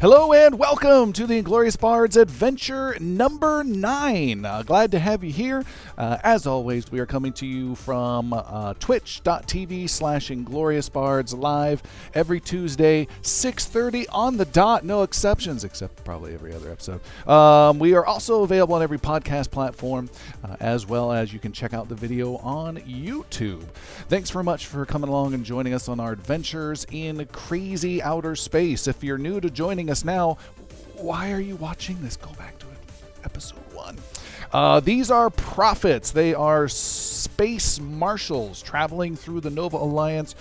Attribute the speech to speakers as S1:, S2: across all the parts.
S1: Hello and welcome to the Inglorious Bards Adventure number nine. Uh, glad to have you here. Uh, as always, we are coming to you from uh, twitch.tv slash Inglorious Bards live every Tuesday, 6.30 on the dot. No exceptions, except probably every other episode. Um, we are also available on every podcast platform, uh, as well as you can check out the video on YouTube. Thanks very much for coming along and joining us on our adventures in crazy outer space. If you're new to joining us now, why are you watching this? Go back to. Episode one. Uh, these are prophets. They are space marshals traveling through the Nova Alliance,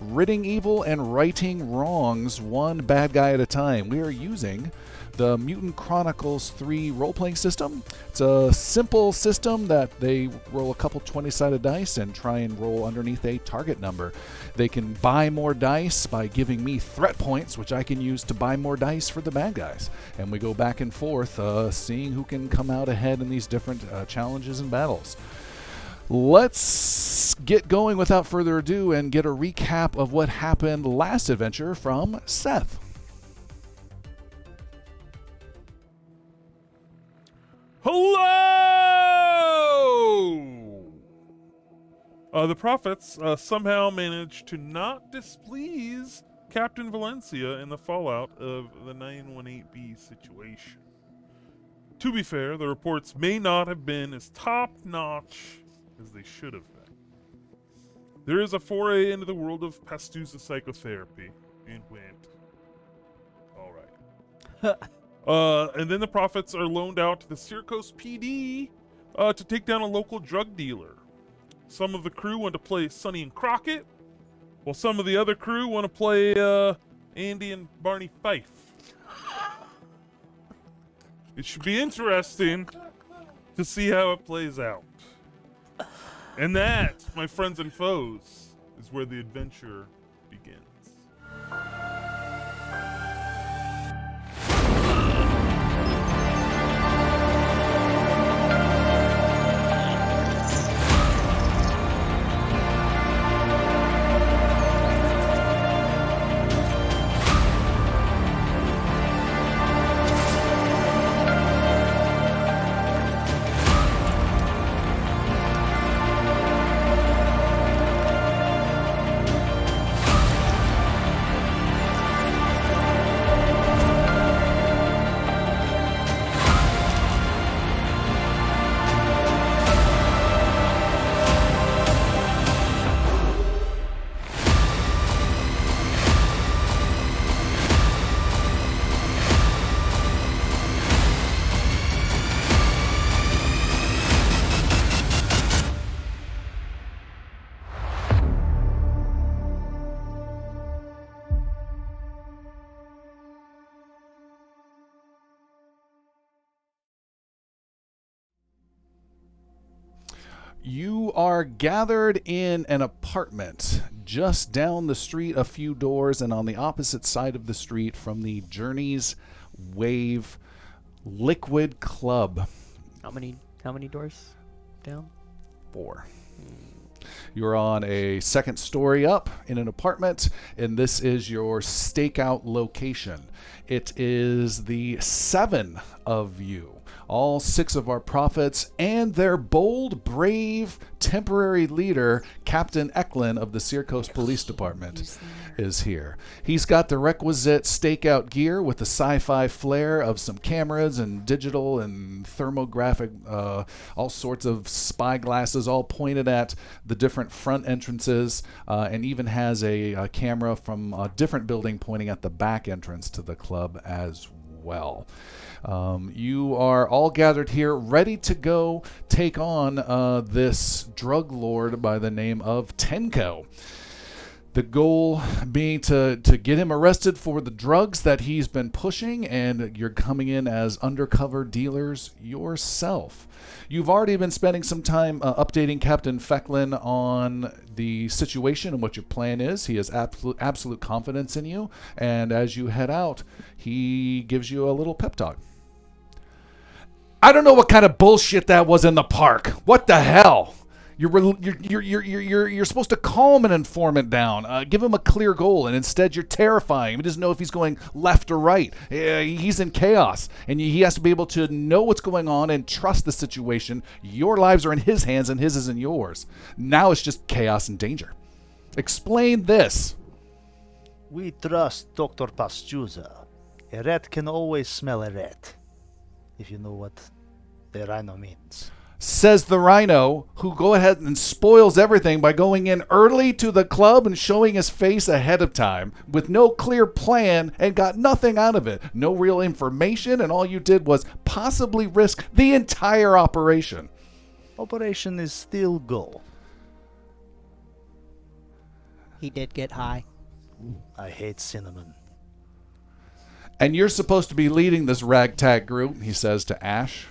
S1: ridding evil and righting wrongs one bad guy at a time. We are using the Mutant Chronicles 3 role playing system. It's a simple system that they roll a couple 20 sided dice and try and roll underneath a target number. They can buy more dice by giving me threat points, which I can use to buy more dice for the bad guys. And we go back and forth, uh, seeing who can come out ahead in these different uh, challenges and battles. Let's get going without further ado and get a recap of what happened last adventure from Seth.
S2: Hello! Uh, the prophets uh, somehow managed to not displease Captain Valencia in the fallout of the 918B situation. To be fair, the reports may not have been as top notch as they should have been. There is a foray into the world of Pastuza psychotherapy and went. All right. Uh, and then the prophets are loaned out to the Syracuse PD uh, to take down a local drug dealer. Some of the crew want to play Sonny and Crockett, while some of the other crew want to play uh, Andy and Barney Fife. It should be interesting to see how it plays out. And that, my friends and foes, is where the adventure
S1: are gathered in an apartment just down the street a few doors and on the opposite side of the street from the Journeys Wave Liquid Club.
S3: How many how many doors down?
S1: Four. You're on a second story up in an apartment, and this is your stakeout location. It is the seven of you all six of our prophets, and their bold, brave, temporary leader, Captain Fecklin of the Syracuse Police Department, is here. He's got the requisite stakeout gear with the sci fi flair of some cameras and digital and thermographic, uh, all sorts of spy glasses, all pointed at the different front entrances, uh, and even has a, a camera from a different building pointing at the back entrance to the club as well. Um, you are all gathered here, ready to go take on uh, this drug lord by the name of Tenko. The goal being to, to get him arrested for the drugs that he's been pushing, and you're coming in as undercover dealers yourself. You've already been spending some time uh, updating Captain Fecklin on the situation and what your plan is. He has absolute, absolute confidence in you, and as you head out, he gives you a little pep talk. I don't know what kind of bullshit that was in the park. What the hell? You're, you're, you're, you're, you're, you're, supposed to calm an informant down, uh, give him a clear goal, and instead you're terrifying him. He doesn't know if he's going left or right. Uh, he's in chaos, and he has to be able to know what's going on and trust the situation. Your lives are in his hands, and his is in yours. Now it's just chaos and danger. Explain this.
S4: We trust Dr. Pastuza. A rat can always smell a rat. If you know what the rhino means.
S1: says the rhino, who go ahead and spoils everything by going in early to the club and showing his face ahead of time with no clear plan and got nothing out of it. No real information, and all you did was possibly risk the entire operation.
S4: Operation is still go.
S3: He did get high.
S4: I hate cinnamon.
S1: And you're supposed to be leading this ragtag group, he says to Ash.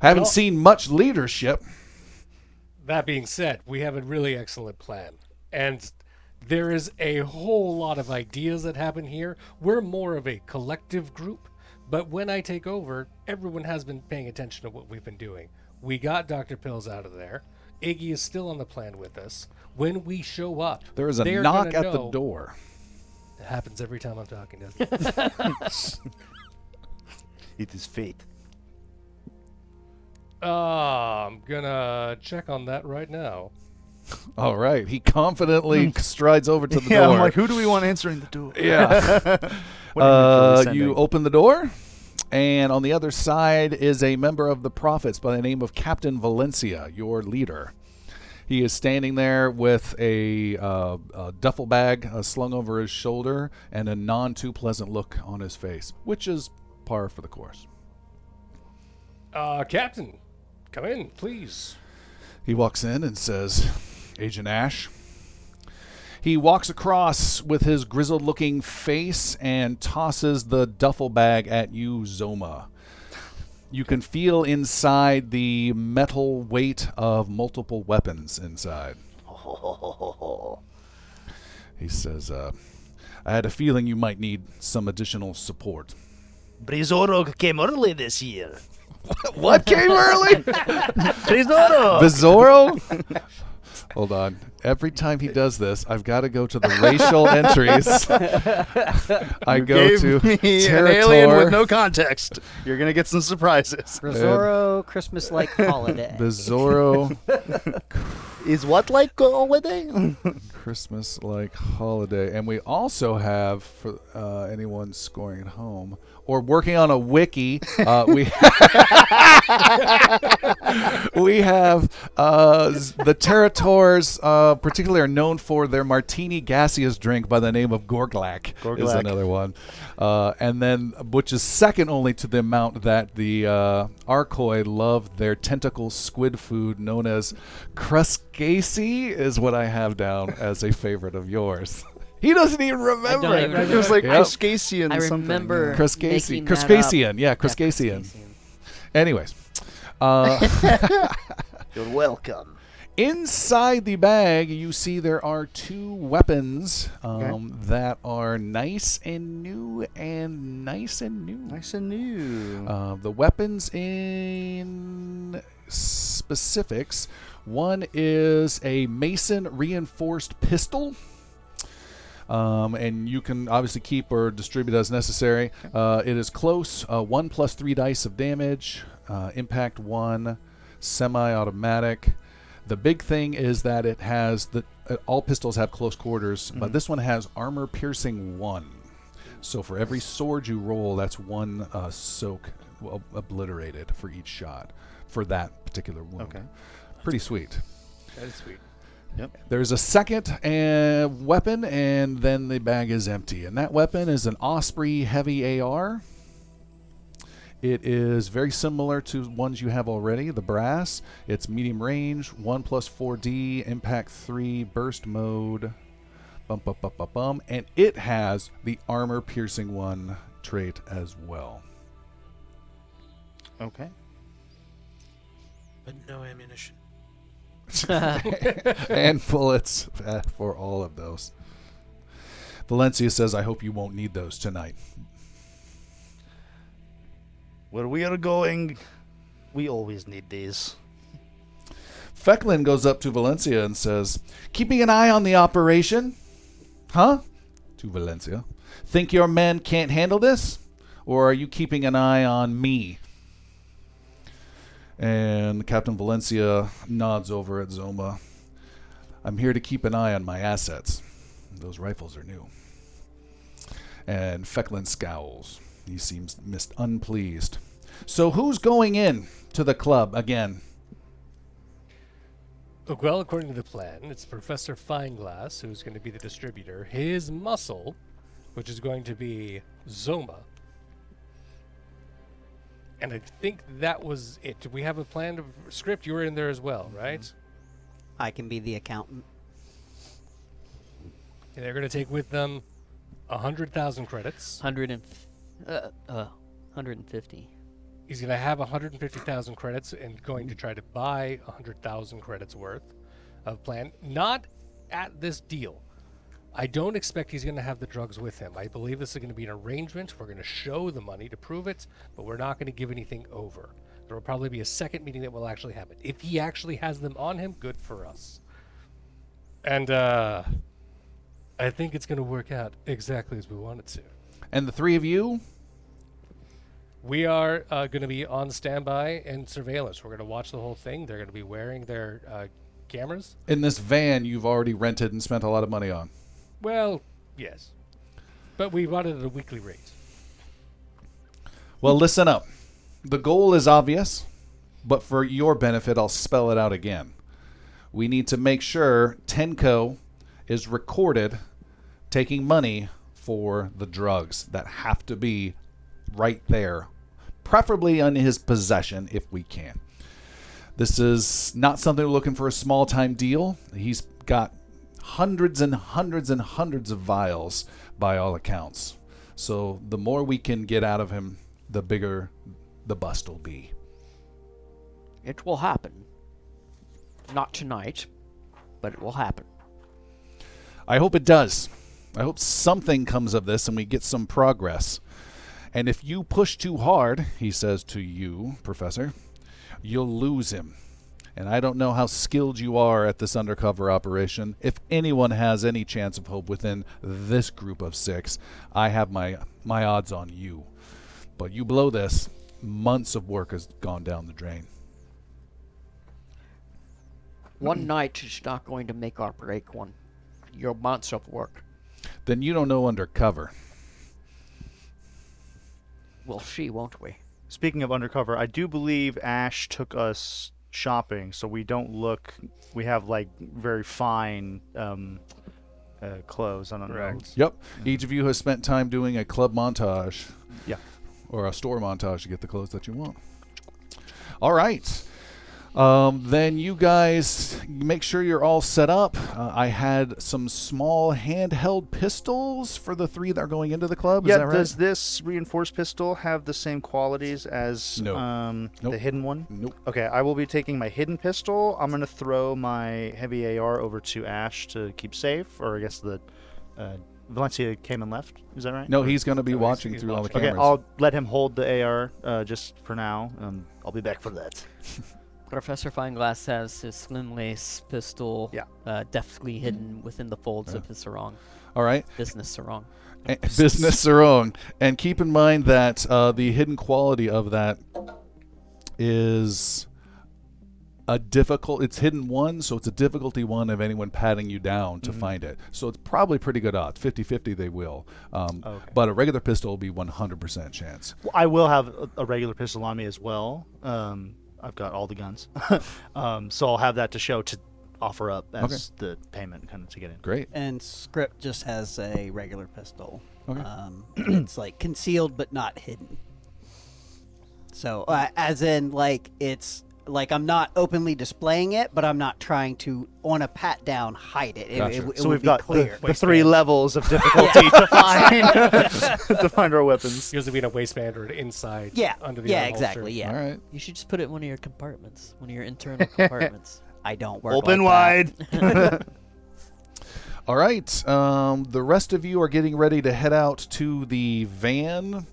S1: Haven't
S5: Well-
S1: seen much leadership.
S5: That being said, we have a really excellent plan. And there is a whole lot of ideas that happen here. We're more of a collective group, but when I take over, everyone has been paying attention to what we've been doing. We got Dr. Pills out of there. Iggy is still on the plan with us. When we show up,
S1: There is a knock at the door.
S5: It happens every time I'm talking to
S4: It is fate.
S5: Uh, I'm gonna check on that right now.
S1: All right. He confidently strides over to the
S4: Yeah,
S1: door.
S4: I'm like, who do we want answering the door?
S1: Yeah. Uh,
S4: really
S1: you open the door, and on the other side is a member of the Prophets by the name of Captain Valencia, your leader. He is standing there with a, uh, a duffel bag uh, slung over his shoulder and a non too pleasant look on his face, which is par for the course.
S5: Uh, Captain, come in, please.
S1: He walks in and says, Agent Ash. He walks across with his grizzled looking face and tosses the duffel bag at you, Zoma. You can feel inside the metal weight of multiple weapons inside. He says, uh, I had a feeling you might need some additional support.
S4: Brizorog came early this year.
S1: what came early?
S4: Brizoro!
S1: Bizarro? Hold on. Every time he does this, I've got to go to the racial entries. I
S4: You
S1: go
S4: gave
S1: to
S4: me an alien with no context. You're gonna get some surprises.
S3: Bizarro Christmas like holiday.
S1: Bizarro
S4: Is what like holiday?
S1: Christmas like holiday. And we also have, for uh, anyone scoring at home or working on a wiki, uh, we, we have uh, the Territors, uh, particularly are known for their martini gaseous drink by the name of Gorglak, is another one. Uh, and then, which is second only to the amount that the uh, Arkoi love their tentacle squid food known as Cruscasi, is what I have down as a favorite of yours. He doesn't even remember.
S3: don't even
S4: it was like
S1: Yep.
S4: Crustacean
S3: I
S4: something.
S3: remember
S1: Cruscasi.
S3: making that up.
S1: Yeah,
S3: Yeah,
S1: Cruscasian.
S3: Cruscasian.
S1: Anyways, uh,
S4: You're welcome.
S1: inside the bag, you see there are two weapons um, that are nice and new and nice and new.
S4: Nice and new.
S1: Uh, the weapons in specifics one is a Mason reinforced pistol. Um, and you can obviously keep or distribute as necessary. Uh, it is close, uh, one plus three dice of damage, uh, impact one, semi-automatic. The big thing is that it has the uh, all pistols have close quarters, but this one has armor piercing one. So for every sword you roll, that's one uh, soak ob- obliterated for each shot for that particular wound.
S4: Okay.
S1: Pretty sweet.
S5: That is sweet.
S1: There's a second uh, weapon, and then the bag is empty. And that weapon is an Osprey Heavy AR. It is very similar to ones you have already, the brass. It's medium range, 1 plus 4D, impact 3, burst mode, bum, bum, bum, bum, bum. And it has the armor piercing one trait as well.
S4: Okay.
S6: But no ammunition.
S1: and bullets uh, for all of those. Valencia says, I hope you won't need those tonight.
S4: Where we are going, we always need these.
S1: Fecklin goes up to Valencia and says, Keeping an eye on the operation? Huh? To Valencia. Think your men can't handle this? Or are you keeping an eye on me? And Captain Valencia nods over at Zoma. I'm here to keep an eye on my assets. Those rifles are new. And Fecklin scowls. He seems mis- unpleased. So who's going in to the club again?
S5: Well, according to the plan, it's Professor Fineglass who's going to be the distributor. His muscle, which is going to be Zoma. And I think that was it. We have a plan of script. You were in there as well, right?
S3: I can be the accountant.
S5: And they're going to take with them a hundred thousand credits.
S7: Hundred and uh, uh, hundred and fifty.
S5: He's going to have 150,000 credits and going to try to buy 100,000 credits worth of plan. Not at this deal. I don't expect he's going to have the drugs with him. I believe this is going to be an arrangement. We're going to show the money to prove it, but we're not going to give anything over. There will probably be a second meeting that will actually happen. If he actually has them on him, good for us. And uh, I think it's going to work out exactly as we want it to.
S1: And the three of you?
S5: We are uh, going to be on standby and surveillance. We're going to watch the whole thing. They're going to be wearing their uh, cameras.
S1: In this van you've already rented and spent a lot of money on.
S5: Well, yes, but we run it at a weekly rate.
S1: Well, listen up. The goal is obvious, but for your benefit, I'll spell it out again. We need to make sure Tenko is recorded taking money for the drugs that have to be right there, preferably in his possession if we can. This is not something we're looking for a small time deal. He's got hundreds and hundreds and hundreds of vials by all accounts. So the more we can get out of him, the bigger the bust will be.
S7: It will happen. Not tonight, but it will happen.
S1: I hope it does. I hope something comes of this and we get some progress. And if you push too hard, he says to you, Professor, you'll lose him. And I don't know how skilled you are at this undercover operation. If anyone has any chance of hope within this group of six, I have my my odds on you. But you blow this, months of work has gone down the drain.
S7: One night is not going to make or break one. Your months of work.
S1: Then you don't know undercover.
S7: We'll see, won't we?
S4: Speaking of undercover, I do believe Ash took us shopping, so we don't look. We have like very fine um, uh, clothes. I don't know.
S1: Yep. Each of you has spent time doing a club montage.
S4: Yeah.
S1: Or a store montage to get the clothes that you want. All right. Um, then you guys make sure you're all set up. Uh, I had some small handheld pistols for the three that are going into the club. Is
S4: Yeah.
S1: that right?
S4: Does this reinforced pistol have the same qualities as
S1: No.
S4: um,
S1: Nope.
S4: the hidden one?
S1: Nope.
S4: Okay, I will be taking my hidden pistol. I'm gonna throw my heavy AR over to Ash to keep safe, or I guess the uh, Valencia came and left. Is that right?
S1: No, he's going to be
S5: No,
S1: watching
S5: he's
S1: through all the
S5: cameras.
S4: Okay. I'll let him hold the AR uh, just for now. Um, I'll be back for that.
S7: Professor Fineglass has his slim lace pistol
S4: Yeah.
S7: uh, deftly hidden within the folds of his sarong.
S1: all right.
S7: Business sarong.
S1: Eh, business sarong. And keep in mind that uh, the hidden quality of that is a difficult. It's hidden one, so it's a difficulty one of anyone patting you down to find it. So it's probably pretty good odds. 50-50 they will. Um,
S4: Okay.
S1: But a regular pistol will be 100% chance.
S4: Well, I will have a, a regular pistol on me as well. Um, I've got all the guns, um, so I'll have that to show to offer up as the payment kind of to get in.
S1: Great.
S3: And script just has a regular pistol.
S1: Okay.
S3: Um, it's like concealed but not hidden. So, uh, as in, like it's like I'm not openly displaying it, but I'm not trying to, on a pat down, hide it. It,
S1: Gotcha.
S3: it, it
S4: so
S3: would
S4: we've
S3: be
S4: got
S3: clear.
S4: the, the three levels of difficulty to find to find our weapons.
S5: Usually be in a waistband or inside.
S3: yeah,
S5: Under the
S3: yeah,
S5: arm holster.
S3: exactly. Yeah,
S1: All right.
S7: You should just put it in one of your compartments, one of your internal compartments.
S3: I don't work
S4: Open
S3: like
S4: wide.
S1: All right. Um, the rest of you are getting ready to head out to the van.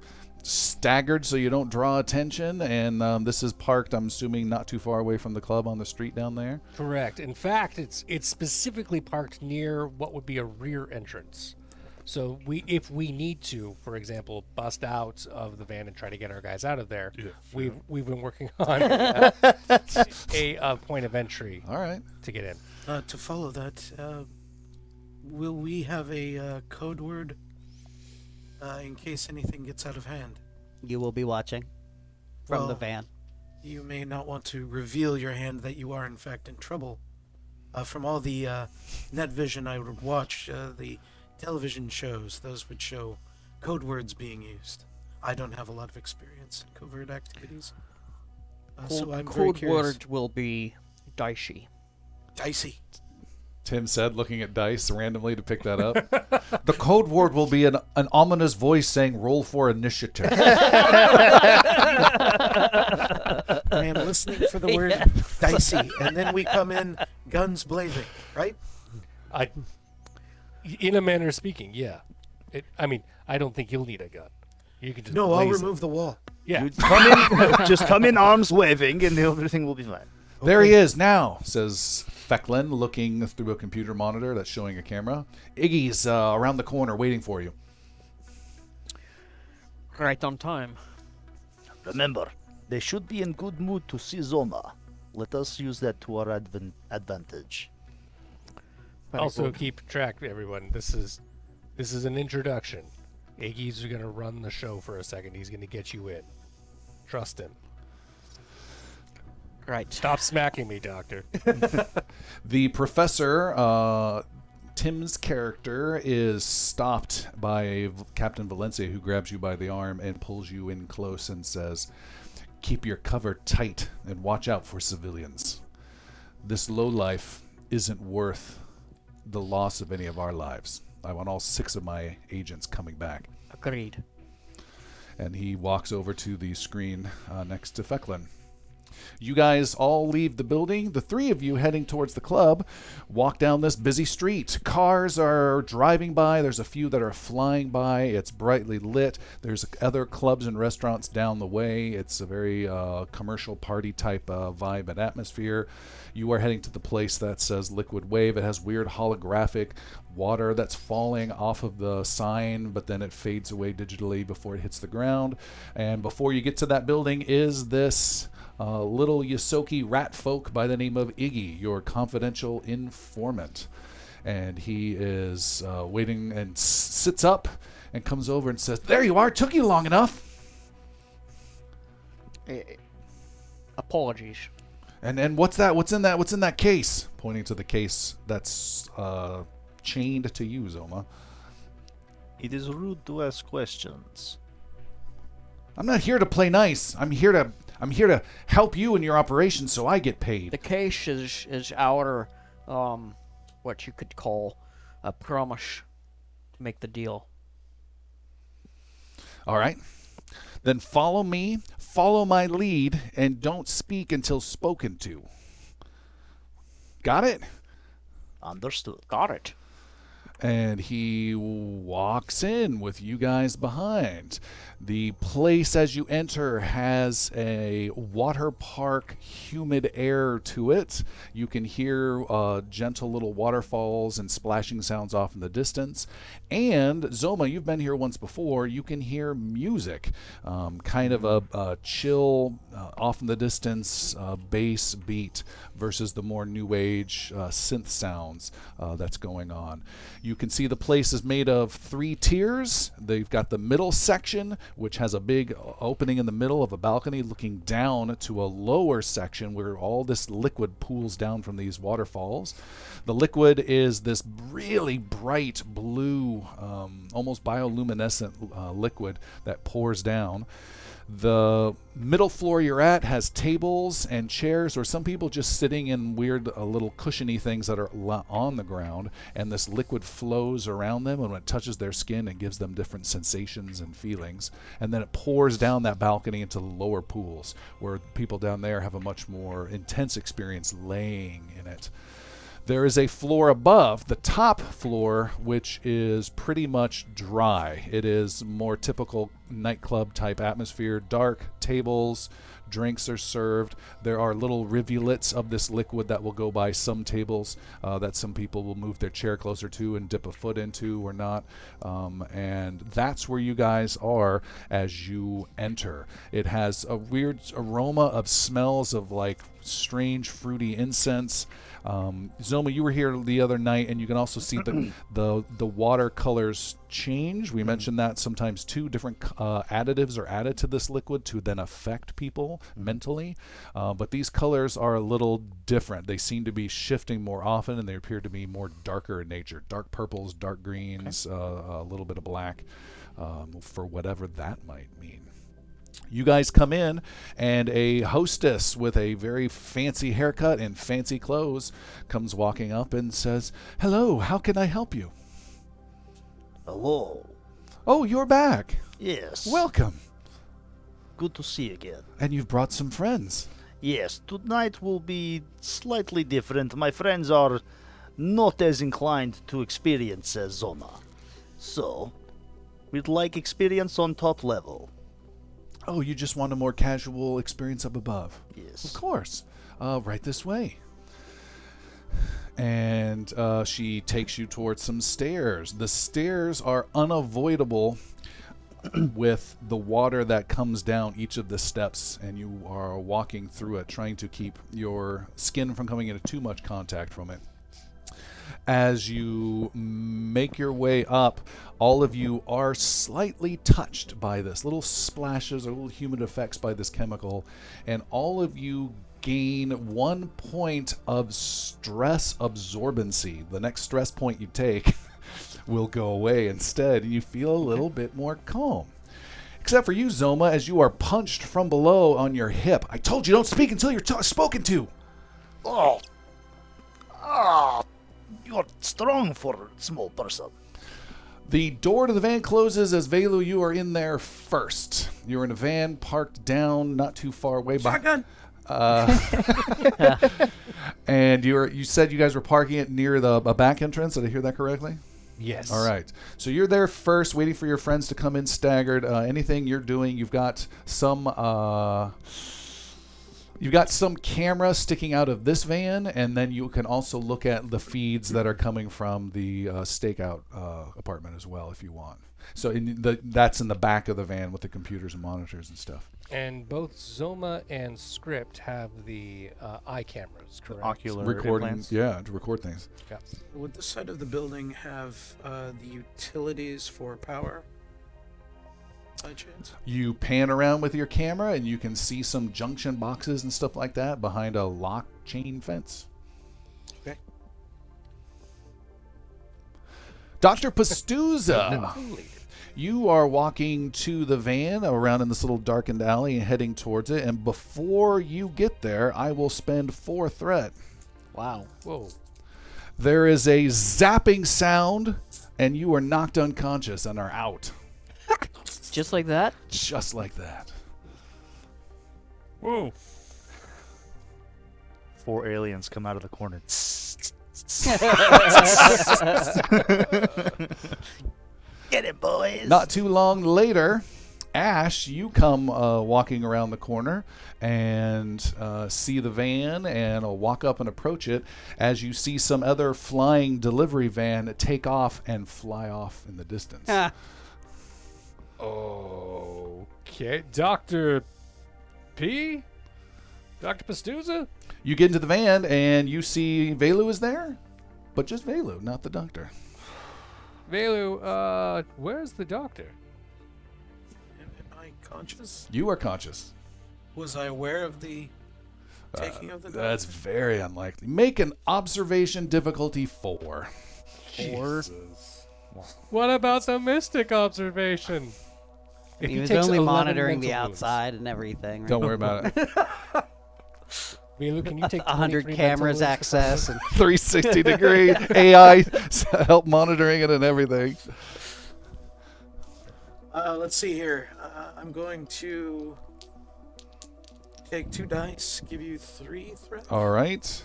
S1: Staggered so you don't draw attention. And um, this is parked, I'm assuming, not too far away from the club on the street down there.
S5: Correct. In fact, it's it's specifically parked near what would be a rear entrance. So we, if we need to, for example, bust out of the van and try to get our guys out of there, we've we've been working on uh, a, uh point of entry
S1: All right.
S5: to get in.
S6: Uh, to follow that, uh, will we have a uh, code word uh, in case anything gets out of hand?
S3: You will be watching from the van.
S6: You may not want to reveal your hand that you are in fact in trouble. Uh, from all the uh, net vision I would watch, uh, the television shows, those would show code words being used. I don't have a lot of experience in covert activities. Uh, so
S7: Code,
S6: I'm very
S7: code word will be Daishi.
S6: Dicey.
S1: Tim said, looking at dice randomly to pick that up. the code word will be an, an ominous voice saying, roll for initiative.
S6: I am listening for the word dicey, and then we come in guns blazing, right?
S5: I, in a manner of speaking, yeah. It, I mean, I don't think you'll need a gun. You can just
S6: No, I'll
S5: blaze it.
S6: remove the wall.
S5: Yeah,
S4: You come in, just come in arms waving, and the everything will be fine.
S1: There he is now, says Fecklin, looking through a computer monitor that's showing a camera. Iggy's uh, around the corner waiting for you.
S7: Right on time.
S4: Remember, they should be in good mood to see Zoma. Let us use that to our advan- advantage.
S7: Very
S5: also
S7: good.
S5: keep track, everyone. This is this is an introduction. Iggy's gonna run the show for a second. He's gonna get you in. Trust him.
S7: Right.
S5: Stop smacking me, Doctor.
S1: The professor, uh, Tim's character, is stopped by Captain Valencia, who grabs you by the arm and pulls you in close and says, Keep your cover tight and watch out for civilians. This lowlife isn't worth the loss of any of our lives. I want all six of my agents coming back.
S7: Agreed.
S1: and he walks over to the screen uh, next to Fecklin. You guys all leave the building. The three of you heading towards the club walk down this busy street. Cars are driving by. There's a few that are flying by. It's brightly lit. There's other clubs and restaurants down the way. It's a very uh, commercial party type uh, vibe and atmosphere. You are heading to the place that says Liquid Wave. It has weird holographic water that's falling off of the sign, but then it fades away digitally before it hits the ground. And before you get to that building is this uh, little Yosoki rat folk by the name of Iggy, your confidential informant. And he is uh, waiting and s- sits up and comes over and says, There you are, took you long enough.
S7: Eh, apologies.
S1: And and what's that? What's in that? What's in that case? Pointing to the case that's uh, chained to you, Zoma.
S4: It is rude to ask questions.
S1: I'm not here to play nice. I'm here to I'm here to help you in your operation, so I get paid.
S7: The cash is is our um what you could call a promise to make the deal.
S1: All right. Then follow me, follow my lead, and don't speak until spoken to. Got it?
S4: Understood.
S7: Got it.
S1: and he walks in with you guys behind. The place as you enter has a water park humid air to it. You can hear uh, gentle little waterfalls and splashing sounds off in the distance. And Zoma, you've been here once before. You can hear music, um, kind of a, a chill, uh, off in the distance uh, bass beat versus the more new age uh, synth sounds uh, that's going on. You can see the place is made of three tiers. They've got the middle section, which has a big opening in the middle of a balcony looking down to a lower section where all this liquid pools down from these waterfalls. The liquid is this really bright blue, um, almost bioluminescent uh, liquid that pours down. The middle floor you're at has tables and chairs, or some people just sitting in weird uh, little cushiony things that are on the ground, and this liquid flows around them, and when it touches their skin, it gives them different sensations and feelings. And then it pours down that balcony into the lower pools, where people down there have a much more intense experience laying in it. There is a floor above, the top floor, which is pretty much dry. It is more typical nightclub type atmosphere. Dark tables, drinks are served. There are little rivulets of this liquid that will go by some tables uh, that some people will move their chair closer to and dip a foot into or not. Um, and that's where you guys are as you enter. It has a weird aroma of smells of like strange fruity incense. Um, Zoma, you were here the other night, and you can also see the the the water colors change. We mentioned that sometimes two Different uh, additives are added to this liquid to then affect people mentally. Uh, but these colors are a little different. They seem to be shifting more often, and they appear to be more darker in nature. Dark purples, dark greens, uh, a little bit of black, um, for whatever that might mean you guys come in and a hostess with a very fancy haircut and fancy clothes comes walking up and says hello how can i help you
S8: Hello.
S1: oh you're back
S8: Yes.
S1: welcome
S8: good to see you again.
S1: and you've brought some friends
S8: Yes, tonight will be slightly different. My friends are not as inclined to experience uh, as Zoma. So, we'd like experience on top level.
S1: Oh you just want a more casual experience up above?
S8: Yes.
S1: of course. Uh, right this way. And uh, she takes you towards some stairs. The stairs are unavoidable with the water that comes down each of the steps and you are walking through it trying to keep your skin from coming into too much contact from it. As you make your way up, all of you are slightly touched by this little splashes or little humid effects by this chemical, and all of you gain one point of stress absorbency. The next stress point you take will go away instead, you feel a little bit more calm. Except for you, Zoma, as you are punched from below on your hip. I told you don't speak until you're ta spoken to.
S8: Oh. Ah. You're strong for a small person.
S1: The door to the van closes as Velu, you are in there first. You're in a van parked down not too far away. By,
S6: Shotgun.
S1: and you're you said you guys were parking it near the a back entrance. Did I hear that correctly?
S5: Yes.
S1: All right. So you're there first, waiting for your friends to come in staggered. Uh, anything you're doing, you've got some. Uh, You've got some camera sticking out of this van, and then you can also look at the feeds that are coming from the uh, stakeout uh, apartment as well, if you want. So in the, that's in the back of the van with the computers and monitors and stuff.
S5: And both Zoma and Script have the uh, eye cameras, correct?
S4: Ocular
S1: Recording,
S4: implants.
S1: yeah, to record things.
S5: Yeah.
S6: Would this side of the building have uh, the utilities for power? By chance?
S1: You pan around with your camera, and you can see some junction boxes and stuff like that behind a lock chain fence.
S6: Okay.
S1: Dr. Pastuza. You are walking to the van around in this little darkened alley and heading towards it. And before you get there, I will spend four threat.
S7: Wow.
S5: Whoa.
S1: There is a zapping sound, and you are knocked unconscious and are out.
S7: Just like that?
S1: Just like that.
S2: Whoa.
S4: Four aliens come out of the corner.
S8: Get it, boys.
S1: Not too long later, Ash, you come uh, walking around the corner and uh, see the van and uh, walk up and approach it as you see some other flying delivery van take off and fly off in the distance.
S5: Okay. Dr. P? Dr. Pastuza?
S1: You get into the van and you see Velu is there, but just Velu, not the doctor.
S5: Velu, uh, where's the doctor?
S6: Am, am I conscious?
S1: You are conscious.
S6: Was I aware of the taking of the dog?
S1: That's very unlikely. Make an observation difficulty four.
S5: Or what about the mystic observation? If
S3: He was only monitoring the
S5: mental wounds-
S3: outside and everything. Right?
S1: Don't worry about it.
S5: Velu, can you take
S3: A hundred cameras access and
S1: 360 degree AI help monitoring it and everything.
S6: Uh, let's see here. Uh, I'm going to take two dice, give you three threat.
S1: All right.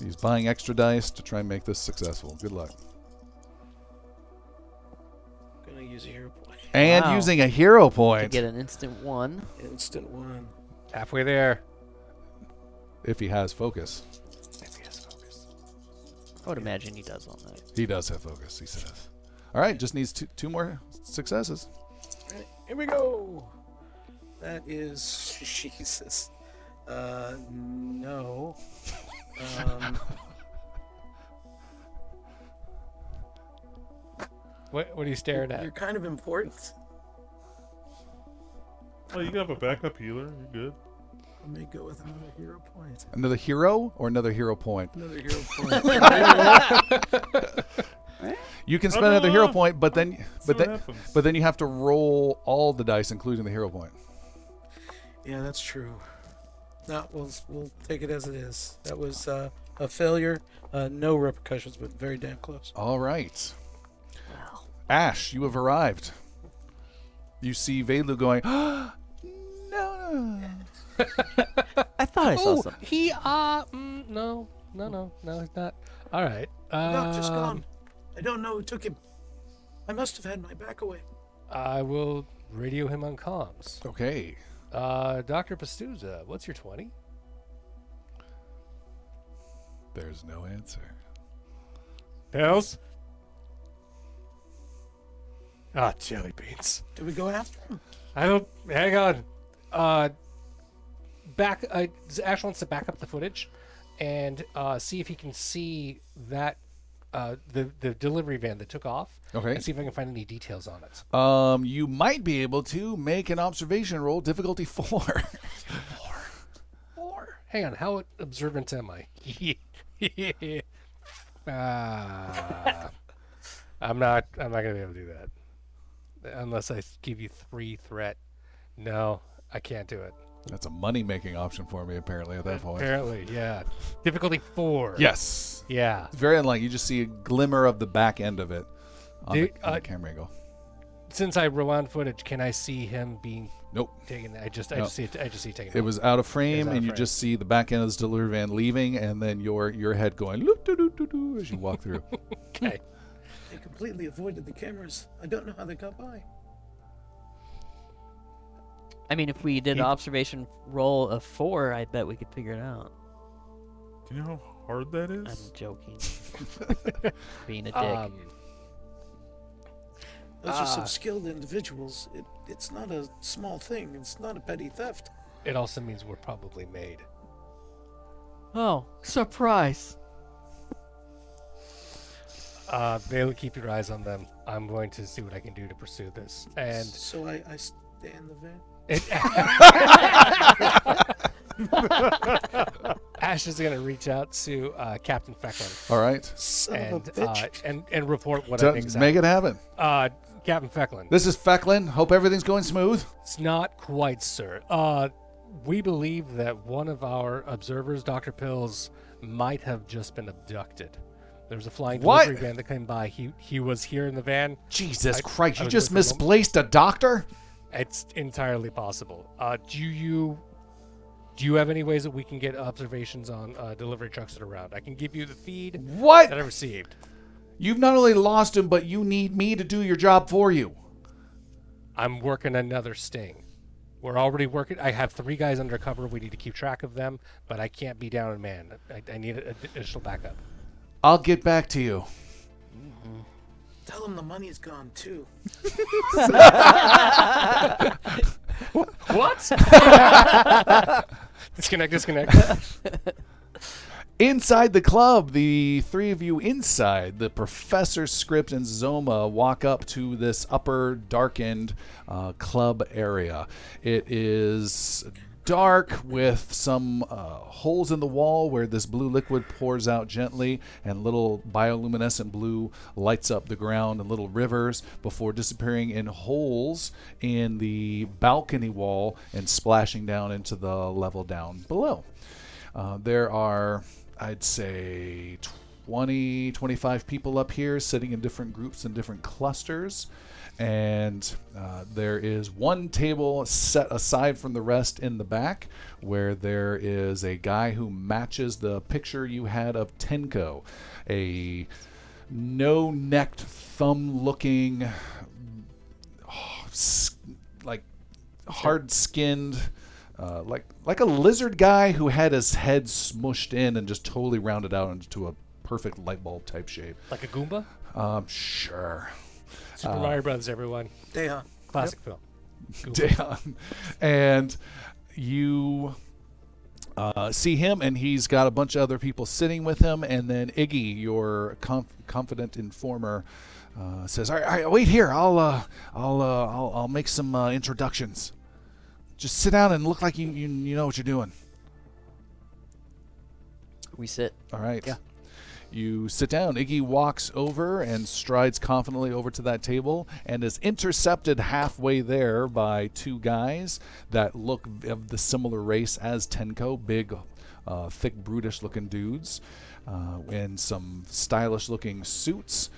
S1: He's buying extra dice to try and make this successful. Good luck. And
S7: Wow.
S1: using a hero
S7: To
S1: point
S7: get an instant one.
S6: Instant one.
S5: Halfway there.
S1: If he has focus. If he has focus.
S7: I would imagine he does on that.
S1: He does have focus, he says. All right, just needs two, two more successes.
S6: Right, here we go. That is Jesus. Uh, no. Um,
S5: What, what are you staring at?
S6: you're kind of important.
S2: Oh, you have a backup healer. You're good.
S6: Let me go with another hero point.
S1: Another hero or another hero point?
S6: Another hero point.
S1: You can
S2: Oh,
S1: spend another hero
S2: no.
S1: point, but then but then
S2: happens.
S1: but then you have to roll all the dice, including the hero point.
S6: yeah, that's true. No, we'll we'll take it as it is. That was uh, a failure. Uh, no repercussions, but very damn close.
S1: All right. Ash, you have arrived. You see Velu going, no.
S7: I thought I saw
S5: Oh,
S7: something.
S5: he, uh, mm, no, no, no, no, he's not. All right.
S6: The doctor's
S5: um,
S6: gone. I don't know who took him. I must have had my back away.
S5: I will radio him on comms.
S1: Okay.
S5: Uh, Dr. Pastuza, what's your 20?
S1: There's no answer.
S5: Pills? Ah, jelly beans.
S6: Do we go after him?
S5: I don't. Hang on. Uh, back. Uh, Ash wants to back up the footage, and uh, see if he can see that uh, the the delivery van that took off.
S1: Okay.
S5: And see if I can find any details on it.
S1: Um, you might be able to make an observation roll, difficulty four.
S5: Or hang on. How observant am I? Ah, I'm not. I'm not gonna be able to do that unless I give you three threat. No, I can't do it.
S1: That's a money making option for me, apparently, at that point.
S5: Apparently, yeah. Difficulty four.
S1: Yes.
S5: Yeah.
S1: It's very unlikely. You just see a glimmer of the back end of it on,
S5: Do-
S1: the, on
S5: uh,
S1: the camera angle.
S5: Since I rewound footage, can I see him being
S1: Nope.
S5: taken? I just, I
S1: No.
S5: just see it. I just see it taken.
S1: It was out of frame,
S5: out
S1: and
S5: of
S1: you
S5: frame.
S1: just see the back end of this delivery van leaving, and then your your head going as you walk through.
S5: okay.
S6: They completely avoided the cameras. I don't know how they got by.
S7: I mean, if we did an observation roll of four, I bet we could figure it out.
S2: Do you know how hard that is?
S7: I'm joking. Being a dick.
S5: Um,
S6: Those are some
S5: Ah.
S6: skilled individuals. It, it's not a small thing. It's not a petty theft.
S5: it also means we're probably made.
S7: oh, surprise!
S5: Uh, Bailey, keep your eyes on them. I'm going to see what I can do to pursue this. And
S6: so I, I stay in the van.
S5: it, Ash is going to reach out to uh, Captain Fecklin
S1: All right,
S6: Son
S5: and
S6: a bitch.
S5: uh, and and report what
S1: So
S5: I think.
S1: make it happen.
S5: Uh, Captain Fecklin.
S1: This is Fecklin. Hope everything's going smooth.
S5: It's not quite, sir. Uh, we believe that one of our observers, Dr. Pills, might have just been abducted. There was a flying
S1: What?
S5: delivery van that came by. He he was here in the van.
S1: Jesus
S5: I-
S1: Christ!
S5: I
S1: You just
S5: with the woman.
S1: misplaced a doctor.
S5: It's entirely possible. Uh, do you do you have any ways that we can get observations on uh, delivery trucks that are around? I can give you the feed
S1: What?
S5: that I received.
S1: You've not only lost him, but you need me to do your job for you.
S5: I'm working another sting. We're already working. I have three guys undercover. We need to keep track of them, but I can't be down in man. I, I need a- additional backup.
S1: I'll get back to you.
S6: Tell him the money's gone too.
S5: What? disconnect. Disconnect.
S1: Inside the club, the three of you inside, the professor, Script, and Zoma walk up to this upper darkened uh, club area. It is dark with some uh, holes in the wall where this blue liquid pours out gently, and little bioluminescent blue lights up the ground and little rivers before disappearing in holes in the balcony wall and splashing down into the level down below. Uh, there are, I'd say, 20, 25 people up here sitting in different groups and different clusters. And uh, there is one table set aside from the rest in the back where there is a guy who matches the picture you had of Tenko, a no necked, thumb looking like hard skinned. Uh, like like a lizard guy who had his head smushed in and just totally rounded out into a perfect light bulb type shape.
S5: Like a Goomba?
S1: Um, sure.
S5: Super
S1: Uh,
S5: Mario Brothers, everyone.
S6: Deha.
S5: Classic film. Goomba.
S1: Dayon. And you uh, see him, and he's got a bunch of other people sitting with him. And then Iggy, your conf- confident informer, uh, says, "All right, all right, wait here. I'll, uh, I'll, uh, I'll, I'll make some uh, introductions. Just sit down and look like you, you, you know what you're doing."
S7: We sit.
S1: All right. Yeah. You sit down. Iggy walks over and strides confidently over to that table and is intercepted halfway there by two guys that look of the similar race as Tenko, big, uh, thick, brutish looking dudes uh, in some stylish looking suits.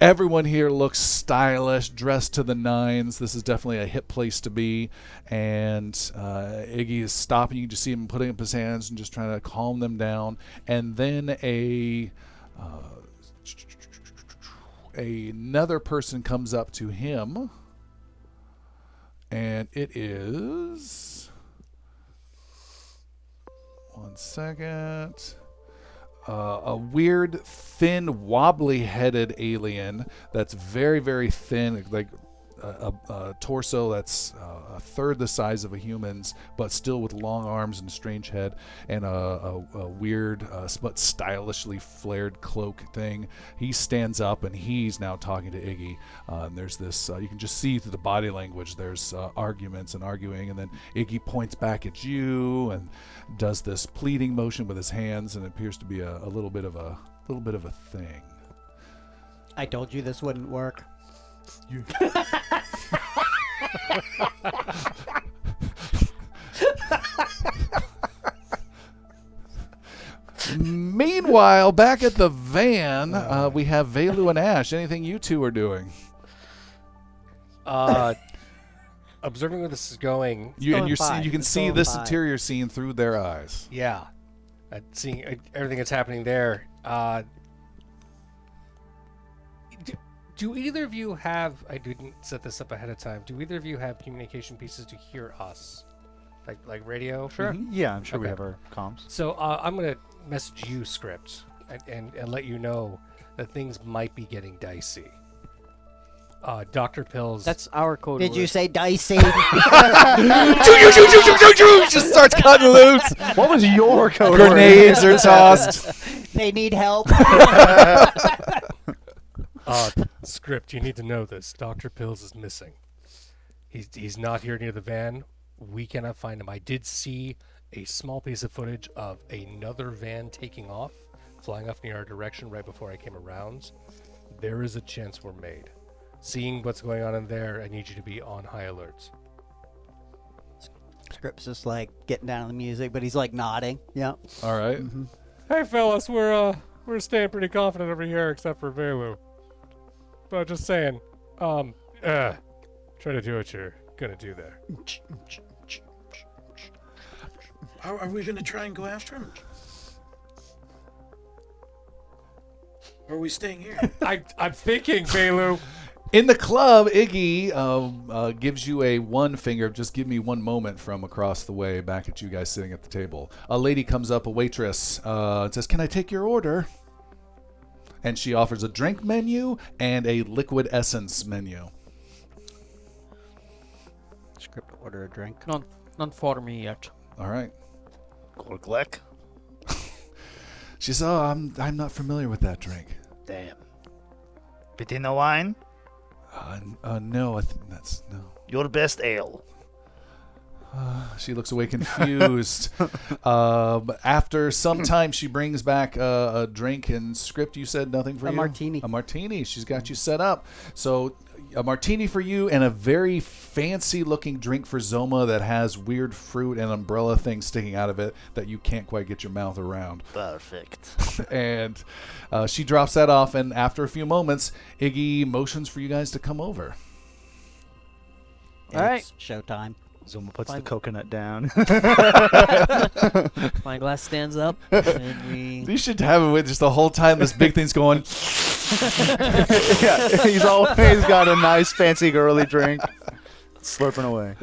S1: Everyone here looks stylish, dressed to the nines. This is definitely a hip place to be. And uh, Iggy is stopping. You just see him putting up his hands and just trying to calm them down. And then a another person comes up to him, and it is one second uh, a weird, thin, wobbly-headed alien that's very, very thin, like a, a, torso that's uh, a third the size of a human's, but still with long arms and a strange head, and a, a, a weird, uh, but stylishly flared cloak thing. He stands up and he's now talking to Iggy. Uh, and there's this, uh, you can just see through the body language. There's uh, arguments and arguing, and then Iggy points back at you and does this pleading motion with his hands, and it appears to be a, a little bit of a little bit of a thing.
S3: I told you this wouldn't work.
S1: Meanwhile, back at the van, uh, we have Velu and Ash. Anything you two are doing?
S5: Uh, observing where this is going,
S1: You and
S3: going
S1: you're
S3: by.
S1: see, you can
S3: It's
S1: see
S3: going
S1: this
S3: by.
S1: interior scene through their eyes.
S5: yeah, uh, seeing uh, everything that's happening there. Uh, do, do either of you have? I didn't set this up ahead of time. Do either of you have communication pieces to hear us, like like radio? Sure.
S4: Yeah, I'm sure we have our comms.
S5: So uh, I'm gonna message you, script, and, and and let you know that things might be getting dicey. Uh, Doctor Pills.
S7: That's our code.
S3: Did you say dicey?
S1: Just starts cutting loose.
S4: What was your code?
S1: Grenades are tossed.
S3: they need help.
S5: uh, script. You need to know this. Doctor Pills is missing. He's he's not here near the van. We cannot find him. I did see a small piece of footage of another van taking off, flying off near our direction right before I came around. There is a chance we're made. Seeing what's going on in there, I need you to be on high alert.
S3: Script's just like getting down to the music, but he's like nodding. Yeah.
S1: All right.
S5: Hey fellas, we're uh we're staying pretty confident over here except for Velu. But I'm just saying, um uh try to do what you're gonna do there.
S6: Are, are we going to try and go after him? Or are we staying here?
S5: I I'm thinking, Velu.
S1: In the club, Iggy um, uh, gives you a one finger. Just give me one moment from across the way, back at you guys sitting at the table. A lady comes up, a waitress, uh, and says, "Can I take your order?" And she offers a drink menu and a liquid essence menu.
S3: Script to order a drink.
S7: None, none for me yet.
S1: All right.
S8: Gorglek.
S1: She says, "Oh, I'm I'm not familiar with that drink."
S8: Damn. Bitina wine,
S1: Uh, n- uh, no, I think that's no.
S8: your best ale.
S1: She looks away confused. um, after some time, she brings back uh, a drink and script. You said nothing for
S3: A
S1: you.
S3: martini.
S1: A martini. She's got you set up. So a martini for you and a very fancy-looking drink for Zoma that has weird fruit and umbrella things sticking out of it that you can't quite get your mouth around.
S8: Perfect.
S1: and uh, she drops that off. And after a few moments, Iggy motions for you guys to come over.
S7: All right.
S3: It's showtime.
S4: Zoma puts
S7: Fine.
S4: the coconut down.
S7: My glass stands up, and we.
S1: You should have it with just the whole time this big thing's going.
S4: yeah, he's always got a nice fancy girly drink. Slurping away.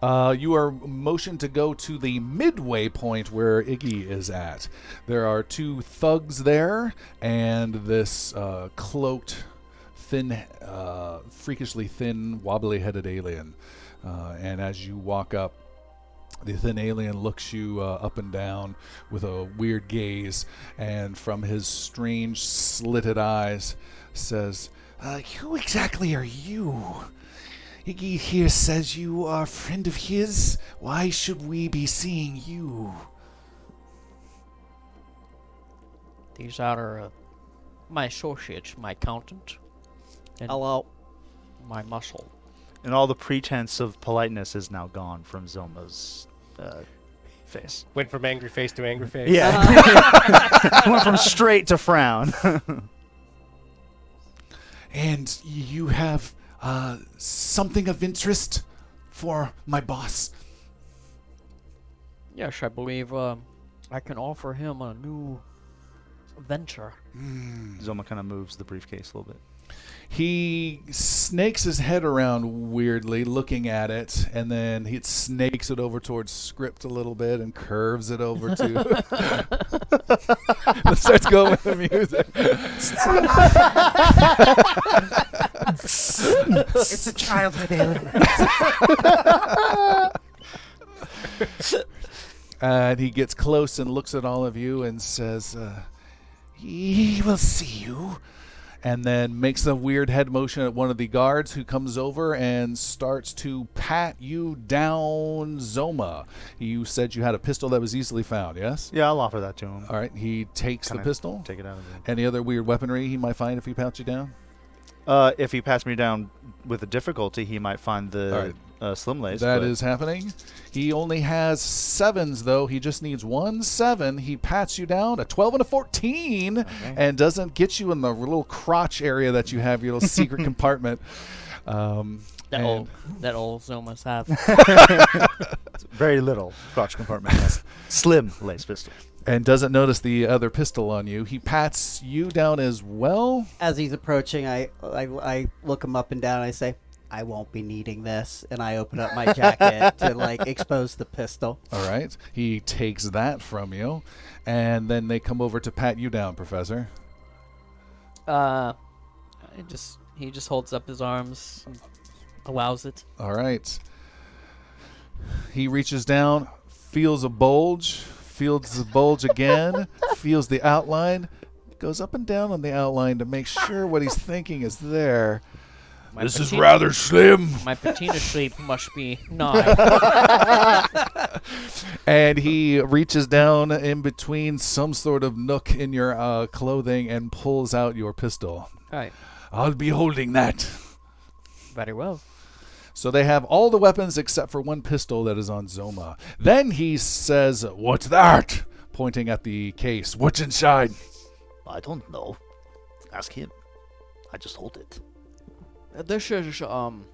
S1: Uh, you are motioned to go to the midway point where Iggy is at. There are two thugs there, and this uh, cloaked, thin, uh, freakishly thin, wobbly-headed alien. Uh, and as you walk up, the thin alien looks you uh, up and down with a weird gaze, and from his strange, slitted eyes, says, uh, "Who exactly are you?" Iggy here says you are a friend of his. Why should we be seeing you?
S7: These are uh, my associates, my accountant, and
S3: Hello.
S7: my muscle.
S4: And all the pretense of politeness is now gone from Zoma's uh, face.
S5: Went from angry face to angry face.
S4: Yeah. Went from straight to frown.
S1: And you have uh, something of interest for my boss.
S7: Yes, I believe um, I can offer him a new venture.
S4: Zoma kind of moves the briefcase a little bit.
S1: He snakes his head around weirdly, looking at it, and then he snakes it over towards script a little bit and curves it over to. Starts going with the music.
S6: It's a childhood alien.
S1: And he gets close and looks at all of you and says, uh, "He will see you." And then makes a weird head motion at one of the guards who comes over and starts to pat you down, Zoma. You said you had a pistol that was easily found, yes?
S4: Yeah, I'll offer that to him.
S1: All right, he takes
S4: Kinda
S1: the pistol.
S4: Take it out of.
S1: Any other weird weaponry he might find if he pats you down?
S4: Uh, if he passed me down with a difficulty, he might find the
S1: All right.
S4: uh, slim lace.
S1: That
S4: but
S1: is happening. He only has sevens, though. He just needs one seven. He pats you down a 12 and a 14 and doesn't get you in the little crotch area that you have, your little secret compartment. Um,
S7: That old, that old Zomas have.
S4: very little crotch compartment. yes. Slim lace pistol.
S1: And doesn't notice the other pistol on you. He pats you down as well.
S3: As he's approaching, I, I I look him up and down. And I say, "I won't be needing this," and I open up my jacket to like expose the pistol.
S1: All right. He takes that from you. And then they come over to pat you down, Professor.
S7: uh, I just he just holds up his arms, allows it.
S1: All right. He reaches down, feels a bulge, feels the bulge again, feels the outline, goes up and down on the outline to make sure what he's thinking is there.
S7: My
S1: this is rather slim.
S7: My patina shape must be nine.
S1: And he reaches down in between some sort of nook in your uh, clothing and pulls out your pistol.
S7: right.
S1: I'll be holding that.
S7: Very well.
S1: So they have all the weapons except for one pistol that is on Zoma. Then he says, What's that? Pointing at the case. What's inside?
S8: I don't know. Ask him. I just hold it.
S7: Uh, This is um,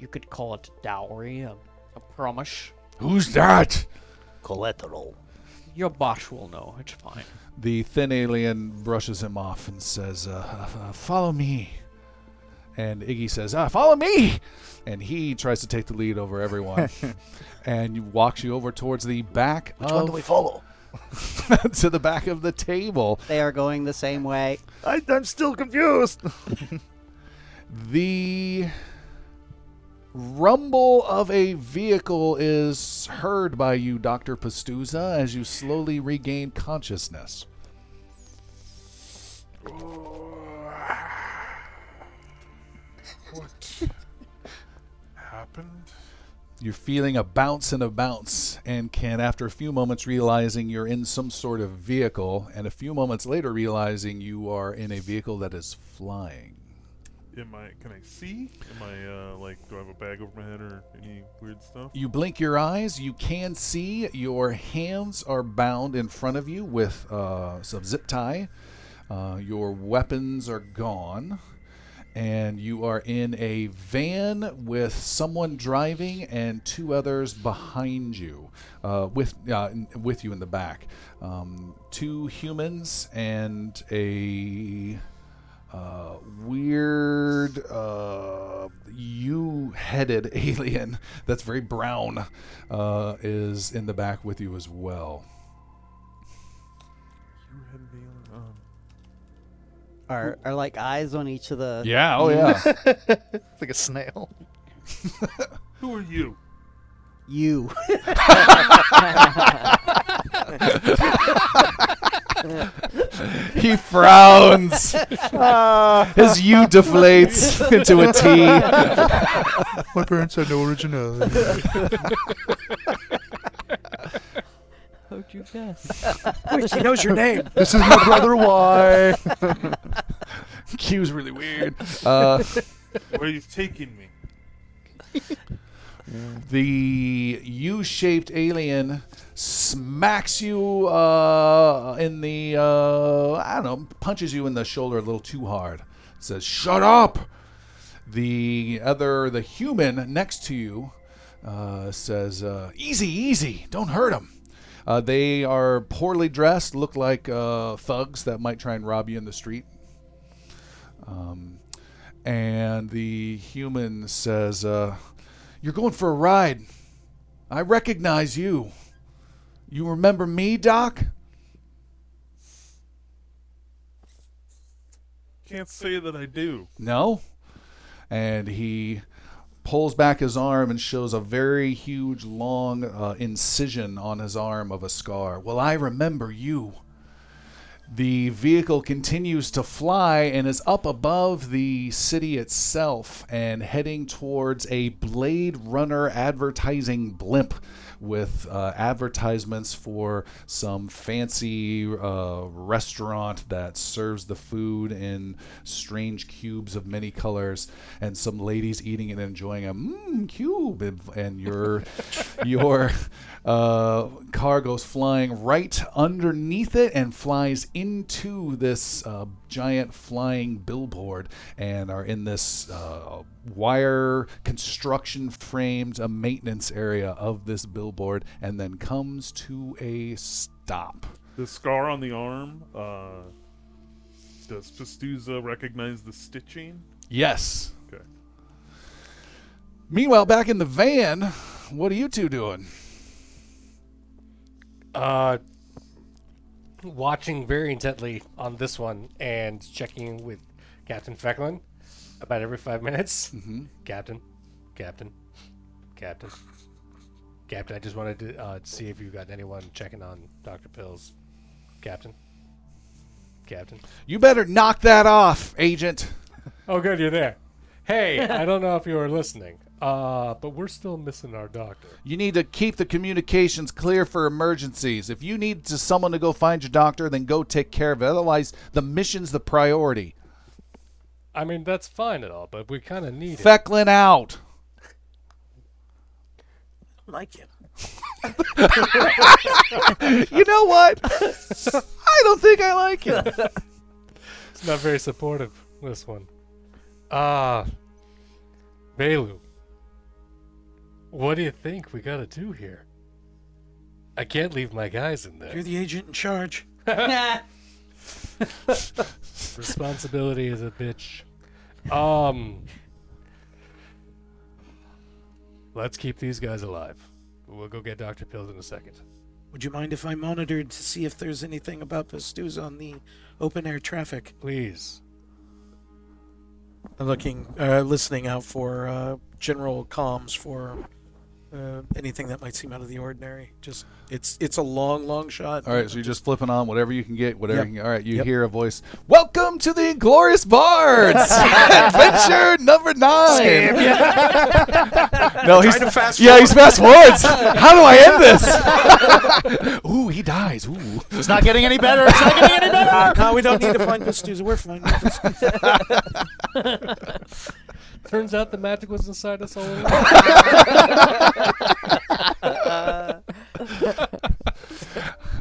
S7: you could call it dowry, a, a promise.
S1: Who's that?
S8: Collateral.
S7: Your boss will know. It's fine.
S1: The thin alien brushes him off and says, uh, uh, Follow me. And Iggy says, ah, Follow me! And he tries to take the lead over everyone and walks you over towards the back
S8: Which one do
S1: of,
S8: we follow?
S1: to the back of the table.
S3: They are going the same way.
S4: I, I'm still confused.
S1: The rumble of a vehicle is heard by you, Dr. Pastuza, as you slowly regain consciousness.
S2: Happened?
S1: You're feeling a bounce and a bounce, and can, after a few moments, realizing you're in some sort of vehicle, and a few moments later, realizing you are in a vehicle that is flying.
S2: Am I? Can I see? Am I uh, like? Do I have a bag over my head or any weird stuff?
S1: You blink your eyes, you can see your hands are bound in front of you with uh, some zip tie. Uh, your weapons are gone. And you are in a van with someone driving and two others behind you, uh, with uh, with you in the back. Um, two humans and a uh, weird uh, you-headed alien that's very brown uh, is in the back with you as well.
S3: Are are like eyes on each of the?
S1: Yeah. Oh yeah.
S4: It's like a snail.
S2: who are you?
S3: You.
S1: he frowns. His U deflates into a T.
S8: My parents had no originality.
S7: How'd you guess?
S6: Wait, he knows your name.
S8: this is my brother Y.
S1: Q's really weird. Uh,
S2: Where you taking me?
S1: the U-shaped alien smacks you uh, in the uh, I don't know, punches you in the shoulder a little too hard. Says, "Shut up." The other, the human next to you, uh, says, uh, "Easy, easy, don't hurt him." Uh, they are poorly dressed, look like uh, thugs that might try and rob you in the street. Um, and the human says, uh, You're going for a ride. I recognize you. You remember me, Doc?
S2: Can't say that I do.
S1: No. And he pulls back his arm and shows a very huge, long uh, incision on his arm of a scar. Well, I remember you. The vehicle continues to fly and is up above the city itself and heading towards a Blade Runner advertising blimp with uh, advertisements for some fancy uh, restaurant that serves the food in strange cubes of many colors, and some ladies eating and enjoying a mmm cube, and- your your uh, car goes flying right underneath it and flies into this uh, giant flying billboard, and are in this uh, wire construction framed a maintenance area of this billboard, and then comes to a stop.
S2: The scar on the arm. Uh, does Pastuza recognize the stitching?
S1: Yes.
S2: Okay.
S1: Meanwhile, back in the van, what are you two doing?
S5: Uh, watching very intently on this one and checking with Captain Fecklin about every five minutes.
S1: Mm-hmm.
S5: Captain, Captain, Captain, Captain. I just wanted to uh, see if you got anyone checking on Doctor Pills. Captain, Captain.
S1: You better knock that off, Agent.
S5: Oh, good, you're there. Hey, I don't know if you were listening, uh, but we're still missing our doctor.
S1: You need to keep the communications clear for emergencies. If you need to, someone to go find your doctor, then go take care of it. Otherwise, the mission's the priority.
S5: I mean, that's fine and all, but we kind of need it.
S1: Fecklin out.
S6: like him.
S1: You know what? I don't think I like it.
S5: It's not very supportive, this one. Ah, Velu. What do you think we gotta do here? I can't leave my guys in there.
S6: You're the agent in charge.
S5: Responsibility is a bitch. Um, let's keep these guys alive. We'll go get Dr. Pills in a second.
S6: Would you mind if I monitored to see if there's anything about Pastuza on the open air traffic?
S5: Please.
S6: I'm looking, uh, listening out for uh, general comms for uh, anything that might seem out of the ordinary. Just it's it's a long, long shot.
S1: All right, so you're just flipping on whatever you can get, whatever
S6: Yep.
S1: you can. All right, you
S6: Yep.
S1: hear a voice. Welcome to the Inglorious Bards, adventure number nine. no, he's
S6: to fast
S1: yeah, he's fast forwards. How do I end this? Ooh, he dies. Ooh.
S8: It's not getting any better. It's not getting any better.
S6: Uh, no, we don't need to find Pastuza. We're fine. We're Pastuza.
S5: Turns out the magic was inside us all along.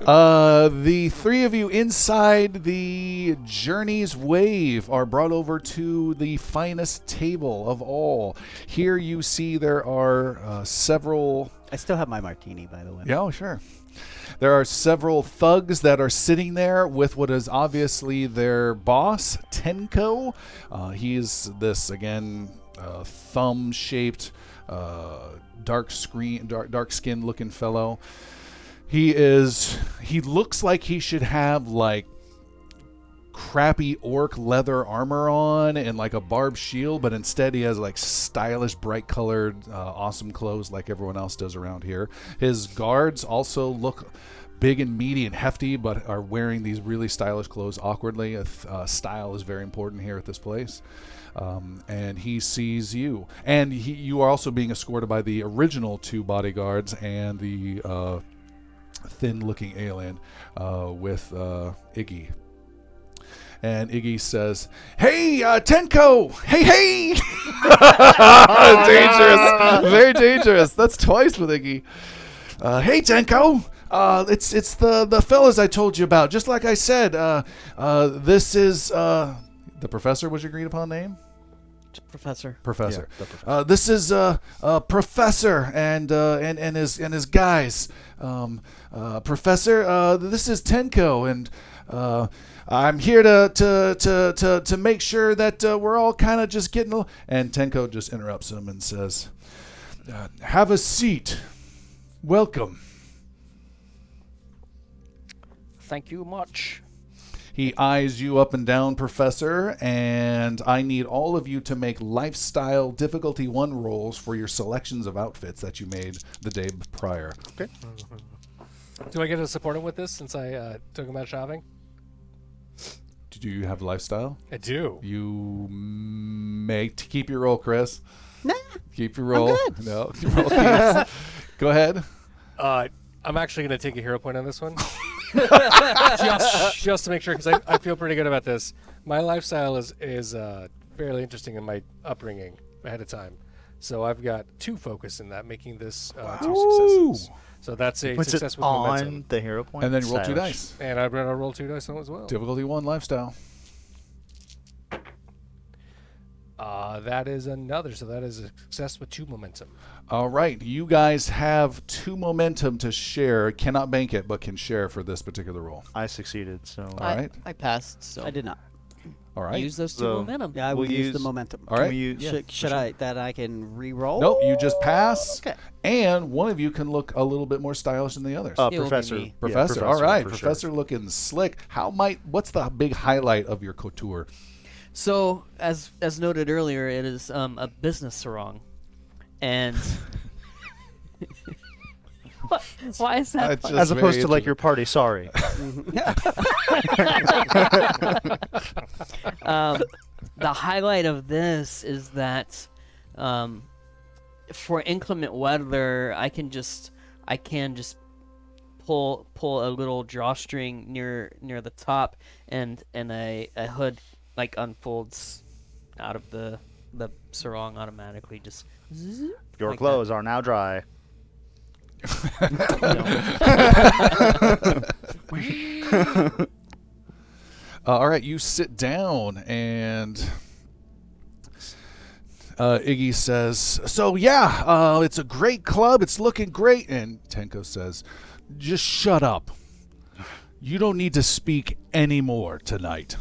S1: Uh, the three of you inside the Journey's Wave are brought over to the finest table of all. Here you see there are uh, several
S3: I still have my martini, by the way.
S1: Yeah, oh, sure. There are several thugs that are sitting there with what is obviously their boss, Tenko. Uh, he's this again uh, thumb-shaped, uh, dark screen, dark dark skinned looking fellow. He is. He looks like he should have like crappy orc leather armor on and like a barbed shield, but instead he has like stylish, bright colored, uh, awesome clothes like everyone else does around here. His guards also look big and meaty and hefty, but are wearing these really stylish clothes awkwardly. Uh, style is very important here at this place. Um, and he sees you, and he, you are also being escorted by the original two bodyguards and the uh, thin-looking alien uh, with uh, Iggy and Iggy says, "Hey, uh, Tenko! Hey, hey!" dangerous, very dangerous. That's twice with Iggy. Uh, hey, Tenko! Uh, it's it's the the fellas I told you about. Just like I said, uh, uh, this is uh, the professor. Was your agreed upon name?
S7: Professor.
S1: Professor. Uh, this is uh, uh, Professor and uh, and and his and his guys. Um, uh, professor, uh, this is Tenko, and uh, I'm here to to to to, to make sure that uh, we're all kind of just getting. al- And Tenko just interrupts him and says, uh, "Have a seat. Welcome."
S7: Thank you much.
S1: He eyes you up and down, Professor, and I need all of you to make lifestyle difficulty one rolls for your selections of outfits that you made the day prior. Okay.
S5: Do I get to support him with this since I uh, took him out shopping?
S1: Do you have lifestyle?
S5: I do.
S1: You may t- keep your roll, Chris.
S3: Nah.
S1: Keep your roll. No, your roll. Go ahead.
S5: Uh, I'm actually going to take a hero point on this one. just, just to make sure, because I, I feel pretty good about this. My lifestyle is is uh, fairly interesting in my upbringing ahead of time. So I've got two focus in that, making this uh, two successes. So that's a
S4: Puts
S5: success
S4: it
S5: with
S4: on
S5: momentum.
S4: the hero point.
S1: And then roll two
S4: Stylish.
S1: dice.
S5: And I'm going to roll two dice on it as well.
S1: Difficulty one, lifestyle.
S5: Uh, that is another. So that is a success with two momentum.
S1: All right, you guys have two momentum to share. Cannot bank it, but can share for this particular roll.
S4: I succeeded, so
S1: All
S7: I,
S1: right.
S7: I passed, so
S3: I did not.
S1: All right.
S7: use those two
S4: So-
S7: momentum.
S3: Yeah, I will
S4: We'll
S3: use, the
S4: use-
S3: momentum.
S1: All right.
S4: Can we use-
S3: Should,
S4: for
S3: should
S4: sure.
S3: I that I can re-roll?
S1: Nope, you just pass.
S3: Okay.
S1: And one of you can look a little bit more stylish than the others.
S4: uh,
S7: It will be
S4: professor.
S7: me.
S4: yeah,
S1: professor. All right,
S4: for sure.
S1: professor looking slick. How might what's the big highlight of your couture?
S7: So, as as noted earlier, it is um, a business sarong, and What? why is that?
S1: That's
S4: As opposed to like your party. Sorry.
S7: um, the highlight of this is that um, for inclement weather, I can just I can just pull pull a little drawstring near near the top, and and a, a hood like unfolds out of the the sarong automatically. Just
S4: Your
S7: like that.
S4: clothes are now dry.
S1: Uh, all right, you sit down and uh, Iggy says, "So yeah, uh, it's a great club. It's looking great." And Tenko says, "Just shut up. You don't need to speak anymore tonight."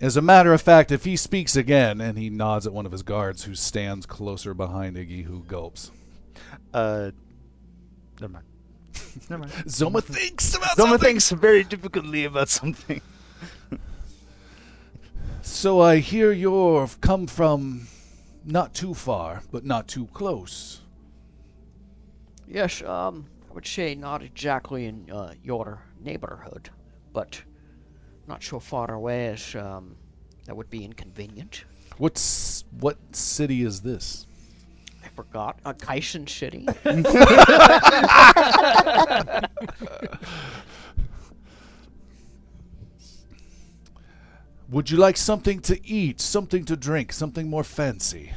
S1: As a matter of fact, if he speaks again, and he nods at one of his guards who stands closer behind Iggy, who gulps.
S4: Uh, never mind. never mind.
S1: Zoma thinks about
S4: Someone
S1: something.
S4: thinks very difficultly about something.
S1: So I hear you've come from not too far, but not too close.
S7: Yes, um, I would say not exactly in uh, your neighborhood, but not so far away as um, that would be inconvenient.
S1: What's what city is this?
S7: I forgot. a Kaisen City.
S1: Would you like something to eat, something to drink, something more fancy?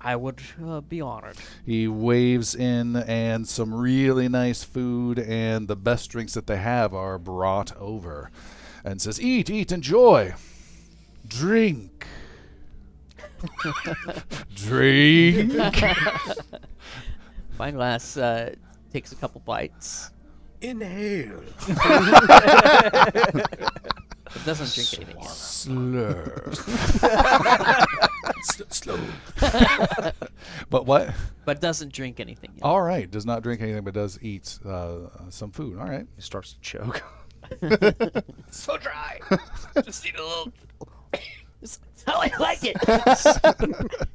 S7: I would uh, be honored.
S1: He waves in, and some really nice food and the best drinks that they have are brought over, and says, "Eat, eat, enjoy, drink." Drink.
S7: Spyglass uh, takes a couple bites,
S6: Inhale.
S7: It doesn't drink anything. yet.
S1: Slur.
S6: S- slow.
S1: But what?
S7: But doesn't drink anything. Yet.
S1: All right. Does not drink anything, but does eat uh, some food. All right.
S4: He starts to choke.
S7: so dry. Just need a little. That's how I like it.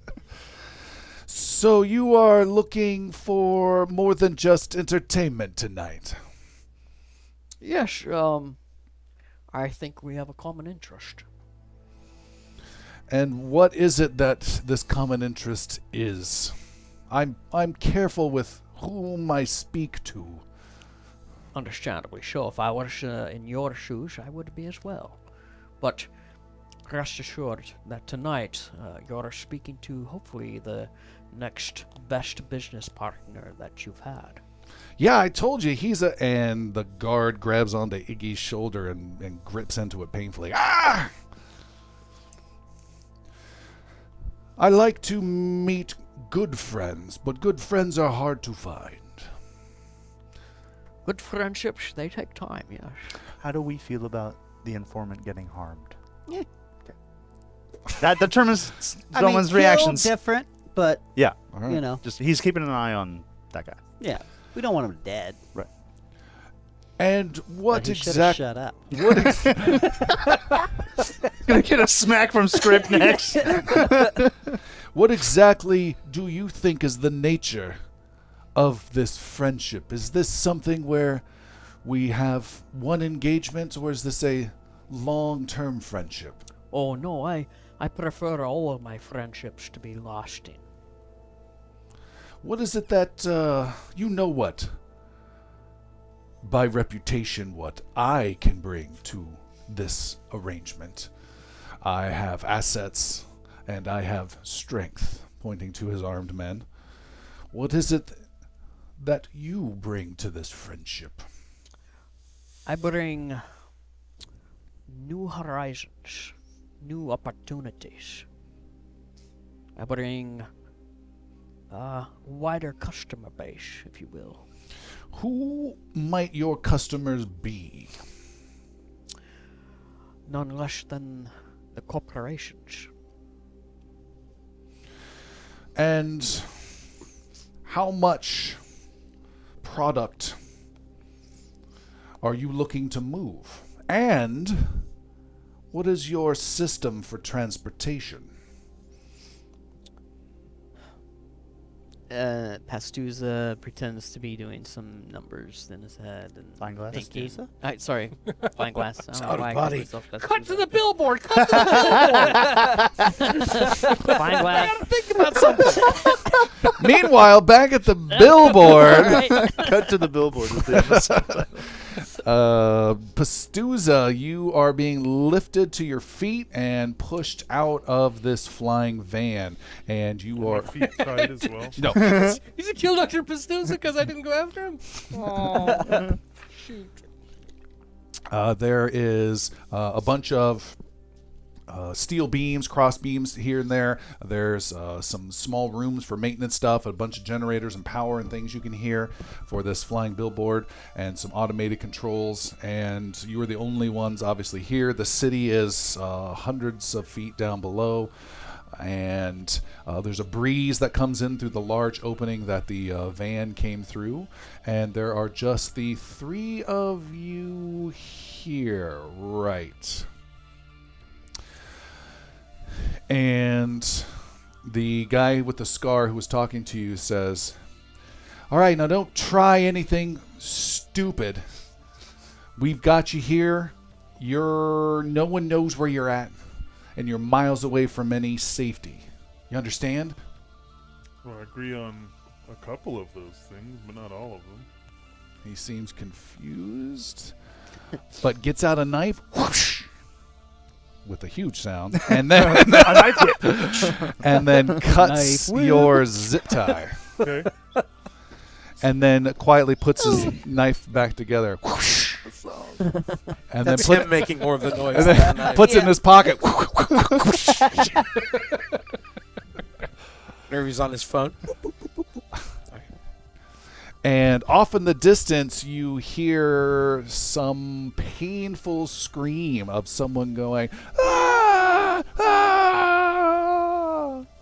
S1: So you are looking for more than just entertainment tonight.
S7: yes. Um. I think we have a common interest.
S1: And what is it that this common interest is? I'm I'm careful with whom I speak to.
S7: Understandably so. If I was uh, in your shoes, I would be as well. But rest assured that tonight uh, you're speaking to hopefully the next best business partner that you've had.
S1: Yeah, I told you he's a. And the guard grabs onto Iggy's shoulder and, and grips into it painfully. Ah! I like to meet good friends, but good friends are hard to find.
S7: Good friendships, they take time, yes.
S4: How do we feel about the informant getting harmed?
S3: Yeah.
S4: Okay. That determines
S3: I mean,
S4: someone's
S3: kill
S4: reactions.
S3: different, but
S4: yeah,
S1: All right.
S3: you know,
S4: just he's keeping an eye on that guy.
S3: yeah, we don't want him dead. Right.
S1: And what
S3: but he should
S1: exactly?
S3: shut up.
S1: What ex-
S4: Gonna get a smack from script next.
S1: What exactly do you think is the nature of this friendship? Is this something where we have one engagement, or is this a long term friendship?
S7: Oh no, I I prefer all of my friendships to be lasting.
S1: What is it that, uh, you know what? By reputation, what I can bring to this arrangement. I have assets and I have strength, pointing to his armed men. What is it that you bring to this friendship?
S7: I bring new horizons, new opportunities. I bring a wider customer base, if you will.
S1: Who might your customers be?
S7: None less than the corporations.
S1: And how much product are you looking to move? And what is your system for transportation?
S7: Uh, Pastuza pretends to be doing some numbers in his head and
S4: Spyglass?
S7: thinking.
S3: Pastuza?
S7: I, sorry, Spyglass. I don't know
S6: out of
S7: why I called
S6: body.
S7: myself
S5: Cut to
S7: Pastuza.
S5: the billboard. Cut to the
S7: Spyglass.
S5: think about something.
S1: Meanwhile, back at the billboard,
S7: Right.
S4: Cut to the billboard with the episode title.
S1: uh, Pastuza, you are being lifted to your feet and pushed out of this flying van, and you
S2: My
S1: are
S2: feet tied as well.
S1: no.
S5: He's a kill Dr. Pastuza because I didn't go after him. Oh, shoot.
S1: Uh, there is uh, a bunch of uh, steel beams, cross beams here and there. There's uh, some small rooms for maintenance stuff, a bunch of generators and power and things you can hear for this flying billboard, and some automated controls. And you are the only ones, obviously, here. The city is uh, hundreds of feet down below. And uh, there's a breeze that comes in through the large opening that the uh, van came through. And there are just the three of you here. Right. And the guy with the scar who was talking to you says, All right, now don't try anything stupid. We've got you here. You're no one knows where you're at, and you're miles away from any safety. You understand?
S2: Well, I agree on a couple of those things, but not all of them.
S1: He seems confused, but gets out a knife whoosh, with a huge sound, and then and then cuts
S3: Knife.
S1: your zip tie,
S2: Okay.
S1: and then quietly puts his knife back together, whoosh, and then
S6: That's
S1: put,
S6: him making more of the noise.
S1: and then
S6: the knife.
S1: puts it in his pocket.
S6: he's on his phone.
S1: And off in the distance, you hear some painful scream of someone going, ah, ah,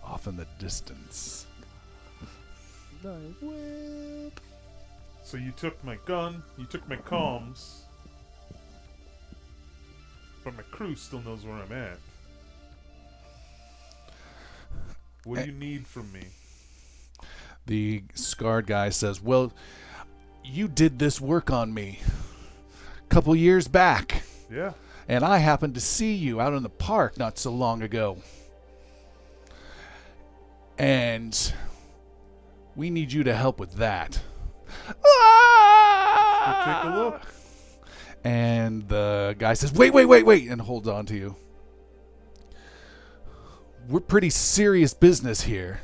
S1: off in the distance.
S2: So you took my gun, you took my comms, but my crew still knows where I'm at. What do you need from me?
S1: The scarred guy says, Well, you did this work on me a couple years back,
S2: Yeah.
S1: and I happened to see you out in the park not so long ago. And we need you to help with that.
S2: Go take a look. Ah!
S1: And the guy says, Wait, wait, wait, wait, and holds on to you. We're pretty serious business here.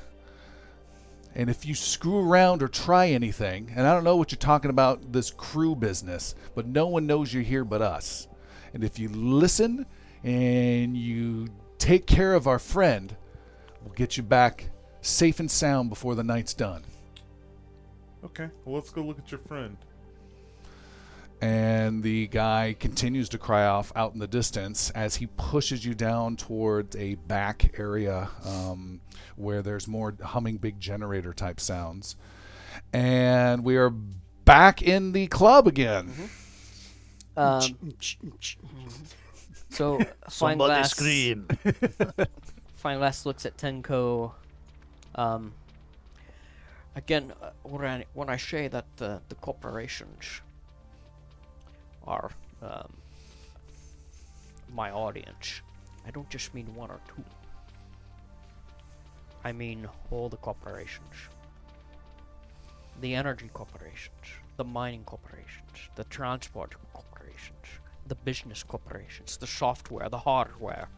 S1: And if you screw around or try anything, and I don't know what you're talking about, this crew business, but no one knows you're here but us. And if you listen and you take care of our friend, we'll get you back safe and sound before the night's done.
S2: Okay, well, let's go look at your friend.
S1: And the guy continues to cry off out in the distance as he pushes you down towards a back area um, where there's more humming big generator type sounds and we are back in the club again
S7: Um, so Fine
S8: Somebody
S7: Glass,
S8: scream.
S7: Fine Glass looks at Tenko. Um, again, uh, when I, when I say that the, the corporations are um, my audience, I don't just mean one or two. I mean all the corporations. The energy corporations, the mining corporations, the transport corporations, the business corporations, the software, the hardware,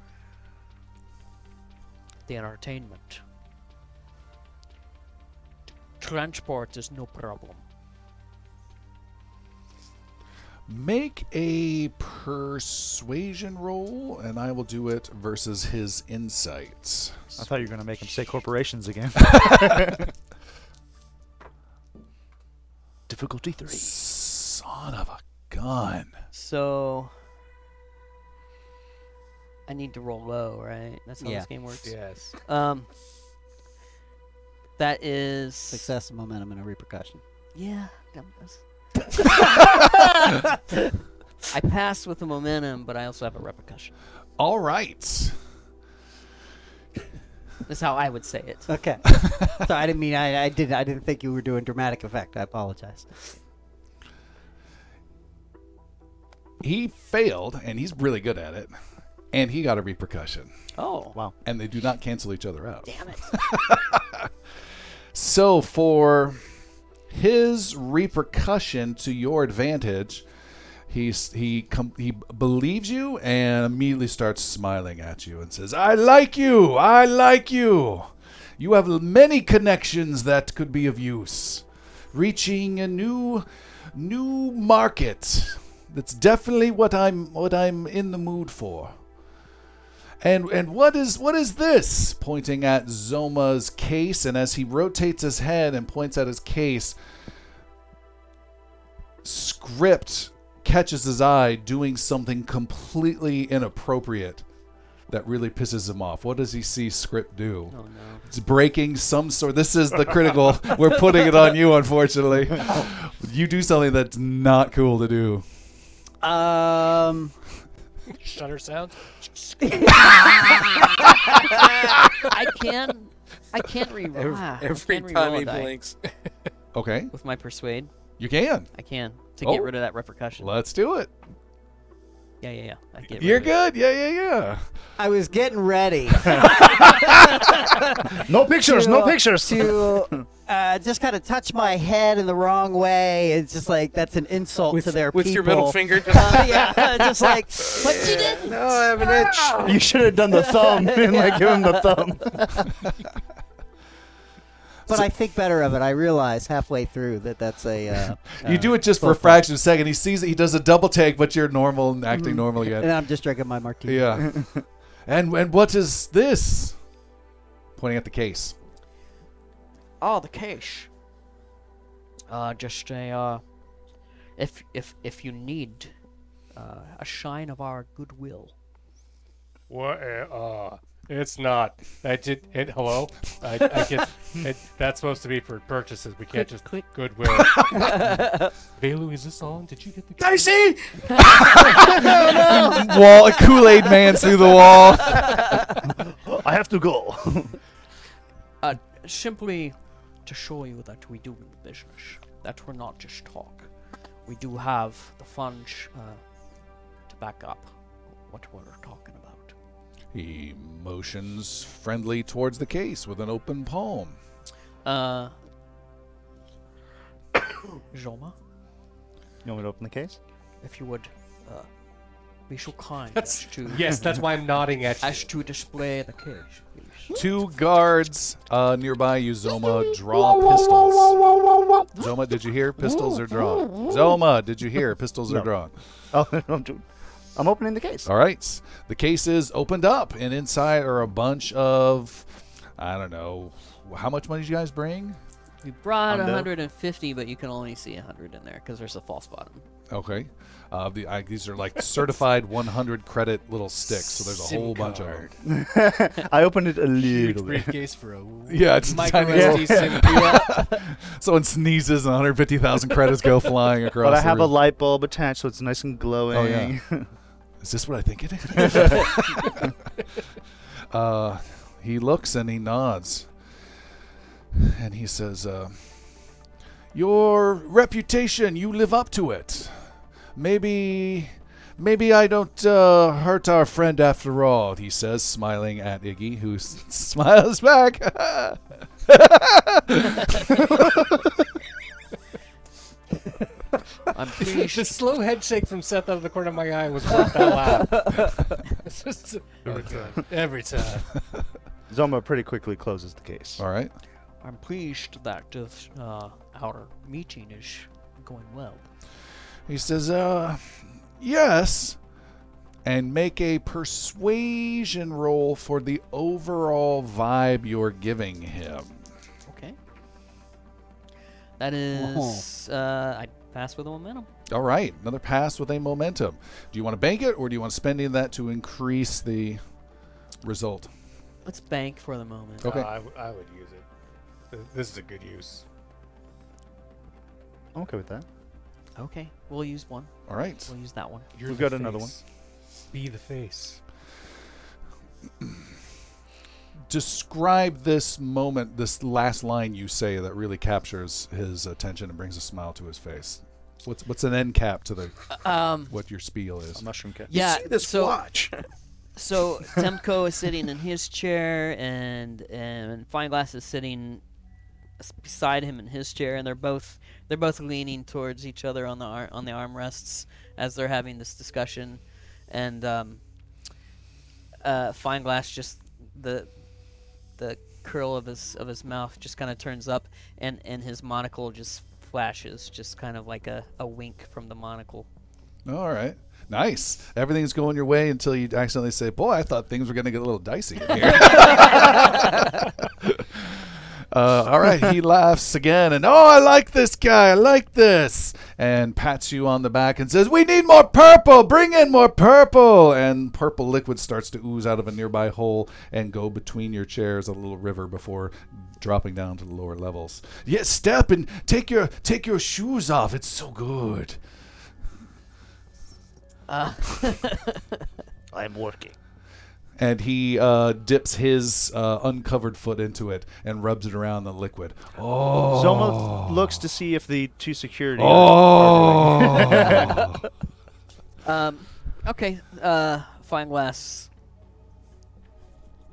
S7: the entertainment. Transport is no problem.
S1: Make a persuasion roll and i will do it versus his insights
S4: I thought you were gonna make him say corporations again.
S8: Difficulty three.
S1: son of a gun
S7: So I need to roll low, right? That's how
S3: Yeah.
S7: this game works.
S5: Yes.
S7: Um that is
S3: Success, momentum, and a repercussion.
S7: Yeah, that was- I pass with the momentum, but I also have a repercussion.
S1: all right
S7: That's how I would say it.
S3: Okay. so I didn't mean I, I didn't I didn't think you were doing dramatic effect. I apologize.
S1: he failed and he's really good at it and he got a repercussion
S7: Oh,
S4: Wow.
S1: and they do not cancel each other out
S7: damn it!
S1: So for his repercussion to your advantage, he's he com- he believes you and immediately starts smiling at you and says, "I like you. I like you. You have many connections that could be of use, reaching a new new market. That's definitely what I'm what I'm in the mood for." And and what is what is this? Pointing at Zoma's case, and as he rotates his head and points at his case, Script catches his eye doing something completely inappropriate that really pisses him off. What does he see Script do?
S7: Oh no!
S1: It's breaking some sort. This is the critical. We're putting it on you, unfortunately. You do something that's not cool to do.
S3: Um.
S5: Shutter sound.
S7: I can, I can re-roll.
S6: Every,
S7: ah, I
S6: every
S7: can
S6: time
S7: re-roll
S6: he
S7: die
S6: blinks.
S1: Okay,
S7: with my persuade,
S1: you can.
S7: I can to
S1: Oh.
S7: get rid of that repercussion.
S1: Let's do it.
S7: Yeah, yeah, yeah. I get rid
S1: You're
S7: of it.
S1: good. Yeah, yeah, yeah.
S3: I was getting ready
S8: No pictures. No
S3: To-
S8: pictures.
S3: to uh, just kind of touch my head in the wrong way. It's just like that's an insult
S6: With,
S3: to their
S6: with
S3: people.
S6: your middle finger. Just,
S3: Uh, yeah, just like what you did.
S6: no, I have an itch.
S8: You should have done the thumb and like give him the thumb.
S3: But I think better of it. I realize halfway through that that's a. Uh,
S1: You do it just for a fraction of a second. He sees it. He does a double take, but you're normal and acting normal
S3: and. I'm just drinking my martini.
S1: Yeah. and and what is this? Pointing at the case.
S7: Ah, the case. Uh, just a uh, if if if you need uh, a shine of our goodwill.
S5: What? Uh, uh, it's not. I did. It, hello. I, I get. It, that's supposed to be for purchases. We can't
S7: Click,
S5: just
S7: click.
S5: goodwill. Velu, is this on? Did you get the?
S6: Dicey!
S1: Wall a Kool Aid man through the wall.
S8: I have to go.
S7: Uh, simply to show you that we do the business, that we're not just talk. We do have the funds uh, to back up what we're talking about.
S1: He motions friendly towards the case with an open palm.
S7: Uh, Zoma,
S4: You want me to open the case?
S7: if you would uh, be so kind
S5: That's
S7: as to
S5: yes. That's why I'm nodding at you.
S7: as to display the case, please.
S1: Two guards uh, nearby you, Zoma, draw pistols. Zoma, did you hear? Pistols are drawn. Zoma, did you hear? Pistols are
S4: No.
S1: drawn.
S4: Oh, I'm, doing- I'm opening the case.
S1: All right. The case is opened up, and inside are a bunch of, I don't know, how much money did you guys bring?
S7: We brought
S4: Hundo.
S7: 150, but you can only see 100 in there because there's a false bottom.
S1: Okay. Uh, the, I, these are like certified 100 credit little sticks, so there's a
S5: SIM
S1: whole bunch of them.
S4: I opened it a
S5: Huge
S4: little bit.
S5: briefcase for a
S1: Yeah, it's
S5: micro
S1: tiny little-
S5: SD SIM card.
S1: Someone sneezes and 150,000 credits go flying across.
S4: But I
S1: the
S4: have a
S1: room.
S4: light bulb attached, so it's nice and glowing.
S1: Oh, yeah. Is this what I think it is? uh, he looks and he nods. And he says, uh, Your reputation, you live up to it. Maybe. Maybe I don't uh, hurt our friend after all, he says, smiling at Iggy, who s- smiles back.
S7: I'm
S5: the
S7: pleased.
S5: slow head shake from Seth out of the corner of my eye was worth that laugh. It's just every time. Every time.
S4: Zoma pretty quickly closes the case.
S1: all right.
S7: I'm pleased that this, uh, our meeting is going well.
S1: He says, uh, yes. And make a persuasion roll for the overall vibe you're giving him.
S7: Okay. That is, uh, I pass with a momentum.
S1: All right, another pass with a momentum. Do you want to bank it or do you want to spend any of that to increase the result?
S7: Let's bank for the moment.
S1: Okay.
S5: Uh, I, w- I would use it. Th- This is a good use.
S4: I'm okay with that.
S7: Okay, we'll use one.
S1: All right.
S7: We'll use that one.
S5: You're
S4: We've
S5: the
S4: got another one.
S5: face. Be the face.
S1: Describe this moment, this last line you say that really captures his attention and brings a smile to his face. What's what's an end cap to the
S7: Um,
S1: what your spiel
S4: A
S1: is?
S4: mushroom cat.
S7: yeah.
S6: See this
S7: so,
S6: watch.
S7: so Tenko is sitting in his chair, and and Fineglass is sitting s- beside him in his chair, and they're both they're both leaning towards each other on the ar- on the armrests as they're having this discussion, and um, uh, Fineglass just the the curl of his of his mouth just kind of turns up, and and his monocle just flashes, just kind of like a, a wink from the monocle.
S1: All right. Nice. Everything's going your way until you accidentally say, "Boy, I thought things were going to get a little dicey in here." uh, all right. He laughs again, and oh, I like this guy. I like this, and pats you on the back and says, "We need more purple. Bring in more purple." And purple liquid starts to ooze out of a nearby hole and go between your chairs, a little river before dropping down to the lower levels. Yes, step and take your take your shoes off. It's so good.
S8: I'm working.
S1: And he uh, dips his uh, uncovered foot into it and rubs it around the liquid. Oh,
S4: Zoma looks to see if the two security.
S1: oh.
S7: Um, okay. Uh, Fineglass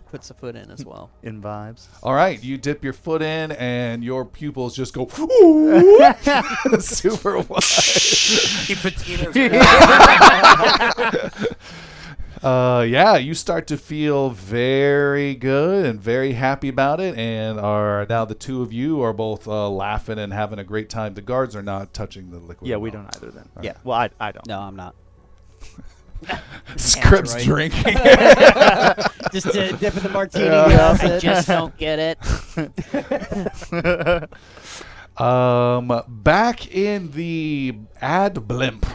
S7: puts a foot in as well.
S4: in vibes.
S1: All right, you dip your foot in, and your pupils just go super wide.
S6: He patinas.
S1: Uh, yeah, you start to feel very good and very happy about it, and are now the two of you are both uh, laughing and having a great time. The guards are not touching the liquid.
S4: Yeah, we don't either then.
S3: Yeah.
S4: Well, I, I don't.
S3: No, I'm not.
S1: Scripts
S3: right.
S1: drinking.
S3: Just to dip in the martini
S1: Yeah.
S3: glass.
S7: I just don't get it.
S1: Um, back in the ad blimp,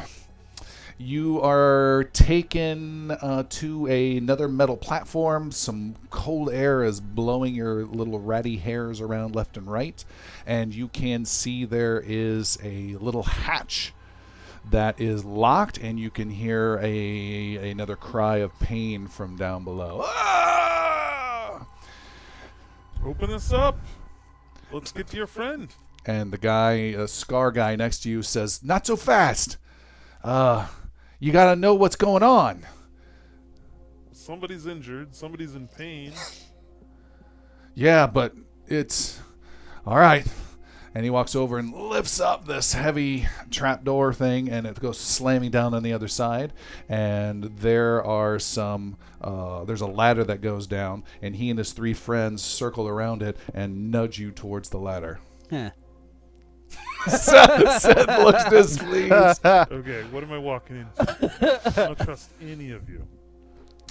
S1: you are taken uh, to another metal platform. Some cold air is blowing your little ratty hairs around left and right, and you can see there is a little hatch that is locked, and you can hear a another cry of pain from down below. Ah!
S2: Open this up. Let's get to your friend.
S1: and the guy, a scar guy next to you, says, "Not so fast. Uh, you gotta know what's going on."
S2: Somebody's injured. Somebody's in pain.
S1: Yeah, but it's all right. And he walks over and lifts up this heavy trapdoor thing, and it goes slamming down on the other side. And there are some, uh, there's a ladder that goes down, and he and his three friends circle around it and nudge you towards the ladder.
S3: Huh.
S1: Seth, Seth looks displeased.
S2: Okay, what am I walking into? I don't trust any of you.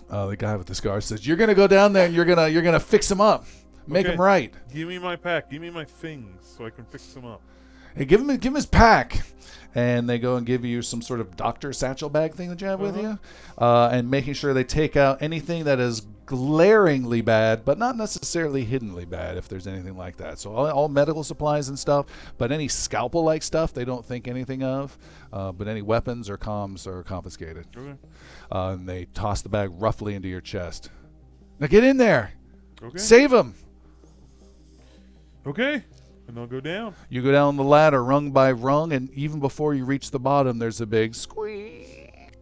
S1: Uh, the guy with the scar says, "You're gonna go down there and you're gonna you're gonna fix him up, make
S2: Okay.
S1: him right.
S2: Give me my pack. Give me my things so I can fix them up.
S1: Hey, give him give him his pack." And they go and give you some sort of doctor satchel bag thing that you have with
S2: Uh-huh.
S1: you, uh, and making sure they take out anything that is glaringly bad, but not necessarily hiddenly bad, if there's anything like that. So all, all medical supplies and stuff, but any scalpel-like stuff they don't think anything of. Uh, but any weapons or comms are confiscated.
S2: Okay.
S1: Uh, and they toss the bag roughly into your chest. Now get in there,
S2: Okay.
S1: save him.
S2: Okay. And I'll go down.
S1: You go down the ladder rung by rung, and even before you reach the bottom, there's a big squeak,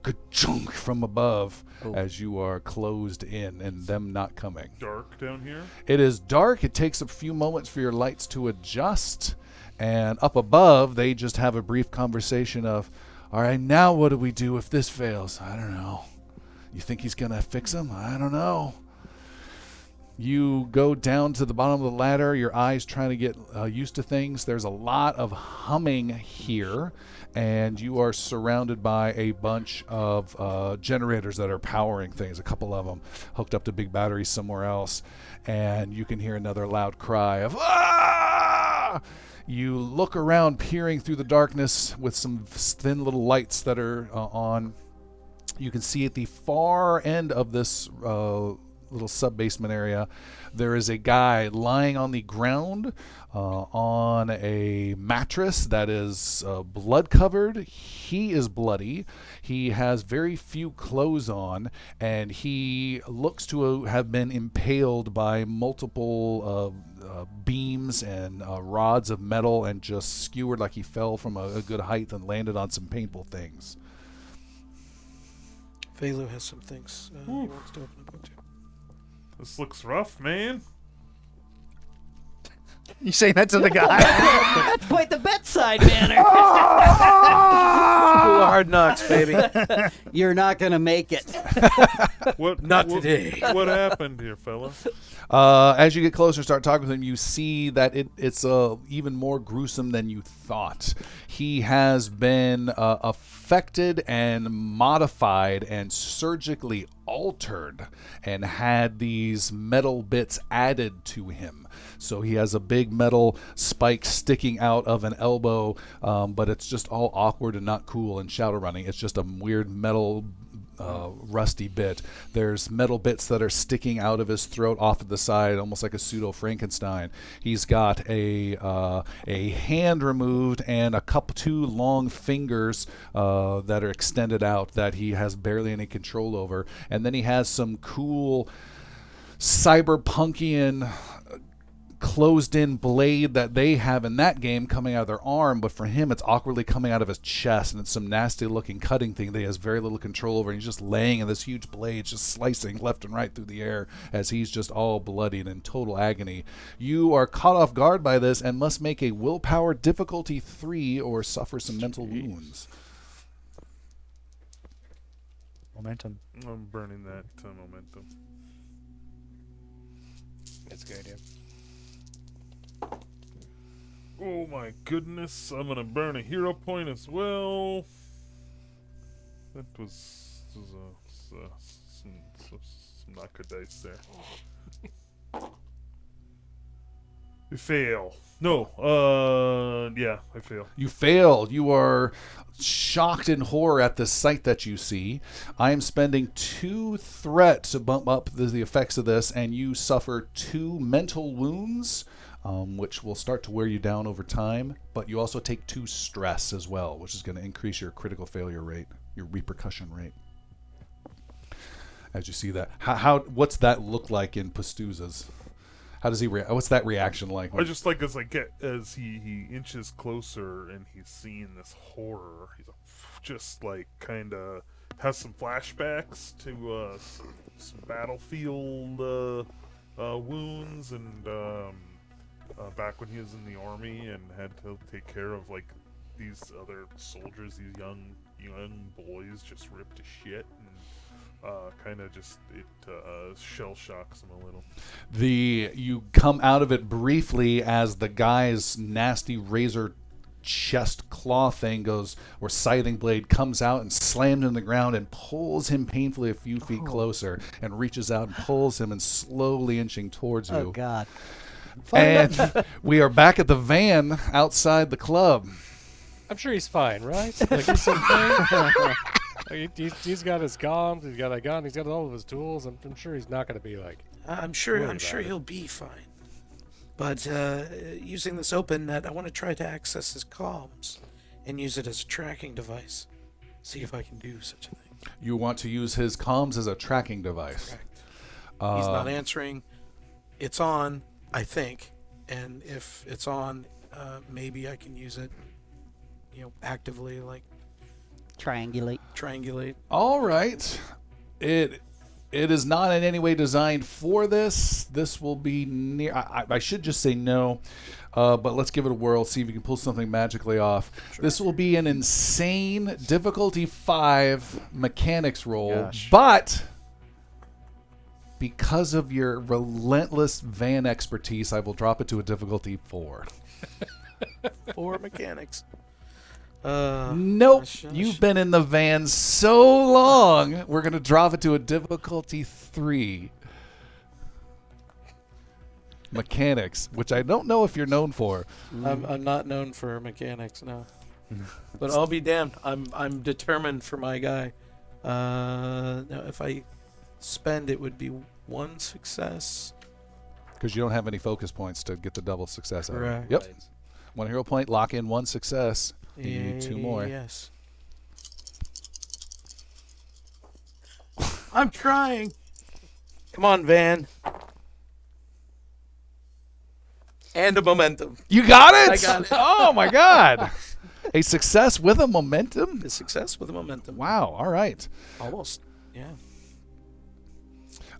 S1: ka-chunk from above as you are closed in and them not coming.
S2: Dark down here.
S1: It is dark. It takes a few moments for your lights to adjust. And up above, they just have a brief conversation of, all right, now what do we do if this fails? I don't know. You think he's going to fix him? I don't know. You go down to the bottom of the ladder, your eyes trying to get uh, used to things. There's a lot of humming here, and you are surrounded by a bunch of uh, generators that are powering things, a couple of them hooked up to big batteries somewhere else. And you can hear another loud cry of, ah! You look around, peering through the darkness with some thin little lights that are uh, on you can see at the far end of this uh, little sub basement area, there is a guy lying on the ground uh, on a mattress that is uh, blood covered. He is bloody. He has very few clothes on, and he looks to have been impaled by multiple. Uh, uh, beams and uh, rods of metal and just skewered like he fell from a, a good height and landed on some painful things.
S6: Velo has some things uh, he wants to open to.
S2: This looks rough, man.
S4: You saying that to the guy?
S7: That's quite the bedside manner.
S6: School of hard knocks, baby.
S3: You're not gonna make it.
S2: What?
S6: Not
S2: what,
S6: today.
S2: What happened here, fella?
S1: Uh, as you get closer, and start talking with him, you see that it, it's uh, even more gruesome than you thought. He has been uh, affected and modified and surgically altered and had these metal bits added to him. So he has a big metal spike sticking out of an elbow, um, but it's just all awkward and not cool and shadow running. It's just a weird metal uh, rusty bit. There's metal bits that are sticking out of his throat off to the side, almost like a pseudo Frankenstein. He's got a uh, a hand removed and a couple two long fingers uh, that are extended out that he has barely any control over, and then he has some cool cyberpunkian closed in blade that they have in that game coming out of their arm, but for him it's awkwardly coming out of his chest and it's some nasty looking cutting thing that he has very little control over. And he's just laying in this huge blade, just slicing left and right through the air as he's just all bloody and in total agony. You are caught off guard by this and must make a willpower difficulty three or suffer some mental wounds.
S4: Momentum.
S2: I'm burning that uh, momentum.
S5: That's a good idea.
S2: Oh my goodness! I'm gonna burn a hero point as well. That was This is uh, some, some, some good dice there. You fail. No. Uh, yeah, I fail.
S1: You fail. You are shocked in horror at the sight that you see. I am spending two threat to bump up the, the effects of this, and you suffer two mental wounds, um, which will start to wear you down over time. But you also take two stress as well, which is going to increase your critical failure rate, your repercussion rate. As you see that, how, how what's that look like in Pastuza's? How does he? Rea- what's that reaction like?
S2: I just like as I get as he he inches closer and he's seeing this horror. He's just like kind of has some flashbacks to uh, some battlefield uh, uh, wounds and um, uh, back when he was in the army and had to take care of like these other soldiers, these young young boys, just ripped to shit and. Uh, kind of just it uh, shell shocks him a little.
S1: the you come out of it briefly as the guy's nasty razor chest claw thing goes or scything blade comes out and slams in the ground and pulls him painfully a few feet closer and reaches out and pulls him and slowly inching towards you
S3: Oh God.
S1: And we are back at the van outside the club
S5: I'm sure he's fine, right? Like he's okay. Like, he, he's, he's got his comms, he's got a gun, he's got all of his tools. I'm, I'm sure he's not going to be like.
S6: I'm sure. I'm sure
S5: it.
S6: he'll be fine. But uh, using this open net, I want to try to access his comms and use it as a tracking device. See if I can do such a thing.
S1: you want to use his comms as a tracking device
S6: Correct. He's not
S1: Um,
S6: answering. It's on, I think, and if it's on, uh, maybe I can use it. You know, actively like
S3: Triangulate.
S6: triangulate.
S1: All right. It it is not in any way designed for this. This will be near. I, I I should just say no, uh, but let's give it a whirl. See if you can pull something magically off. This will be an insane difficulty five mechanics roll,
S4: Gosh.
S1: but because of your relentless van expertise, I will drop it to a difficulty four.
S6: Four mechanics. Uh,
S1: Nope.
S6: gosh, gosh.
S1: You've been in the van so long. We're going to drop it to a difficulty three. Mechanics, which I don't know if you're known for.
S6: I'm, I'm not known for mechanics, no. but I'll be damned. I'm I'm determined for my guy. Uh, now if I spend, it would be one success.
S1: Because you don't have any focus points to get the double success out of it. Yep. One hero point, lock in one success. You need two more.
S6: Yes. I'm trying. Come on, Van. And a momentum.
S1: You got it?
S6: I got it.
S1: Oh, my God. a success with a momentum?
S6: A success with a momentum.
S1: Wow. All right.
S6: Almost. Yeah.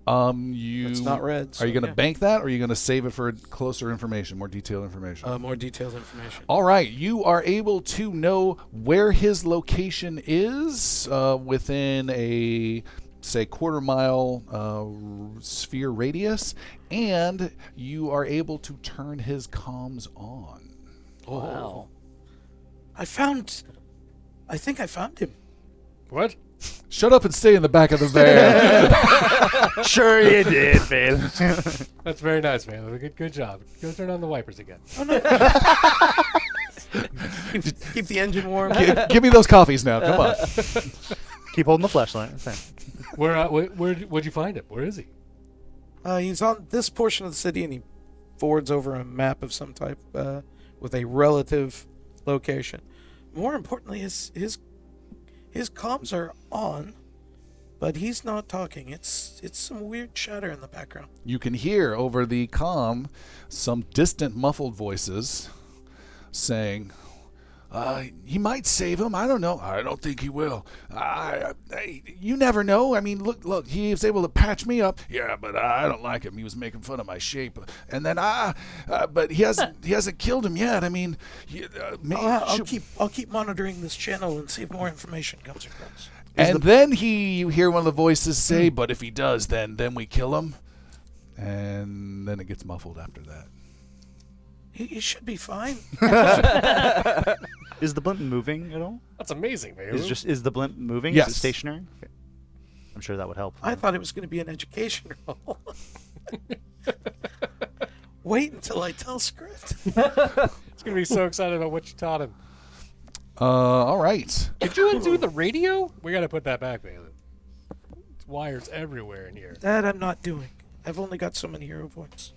S1: Um, you.
S6: It's not red.
S1: Are you going to
S6: yeah.
S1: bank that or are you going to save it for closer information, more detailed information?
S6: Uh, more detailed information.
S1: All right, you are able to know where his location is uh, within a say quarter mile uh, sphere radius, and you are able to turn his comms on.
S6: Wow. I found. I think I found him.
S5: What?
S1: Shut up and stay in the back of the van.
S4: sure you did, man.
S5: That's very nice, man. Good, good job. Go turn on the wipers again.
S6: Keep the engine warm.
S1: Gi- Give me those coffees now. Come on.
S4: Keep holding the flashlight.
S5: Where, uh, where, where, where'd you find him? Where is he?
S6: Uh, he's on this portion of the city, and he forwards over a map of some type uh, with a relative location. More importantly, his his his comms are on, but he's not talking. It's it's some weird chatter in the background.
S1: You can hear over the comm some distant muffled voices saying, uh, he might save him. I don't know. I don't think he will. I, I, you never know. I mean, look, look. He was able to patch me up. Yeah, but I don't like him. He was making fun of my shape. And then I, uh, but he hasn't. He hasn't killed him yet. I mean, he, uh, may-
S6: I'll, I'll
S1: should-
S6: keep I'll keep monitoring this channel and see if more information comes across.
S1: And then he, you hear one of the voices say, "But if he does, then then we kill him." And then it gets muffled after that.
S6: He, he should be fine.
S4: Is the blimp moving at all?
S5: That's amazing, man.
S4: Is just is the blimp moving? Is
S1: Yes.
S4: it stationary? Okay. I'm sure that would help.
S6: I thought it was going to be an education role. Wait until I tell script.
S5: He's gonna be so excited about what you taught him.
S1: Uh, all right.
S5: Did you undo the radio? We gotta put that back, Valen. It's wires everywhere in here.
S6: That I'm not doing. I've only got so many hero points.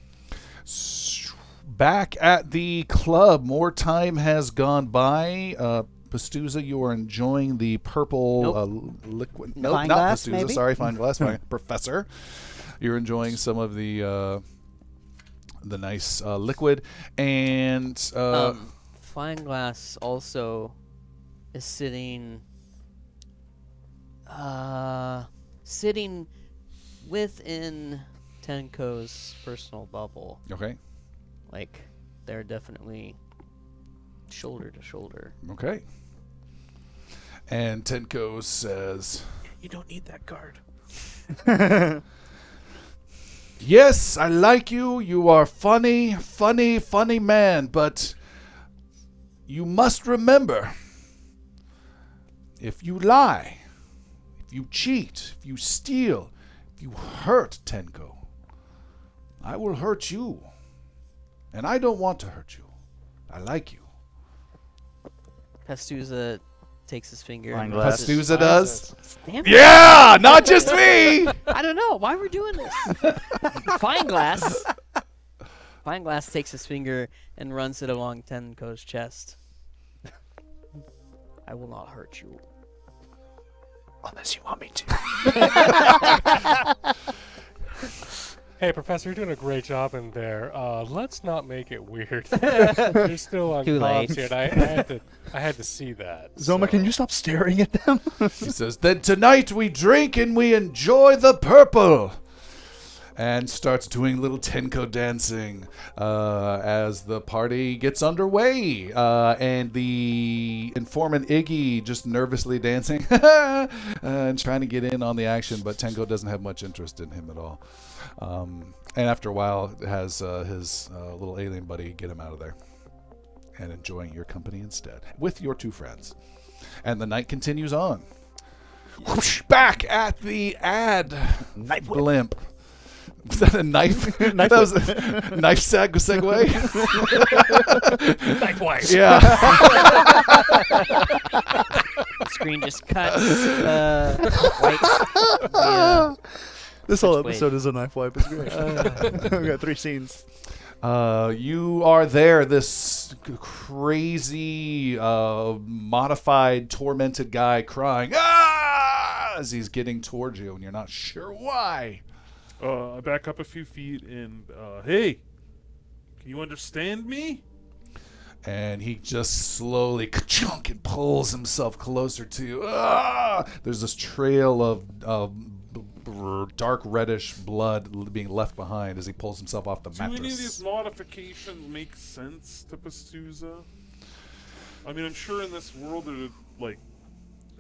S1: Back at the club, more time has gone by. Uh, Pastuza, you are enjoying the purple
S3: Nope.
S1: uh, liquid. Nope, not
S3: glass,
S1: Pastuza.
S3: maybe?
S1: Sorry, fine glass. Professor, you're enjoying some of the uh, the nice uh, liquid, and uh,
S7: um, Fine Glass also is sitting, uh, sitting within Tenko's personal bubble.
S1: okay,
S7: Like they're definitely shoulder to shoulder.
S1: okay. And Tenko says,
S6: You don't need that card.
S1: Yes, I like you. You are funny, funny, funny man, but you must remember if you lie, if you cheat, if you steal, if you hurt Tenko, I will hurt you. And I don't want to hurt you. I like you.
S7: Pastuza takes his finger.
S4: Fine
S7: and
S4: glass.
S7: runs
S1: Pastuza does?
S7: Damn it.
S1: Yeah, not just me.
S7: I don't know why we're doing this. Fine Glass. Fine Glass takes his finger and runs it along Tenko's chest. I will not hurt you.
S6: Unless you want me to.
S5: Hey, Professor, you're doing a great job in there. Uh, let's not make it weird. You're still on
S3: Too
S5: comms
S3: late.
S5: here, and I, I had to, I had to see that.
S4: Zoma,
S5: so-
S4: can you stop staring at them?
S1: He says, Then tonight we drink and we enjoy the purple. And starts doing little Tenko dancing uh, as the party gets underway. Uh, and the informant Iggy just nervously dancing and trying to get in on the action, but Tenko doesn't have much interest in him at all. Um, and after a while, has uh, his uh, little alien buddy get him out of there and enjoying your company instead with your two friends. And the night continues on. Whoosh, back at the ad
S4: whip.
S1: blimp. Was that a knife? knife that was a knife seg segue.
S5: Knife wipe.
S1: yeah.
S7: Screen just cuts. Uh, white. Yeah.
S4: This whole
S7: Which way?
S4: episode is a knife wipe. It's great. we got three scenes.
S1: Uh, you are there. This c- crazy, uh, modified, tormented guy crying ah! as he's getting towards you, and you're not sure why.
S2: Uh, I back up a few feet and, uh, hey, can you understand me?
S1: and he just slowly ka-chunk and pulls himself closer to you. Ah! There's this trail of uh, dark reddish blood being left behind as he pulls himself off the mattress
S2: Do any of these modifications make sense to Pastuza? I mean, I'm sure in this world, it, like,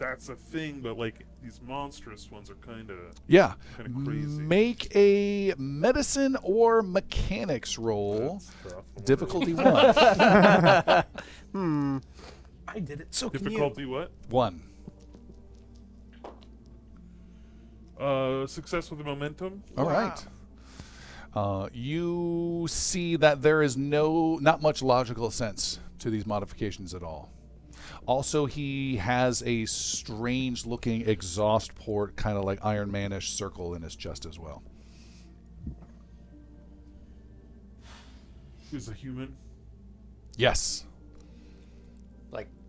S2: that's a thing, but, like, these monstrous ones are kind of.
S1: Yeah.
S2: Kinda crazy.
S1: Make a medicine or mechanics roll.
S2: Tough.
S1: Difficulty one.
S3: Hmm.
S6: I did it. So can
S2: Difficulty what?
S1: one.
S2: Uh, success with the momentum.
S1: All right. Uh, you see that there is no, not much logical sense to these modifications at all. Also, he has a strange looking exhaust port, kind of like Iron Manish circle in his chest as well.
S2: Who's a human?
S1: Yes.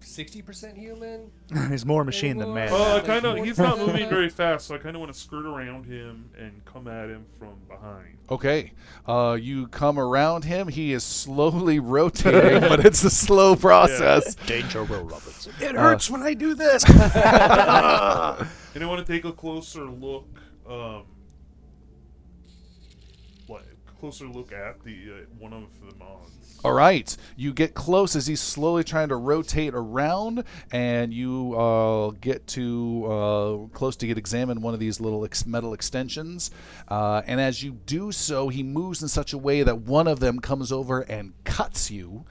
S5: Like 60% human?
S4: He's more machine than man.
S2: Uh,
S5: Yeah.
S2: kind of. He's not moving very fast, so I kind of want to skirt around him and come at him from behind.
S1: Okay. Uh, you come around him. He is slowly rotating, but it's a slow process.
S4: Danger, Will Robinson.
S6: It hurts when I do this.
S2: And I want to take a closer look. Um, what? Closer look at the uh, one of the mods.
S1: All right. You get close as he's slowly trying to rotate around, and you uh, get to uh, close to get examine one of these little ex- metal extensions. Uh, and as you do so, he moves in such a way that one of them comes over and cuts you.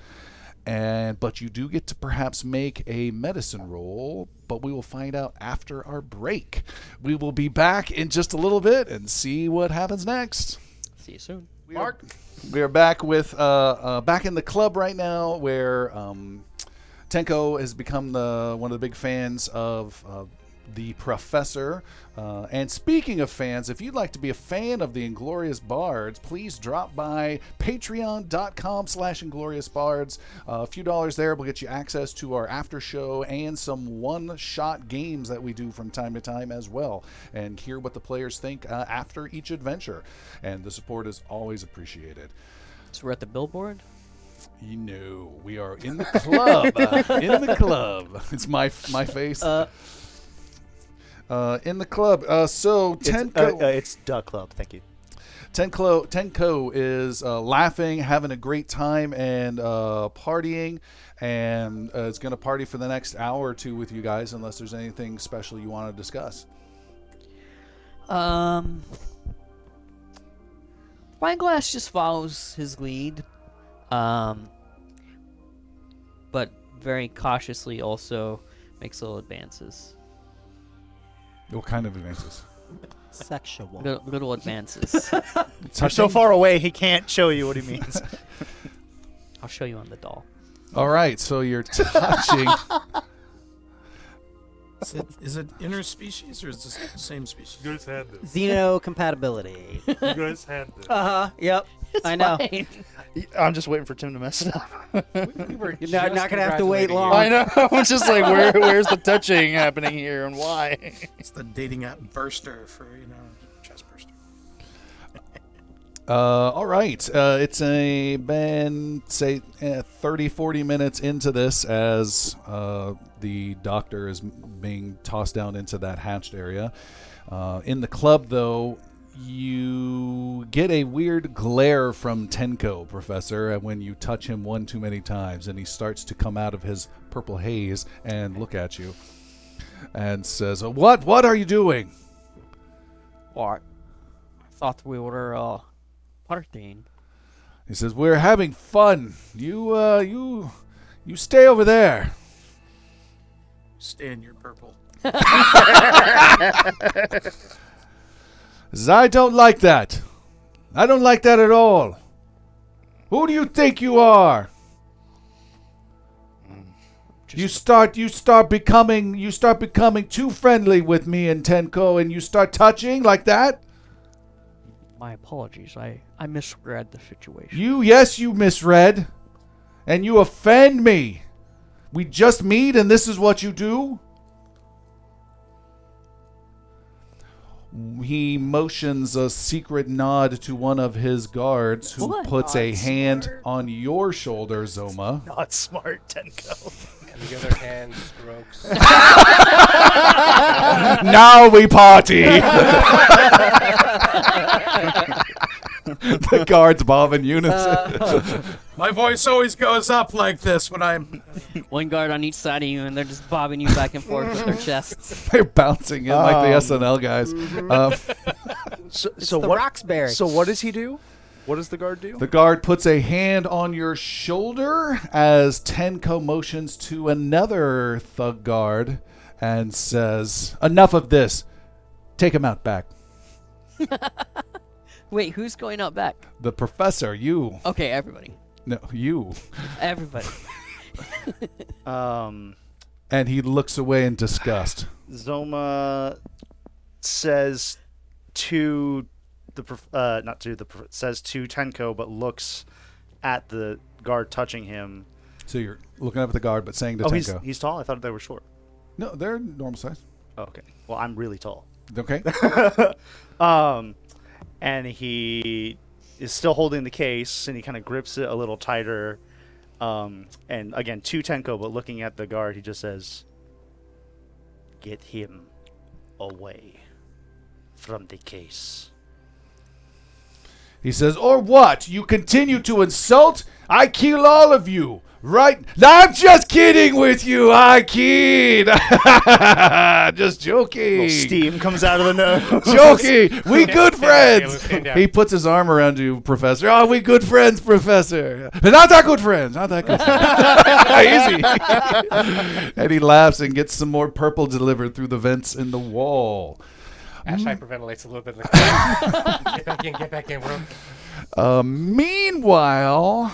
S1: and but you do get to perhaps make a medicine roll but we will find out after our break we will be back in just a little bit and see what happens next
S7: See you soon.
S1: Mark. We are back with uh, uh, back in the club right now, where um, Tenko has become the one of the big fans of uh, the professor. Uh, and speaking of fans, if you'd like to be a fan of the Inglorious Bards, please drop by patreon.com slash Inglorious Bards. Uh, a few dollars there will get you access to our after show and some one-shot games that we do from time to time as well, and hear what the players think uh, after each adventure. And the support is always appreciated.
S7: So we're at the billboard.
S1: You know, we are in the club. uh, in the club. It's my my face. Uh, in the club. Uh, so
S4: It's,
S1: Tenko,
S4: uh, uh, it's Duck Club. Thank you.
S1: Tenko, Tenko is uh, laughing, having a great time, and uh, partying, and uh, is going to party for the next hour or two with you guys, unless there's anything special you want to discuss.
S7: Um, Wineglass just follows his lead, um, but very cautiously also makes little advances.
S1: What kind of advances?
S3: Sexual.
S7: Little, little advances.
S4: You're so far away, he can't show you what he means.
S7: I'll show you on the doll.
S1: All right, so you're touching.
S6: Is it, is it interspecies or is it the same species?
S2: You guys had this.
S3: Xenocompatibility.
S2: You guys had this.
S3: uh huh. Yep. I know.
S7: Fine.
S4: I'm just waiting for Tim to mess it up.
S5: We were
S3: You're not-
S5: just
S3: not gonna have to wait
S5: congratulating you.
S3: long.
S4: I know. I'm just like, where, where's the touching happening here and why?
S6: It's the dating app Burster for, you know, chest burster.
S1: Uh, all right. Uh, it's a been say eh, 30, 40 minutes into this as uh, the doctor is being tossed down into that hatched area. Uh, in the club, though, you get a weird glare from Tenko, Professor, when you touch him one too many times, and he starts to come out of his purple haze and look at you, and says, "What? What are you doing?"
S7: What? I thought we were uh partying.
S1: He says, "We're having fun. You, uh, you, you stay over there."
S6: Stay in your purple.
S1: He says, "I don't like that. I don't like that at all. Who do you think you are? you start, you start becoming, you start becoming too friendly with me and Tenko, and you start touching like that.
S7: My apologies. I I misread the situation.
S1: You, yes, you misread, and you offend me. We just meet, and this is what you do." He motions a secret nod to one of his guards, who
S7: What?
S1: puts a hand on your shoulder, Zoma.
S4: Not smart, Tenko.
S5: And the other hand strokes.
S1: now we party. the guards bob in unison.
S6: My voice always goes up like this when I'm.
S7: One guard on each side of you, and they're just bobbing you back and forth with their chests.
S1: They're bouncing in like the
S4: Um,
S1: SNL guys.
S7: Mm-hmm.
S1: Um,
S4: So, so
S3: the
S4: what?
S3: Roxbury.
S4: So what does he do? What does the guard do?
S1: the guard puts a hand on your shoulder as Tenko motions to another thug guard and says, "Enough of this. Take him out back."
S7: Wait, who's going out back?
S1: The professor, you,
S7: Okay, everybody.
S1: no, you,
S7: Everybody.
S4: um,
S1: and he looks away in disgust.
S4: Zoma says to the uh, not to the says to Tenko, but looks at the guard touching him.
S1: So you're looking up at the guard, but saying to
S4: oh,
S1: Tenko,
S4: he's he's tall. I thought they were short.
S1: "No, they're normal size."
S4: Oh, okay. Well, I'm really tall.
S1: Okay.
S4: Um, and he is still holding the case, and he kind of grips it a little tighter. Um, and again, to Tenko, but looking at the guard, he just says, "Get him away from the case."
S1: He says, Or what? You continue to insult I kill all of you. Right? I'm just kidding with you. I kid. just joking.
S4: Little steam comes out of the nose.
S1: Joking. We good friends.
S5: Caleb, stand down.
S1: He puts his arm around you, Professor. Oh, we good friends, Professor. But not that good friends. Not that good. Easy. and he laughs and gets some more purple delivered through the vents in the wall.
S5: Ash hyperventilates a little bit. In the get back in, get back in. We're
S1: Uh, meanwhile,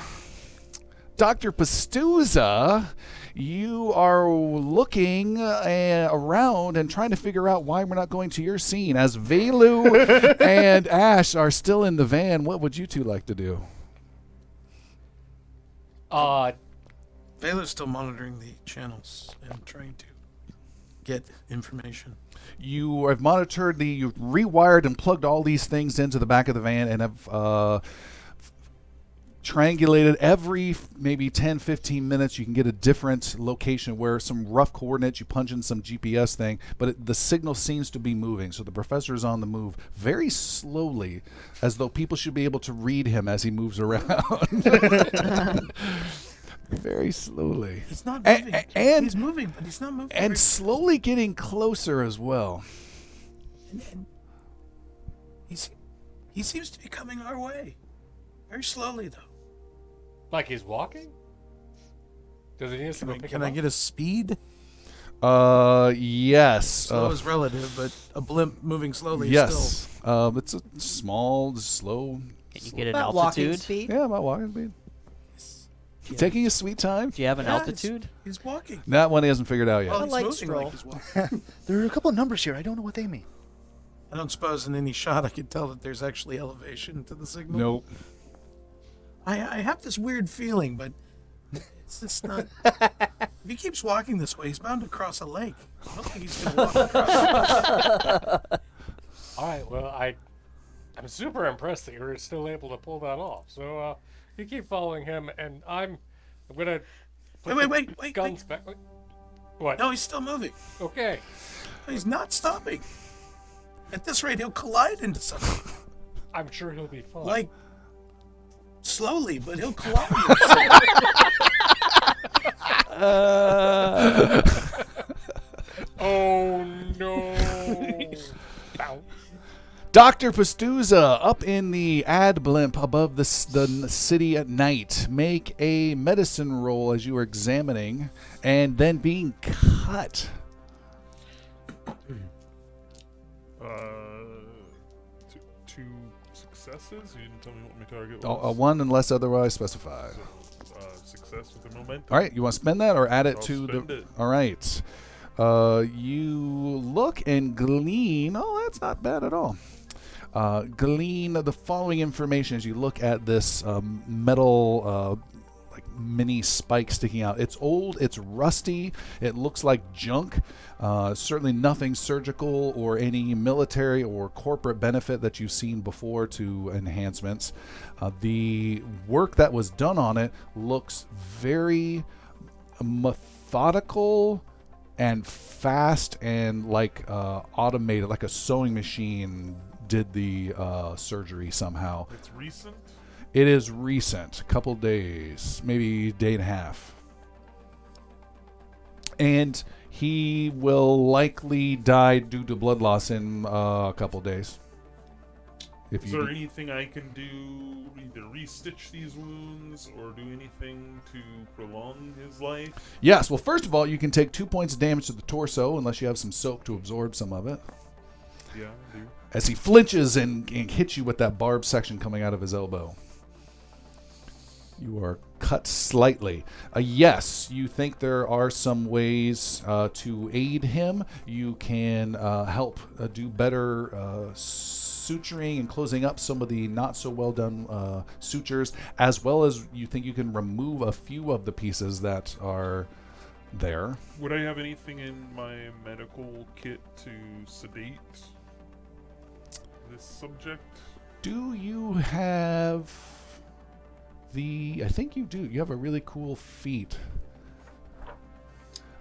S1: Dr. Pastuza, you are looking uh, around and trying to figure out why we're not going to your scene. As Velu and Ash are still in the van, what would you two like to do?
S5: uh,
S6: Baylor's still monitoring the channels and trying to get information.
S1: You have monitored the, you've rewired and plugged all these things into the back of the van and have uh, triangulated every maybe 10, 15 minutes. You can get a different location where some rough coordinates, you punch in some GPS thing, but it, the signal seems to be moving. So the professor is on the move very slowly, as though people should be able to read him as he moves around. very slowly.
S6: It's not
S1: A-
S6: moving.
S1: a- and-
S6: he's moving, but he's not moving.
S1: And
S6: very-
S1: slowly getting closer as well.
S6: he's, he seems to be coming our way. Very slowly, though.
S5: like he's walking. Does he need us to
S6: Can I,
S5: pick
S6: can
S5: him
S6: I
S5: up?
S6: get a speed?
S1: Uh, yes.
S6: Slow
S1: Uh,
S6: is relative, but a blimp moving slowly is
S1: yes. Um, it's a small, slow.
S7: Can you get an
S3: About
S7: altitude?
S3: speed.
S1: Yeah, about walking speed.
S6: Still.
S1: Taking his sweet time.
S7: Do you have an
S6: Yeah,
S7: altitude?
S6: He's, he's walking.
S1: That one he hasn't figured out yet.
S6: Oh, he's
S3: like
S6: moving
S3: stroll.
S6: like he's walking.
S8: There are a couple of numbers here. I don't know what they mean.
S6: I don't suppose in any shot I could tell that there's actually elevation to the signal.
S1: Nope.
S6: I, I have this weird feeling, but it's just not. if he keeps walking this way, he's bound to cross a lake. I don't think he's going to walk across.
S5: All right. Well, I, I'm super impressed that you're still able to pull that off. So uh, you keep following him, and I'm, I'm gonna. put
S6: Wait,
S5: the
S6: wait, wait, wait,
S5: Guns back. wait. What?
S6: No, he's still moving.
S5: Okay.
S6: He's not stopping. At this rate, he'll collide into something.
S5: I'm sure he'll be fine.
S6: Like, slowly, but he'll collide into something. Uh.
S5: Oh no!
S1: Dr. Pastuza up in the ad blimp above the, the city at night. Make a medicine roll as you are examining and then being cut.
S2: Uh, two, two successes. You didn't tell me what my target
S1: A,
S2: was.
S1: a one unless otherwise specified.
S2: Uh, success with the momentum.
S1: All right, you want to spend that or add it
S2: I'll
S1: to the.
S2: it.
S1: All right. Uh, you look and glean. Oh, that's not bad at all. Uh, glean the following information as you look at this um, metal, uh, like mini spike sticking out. It's old. It's rusty. It looks like junk. Uh, certainly nothing surgical or any military or corporate benefit that you've seen before to enhancements. Uh, the work that was done on it looks very methodical and fast and like uh, automated, like a sewing machine did the uh, surgery somehow.
S2: It's recent.
S1: It is recent, a couple days, maybe day and a half. And he will likely die due to blood loss in uh, a couple days. If
S2: Is there anything I can do, either restitch these wounds or do anything to prolong his life?
S1: yes, well, first of all, you can take two points of damage to the torso unless you have some soap to absorb some of it.
S2: Yeah, I do.
S1: As he flinches and, and hits you with that barbed section coming out of his elbow. You are cut slightly. Uh, yes, you think there are some ways uh, to aid him. You can uh, help uh, do better uh, suturing and closing up some of the not so well done uh, sutures, as well as you think you can remove a few of the pieces that are there.
S2: Would I have anything in my medical kit to sedate this subject?
S1: Do you have the? I think you do. You have a really cool feat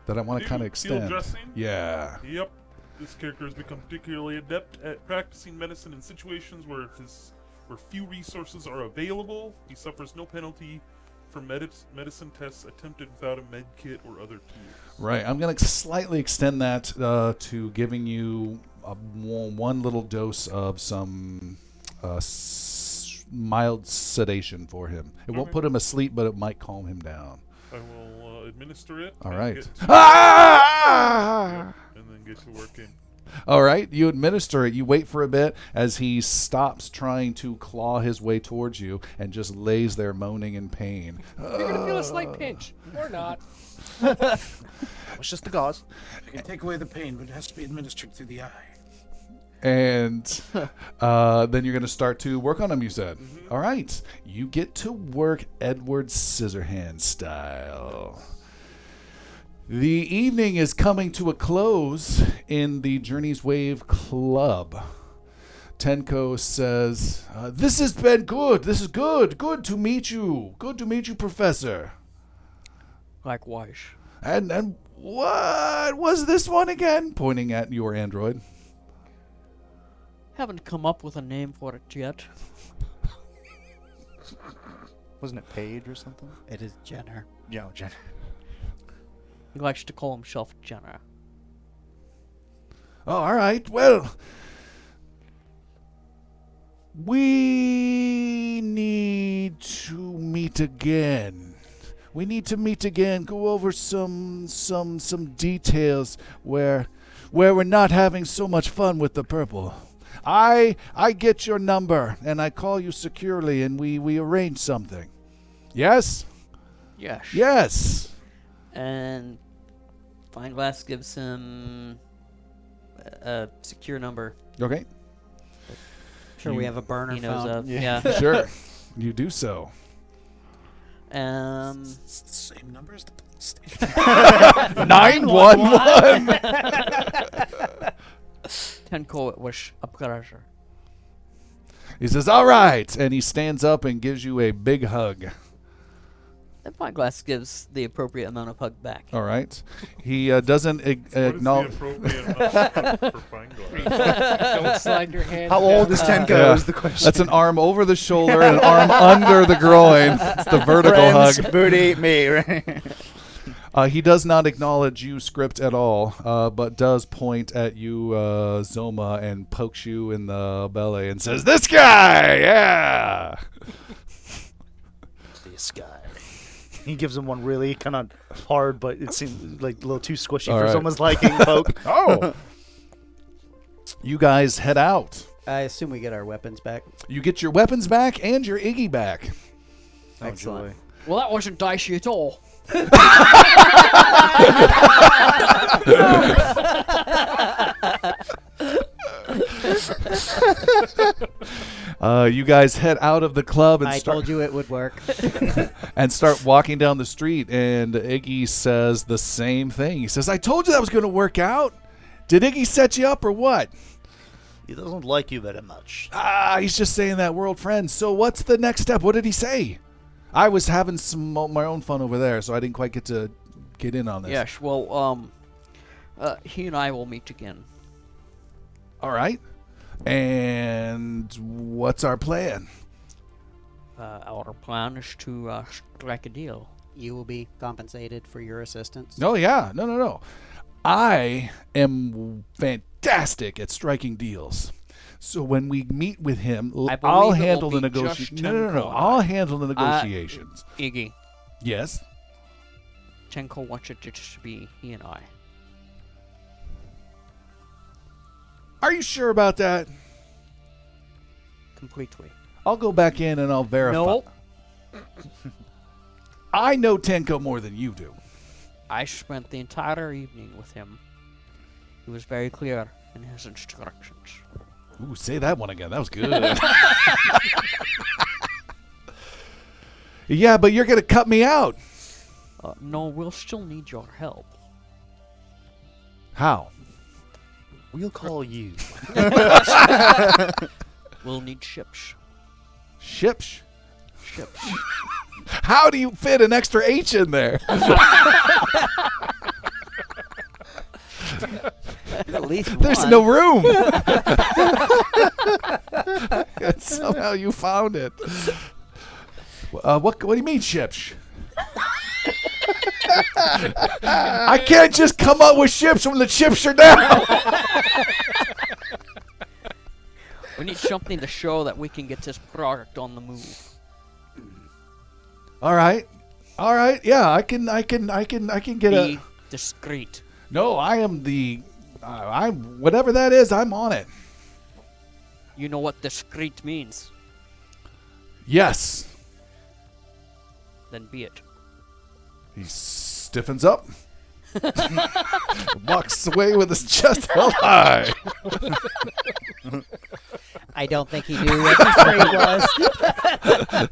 S1: that I want to kind of extend. Yeah.
S2: Yep. This character has become particularly adept at practicing medicine in situations where his where few resources are available. He suffers no penalty for medi- medicine tests attempted without a med kit or other tools.
S1: Right. I'm going to slightly extend that uh, to giving you a, one one little dose of some uh, s- mild sedation for him. It won't
S2: Okay.
S1: put him asleep, but it might calm him down.
S2: I will uh, administer it.
S1: All
S2: and
S1: right.
S2: get to-
S1: Ah!
S2: and then get to working.
S1: All right. You administer it. You wait for a bit as he stops trying to claw his way towards you and just lays there moaning in pain.
S5: You're gonna feel a slight pinch, or not.
S4: It's just the gauze.
S6: I can take away the pain, but it has to be administered through the eye.
S1: And uh, then you're going to start to work on them. You said, "All right, you get to work Edward Scissorhands style." The evening is coming to a close in the Journey's Wave Club. Tenko says, uh, "This has been good. This is good. Good to meet you. Good to meet you, Professor."
S7: Likewise.
S1: And and what was this one again? Pointing at your android.
S7: Haven't come up with a name for it yet.
S4: Wasn't it Paige or something?
S3: It is Jenner.
S4: Yeah, oh, Jenner.
S7: He likes to call himself Jenner.
S1: Oh, all right. Well, we need to meet again. We need to meet again. Go over some some some details where where we're not having so much fun with the purple. I I get your number and I call you securely and we we arrange something. Yes?
S7: Yes.
S1: Yes.
S7: And Fineglass gives him a a secure number.
S1: Okay.
S3: Sure, we have a burner
S7: He knows
S3: phone.
S7: of.
S4: Yeah.
S7: Yeah.
S1: Sure. you do so.
S7: um.
S6: It's the same number as the police station.
S1: 911.
S7: Tenko, it was a pleasure.
S1: He says, "All right," and he stands up and gives you a big hug.
S7: And Fineglass gives the appropriate amount of hug back.
S1: All right. He uh, doesn't ag-
S2: What is the
S1: acknowledge.
S2: appropriate amount for fine glass?
S5: Don't slide your hand.
S4: How old is. Tenko?
S1: Yeah.
S4: Is the question.
S1: That's an arm over the shoulder and an arm under the groin. It's the vertical
S4: Friends,
S1: hug.
S4: booty, me. Right?
S1: Uh, he does not acknowledge you, script, at all, uh, but does point at you, uh, Zoma, and pokes you in the belly and says, "This guy, yeah."
S4: this guy. He gives him one really kind of hard, but it seems like a little too squishy
S1: All
S4: for
S1: right.
S4: someone's liking. Poke.
S1: Oh. you guys head out.
S3: I assume we get our weapons back.
S1: You get your weapons back and your Iggy back.
S3: Excellent.
S7: Well, that wasn't dicey at all.
S1: Uh, you guys head out of the club and
S3: I
S1: start
S3: told you it would work.
S1: and start walking down the street. And Iggy says the same thing. He says, "I told you that was going to work out. Did Iggy set you up or what?"
S8: He doesn't like you very much.
S1: Ah, he's just saying that we're old friends. So what's the next step? What did he say? I was having some my own fun over there, so I didn't quite get to get in on this.
S7: Yes. Well, um, uh, he and I will meet again.
S1: All right. And what's our plan?
S7: Uh, our plan is to uh, strike a deal.
S3: You will be compensated for your assistance.
S1: No, yeah, no, no, no. I am fantastic at striking deals. So when we meet with him, l-
S7: I believe
S1: I'll handle the negotiations. No, no, no, no. I'll handle the
S7: Uh,
S1: negotiations.
S7: Iggy,
S1: yes.
S7: Tenko wants it to just be he and I.
S1: Are you sure about that?
S7: Completely.
S1: I'll go back in and I'll verify.
S7: No,
S1: I know Tenko more than you do.
S7: I spent the entire evening with him. He was very clear in his instructions.
S1: Ooh, say that one again. That was good. yeah, but you're going to cut me out.
S7: Uh, no, we'll still need your help.
S1: How?
S4: We'll call you.
S7: We'll need ships.
S1: Ships?
S7: Ships.
S1: How do you fit an extra H in there?
S3: At least
S1: There's
S3: one.
S1: no room. And somehow you found it. Uh, what, what do you mean, ships? I can't just come up with ships when the chips are down.
S7: We need something to show that we can get this product on the move.
S1: All right, all right, yeah, I can, I can, I can, I can get
S7: Be
S1: a.
S7: discreet.
S1: No, I am the, uh, I'm whatever that is. I'm on it.
S7: You know what discreet means.
S1: Yes.
S7: Then be it.
S1: He stiffens up, walks away with his chest held high.
S3: I don't think he knew what the trade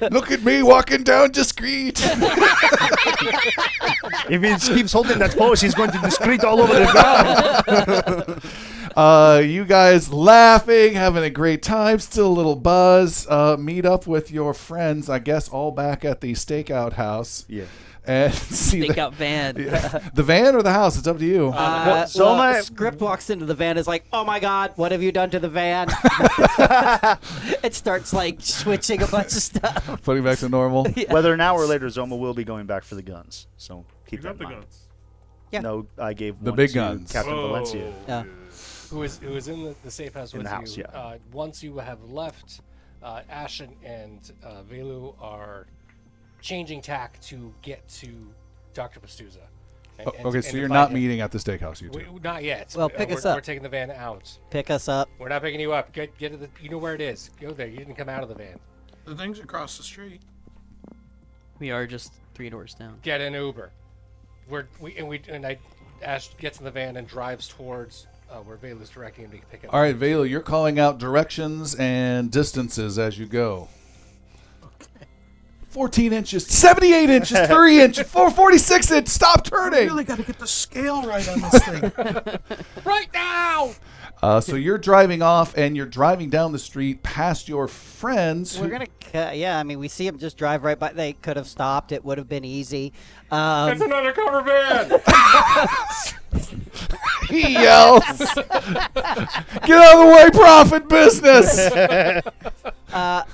S3: was.
S1: Look at me walking down discreet.
S4: If he keeps holding that pose, he's going to discreet all over the ground.
S1: Uh, you guys laughing, having a great time, still a little buzz. Uh, meet up with your friends, I guess, all back at the stakeout house.
S4: Yeah.
S1: And see
S7: Take
S1: the,
S7: out van.
S1: the van or the house. It's up to you.
S3: Uh,
S4: so
S3: well,
S4: my-
S3: script walks into the van is like, "Oh my god, what have you done to the van?" it starts like switching a bunch of stuff.
S1: Putting back to normal.
S4: Whether an hour later, Zoma will be going back for the guns. So
S2: You
S4: keep
S2: got
S4: that
S2: the
S4: in mind.
S2: guns.
S3: Yeah.
S4: No, I gave
S1: The
S4: one
S1: big
S4: to
S1: guns.
S4: Captain
S2: Oh,
S4: Valencia.
S3: Yeah.
S5: who is who is in the, the safe house
S4: In
S5: with
S4: the house,
S5: you.
S4: yeah.
S5: Uh, once you have left, uh, Ashen and uh, Velu are changing tack to get to Doctor Pastuza. And-
S1: Oh,
S5: and-
S1: okay,
S5: and
S1: so
S5: to
S1: you're not
S5: him.
S1: meeting at the steakhouse, you two.
S5: We, not yet.
S3: Well,
S5: Uh,
S3: pick
S5: we're,
S3: us up.
S5: We're taking the van out.
S3: Pick us up.
S5: We're not picking you up. Get get to the. You know where it is. Go there. You didn't come out of the van.
S6: The thing's across the street.
S7: We are just three doors down.
S5: Get an Uber. We're we and we and I. Ash gets in the van and drives towards uh, where is directing him to pick up.
S1: All right, Vela, you're calling out directions and distances as you go. 14 inches, 78 inches, 3 inches, 446 inches. Stop
S6: I
S1: turning.
S6: really got to get the scale right on this thing.
S5: right now.
S1: Uh, so you're driving off and you're driving down the street past your friends.
S3: We're
S1: who-
S3: gonna, ca- yeah. I mean, we see them just drive right by. They could have stopped. It would have been easy. Um,
S5: It's an undercover van.
S1: he yells, "Get out of the way, profit business!"
S3: uh,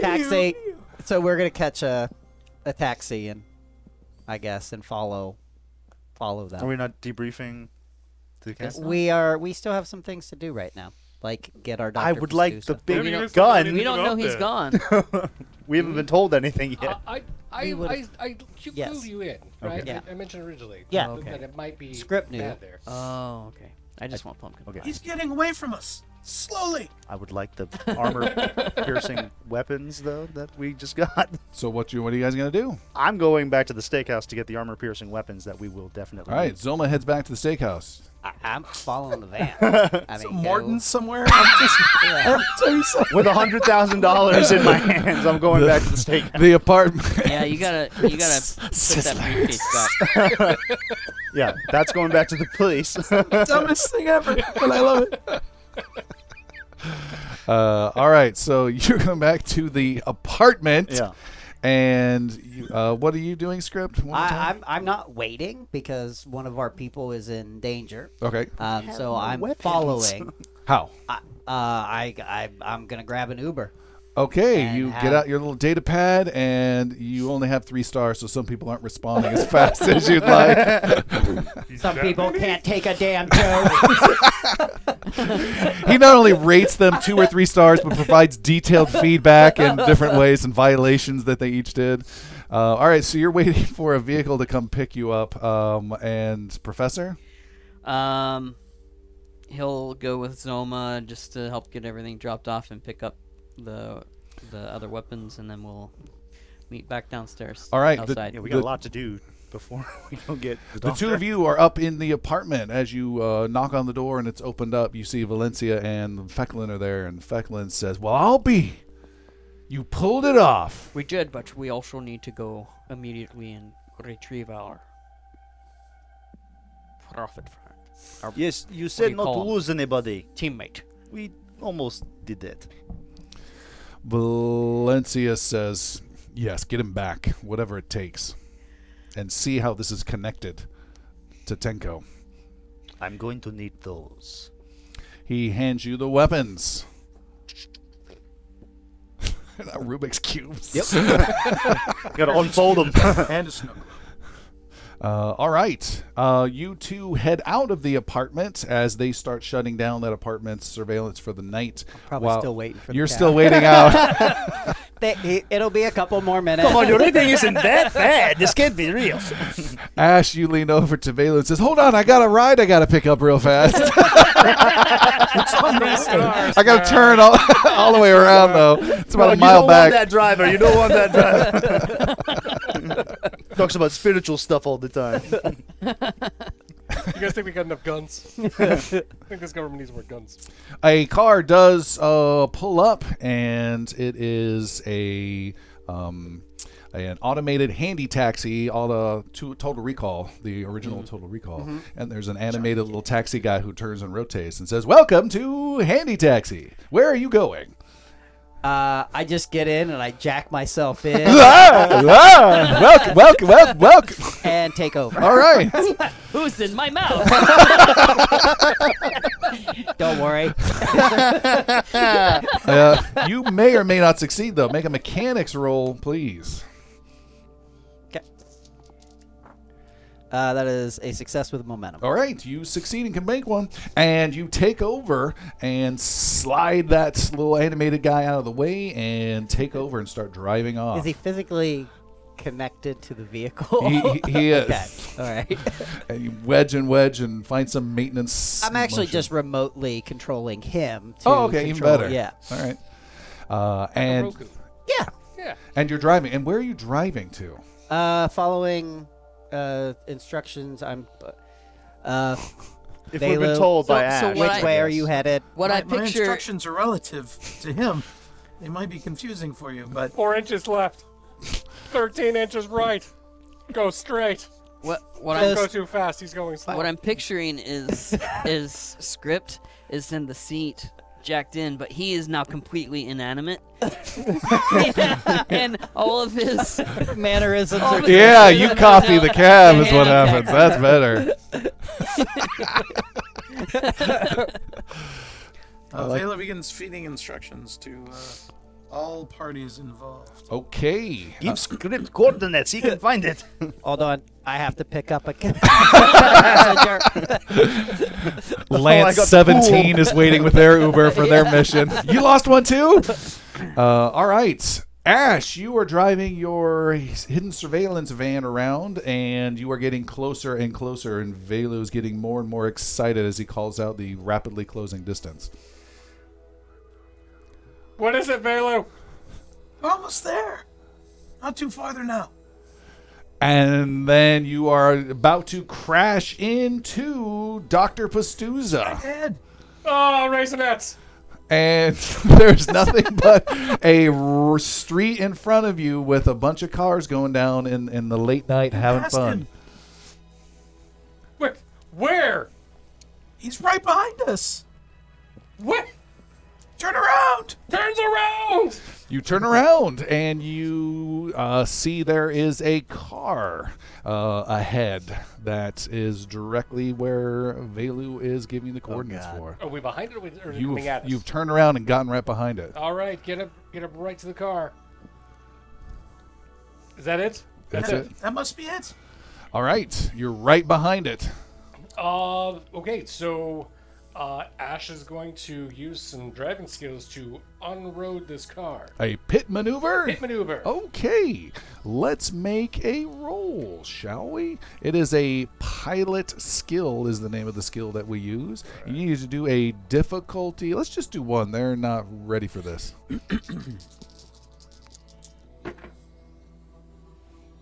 S3: taxi. So we're gonna catch a, a taxi and, I guess, and follow, follow them.
S4: Are we not debriefing the cast?
S3: We are. We still have some things to do right now, like get our. Dr.
S4: I would like the
S3: Pastuza.
S4: big
S2: Maybe you
S4: gun.
S2: don't
S7: We don't know he's gone.
S4: we haven't been told anything yet.
S5: I I
S3: We
S5: I
S3: would've-
S5: I clue
S3: Yes.
S5: you in, right?
S3: Yeah.
S5: I, I mentioned originally.
S3: Yeah.
S5: that-
S7: Okay.
S5: That it might be
S3: Script knew.
S5: bad there.
S7: Oh, okay. I just want pumpkin.
S4: Okay.
S6: He's getting away from us. Slowly.
S4: I would like the armor piercing weapons though that we just got.
S1: so what you what are you guys gonna do?
S4: I'm going back to the steakhouse to get the armor piercing weapons that we will definitely
S1: All right,
S4: need.
S1: Zoma heads back to the steakhouse.
S3: I, I'm following the van. I
S6: So
S3: mean, go-
S6: Morton's somewhere. I'm just. Every time you say-
S4: With a hundred thousand dollars in my hands, I'm going back to the steakhouse.
S1: The apartment.
S7: Yeah, you gotta you gotta put that briefcase back.
S4: Yeah, that's going back to the police.
S6: dumbest thing ever, but I love it.
S1: Uh, all right, so you're going back to the apartment.
S4: yeah.
S1: And you, uh, what are you doing, script?
S3: I,
S1: time?
S3: I'm I'm not waiting because one of our people is in danger.
S1: okay.
S3: Um, so I'm
S4: weapons.
S3: following.
S1: How?
S3: I, uh, I, I I'm gonna grab an Uber.
S1: Okay, you
S3: have-
S1: get out your little data pad, and you only have three stars, so some people aren't responding as fast as you'd like.
S3: Some people can't take a damn joke.
S1: he not only rates them two or three stars, but provides detailed feedback in different ways and violations that they each did. Uh, all right, so you're waiting for a vehicle to come pick you up, um, and Professor.
S7: Um, he'll go with Zoma just to help get everything dropped off and pick up the the other weapons, and then we'll meet back downstairs.
S1: All right, the-
S7: outside.
S4: Yeah, we got
S1: The-
S4: a lot to do before we go get the,
S1: The two of you are up in the apartment. As you uh, knock on the door and it's opened up, you see Valencia and Fecklin are there, and Fecklin says, "Well, I'll be. You pulled it off."
S7: We did, but we also need to go immediately and retrieve our prophet friend, our
S8: Yes, you said
S7: you
S8: not to
S7: call 'em?
S8: lose anybody.
S7: teammate.
S8: We almost did that.
S1: Valencia says, "Yes, get him back, whatever it takes, and see how this is connected to Tenko."
S8: I'm going to need those.
S1: He hands you the weapons. Not Rubik's cubes.
S6: Yep.
S4: Gotta unfold them.
S6: and a snow globe.
S1: Uh, all right. Uh, you two head out of the apartment as they start shutting down that apartment's surveillance for the night.
S3: Probably
S1: while
S3: still waiting for the
S1: You're
S3: cab.
S1: still waiting out.
S3: They- he- it'll be a couple more minutes.
S8: Come on, your rating isn't that bad. This can't be real.
S1: Ash, you lean over to Velu and says, Hold on, I got a ride I got to pick up real fast. I got to turn all, all the way around, though. It's about
S8: Oh,
S1: a
S8: you
S1: mile
S8: don't
S1: back.
S8: want that driver. You don't want that driver. Talks about spiritual stuff all the time.
S5: You guys think we got enough guns? I think this government needs more guns.
S1: a car does uh, pull up, and it is a um, an automated handy taxi, all the to, Total Recall, the original Total Recall. And there's an animated little taxi guy who turns and rotates and says, "Welcome to Handy Taxi. Where are you going?"
S3: Uh, I just get in and I jack myself in
S1: welcome, welcome, welcome, welcome.
S3: and take over.
S1: All right.
S7: Who's in my mouth?
S3: Don't worry.
S1: Uh, you may or may not succeed, though. Make a mechanics roll, please.
S3: Uh, that is a success with momentum.
S1: All right, you succeed and can make one, and you take over and slide that little animated guy out of the way and take over and start driving off.
S3: Is he physically connected to the vehicle?
S1: He, he, he is.
S3: okay. All right.
S1: And you wedge and wedge and find some maintenance.
S3: I'm actually
S1: motion.
S3: just remotely controlling him. To
S1: Oh, okay, even better.
S3: Yeah.
S1: All right. Uh, and
S5: Roku.
S3: Yeah.
S5: Yeah.
S1: and you're driving. And where are you driving to?
S3: Uh, following uh, instructions, I'm. Uh,
S4: If we've been
S3: Velu.
S4: told
S7: So-
S4: by
S7: so
S4: Ash.
S7: what
S3: which
S7: I-
S3: way are you headed?
S7: What
S6: my,
S7: I
S6: my
S7: picture.
S6: instructions are relative to him. They might be confusing for you, but
S5: Four inches left. Thirteen inches right. Go straight.
S7: What what
S5: Don't
S7: I'm
S5: go too fast. He's going slow.
S7: what I'm picturing is is script is in the seat jacked in, but he is now completely inanimate, and all of his
S3: Mannerisms
S7: all
S3: are.
S1: Yeah, you copy the cab is what happens. That's better.
S6: uh,
S1: like-
S6: Vela begins feeding instructions to uh, all parties involved.
S1: Okay.
S8: Give script coordinates. He can find it.
S3: Hold on. I have to pick up a passenger.
S1: Lance
S8: got
S1: 17 is waiting with their Uber for their mission. You lost one too? Uh, all right. Ash, you are driving your hidden surveillance van around, and you are getting closer and closer, and Velu is getting more and more excited as he calls out the rapidly closing distance.
S5: What is it, Velu?
S6: Almost there. Not too farther now.
S1: And then you are about to crash into Dr. Pastuza.
S6: Ed,
S5: Oh, raisinets.
S1: and there's nothing but a r- street in front of you with a bunch of cars going down in, in the late night having
S6: past
S1: fun.
S6: him.
S5: Wait, where?
S6: He's right behind us.
S5: What?
S6: Turn around.
S5: Turns around.
S1: You turn around and you uh, see there is a car uh, ahead that is directly where Velu is giving the coordinates
S3: God.
S1: for.
S5: Are we behind it or, we- or is it
S1: You've,
S5: coming at us?
S1: you've turned around and gotten right behind it.
S5: All right, get up, get up right to the car. Is that it?
S1: That's
S6: that,
S1: it.
S6: That must be it.
S1: All right, you're right behind it.
S5: Uh, okay, so uh, Ash is going to use some driving skills to unroad this car.
S1: A pit maneuver?
S5: Pit maneuver.
S1: Okay, let's make a roll, shall we? It is a pilot skill, is the name of the skill that we use. You need to do a difficulty. Let's just do one. They're not ready for this.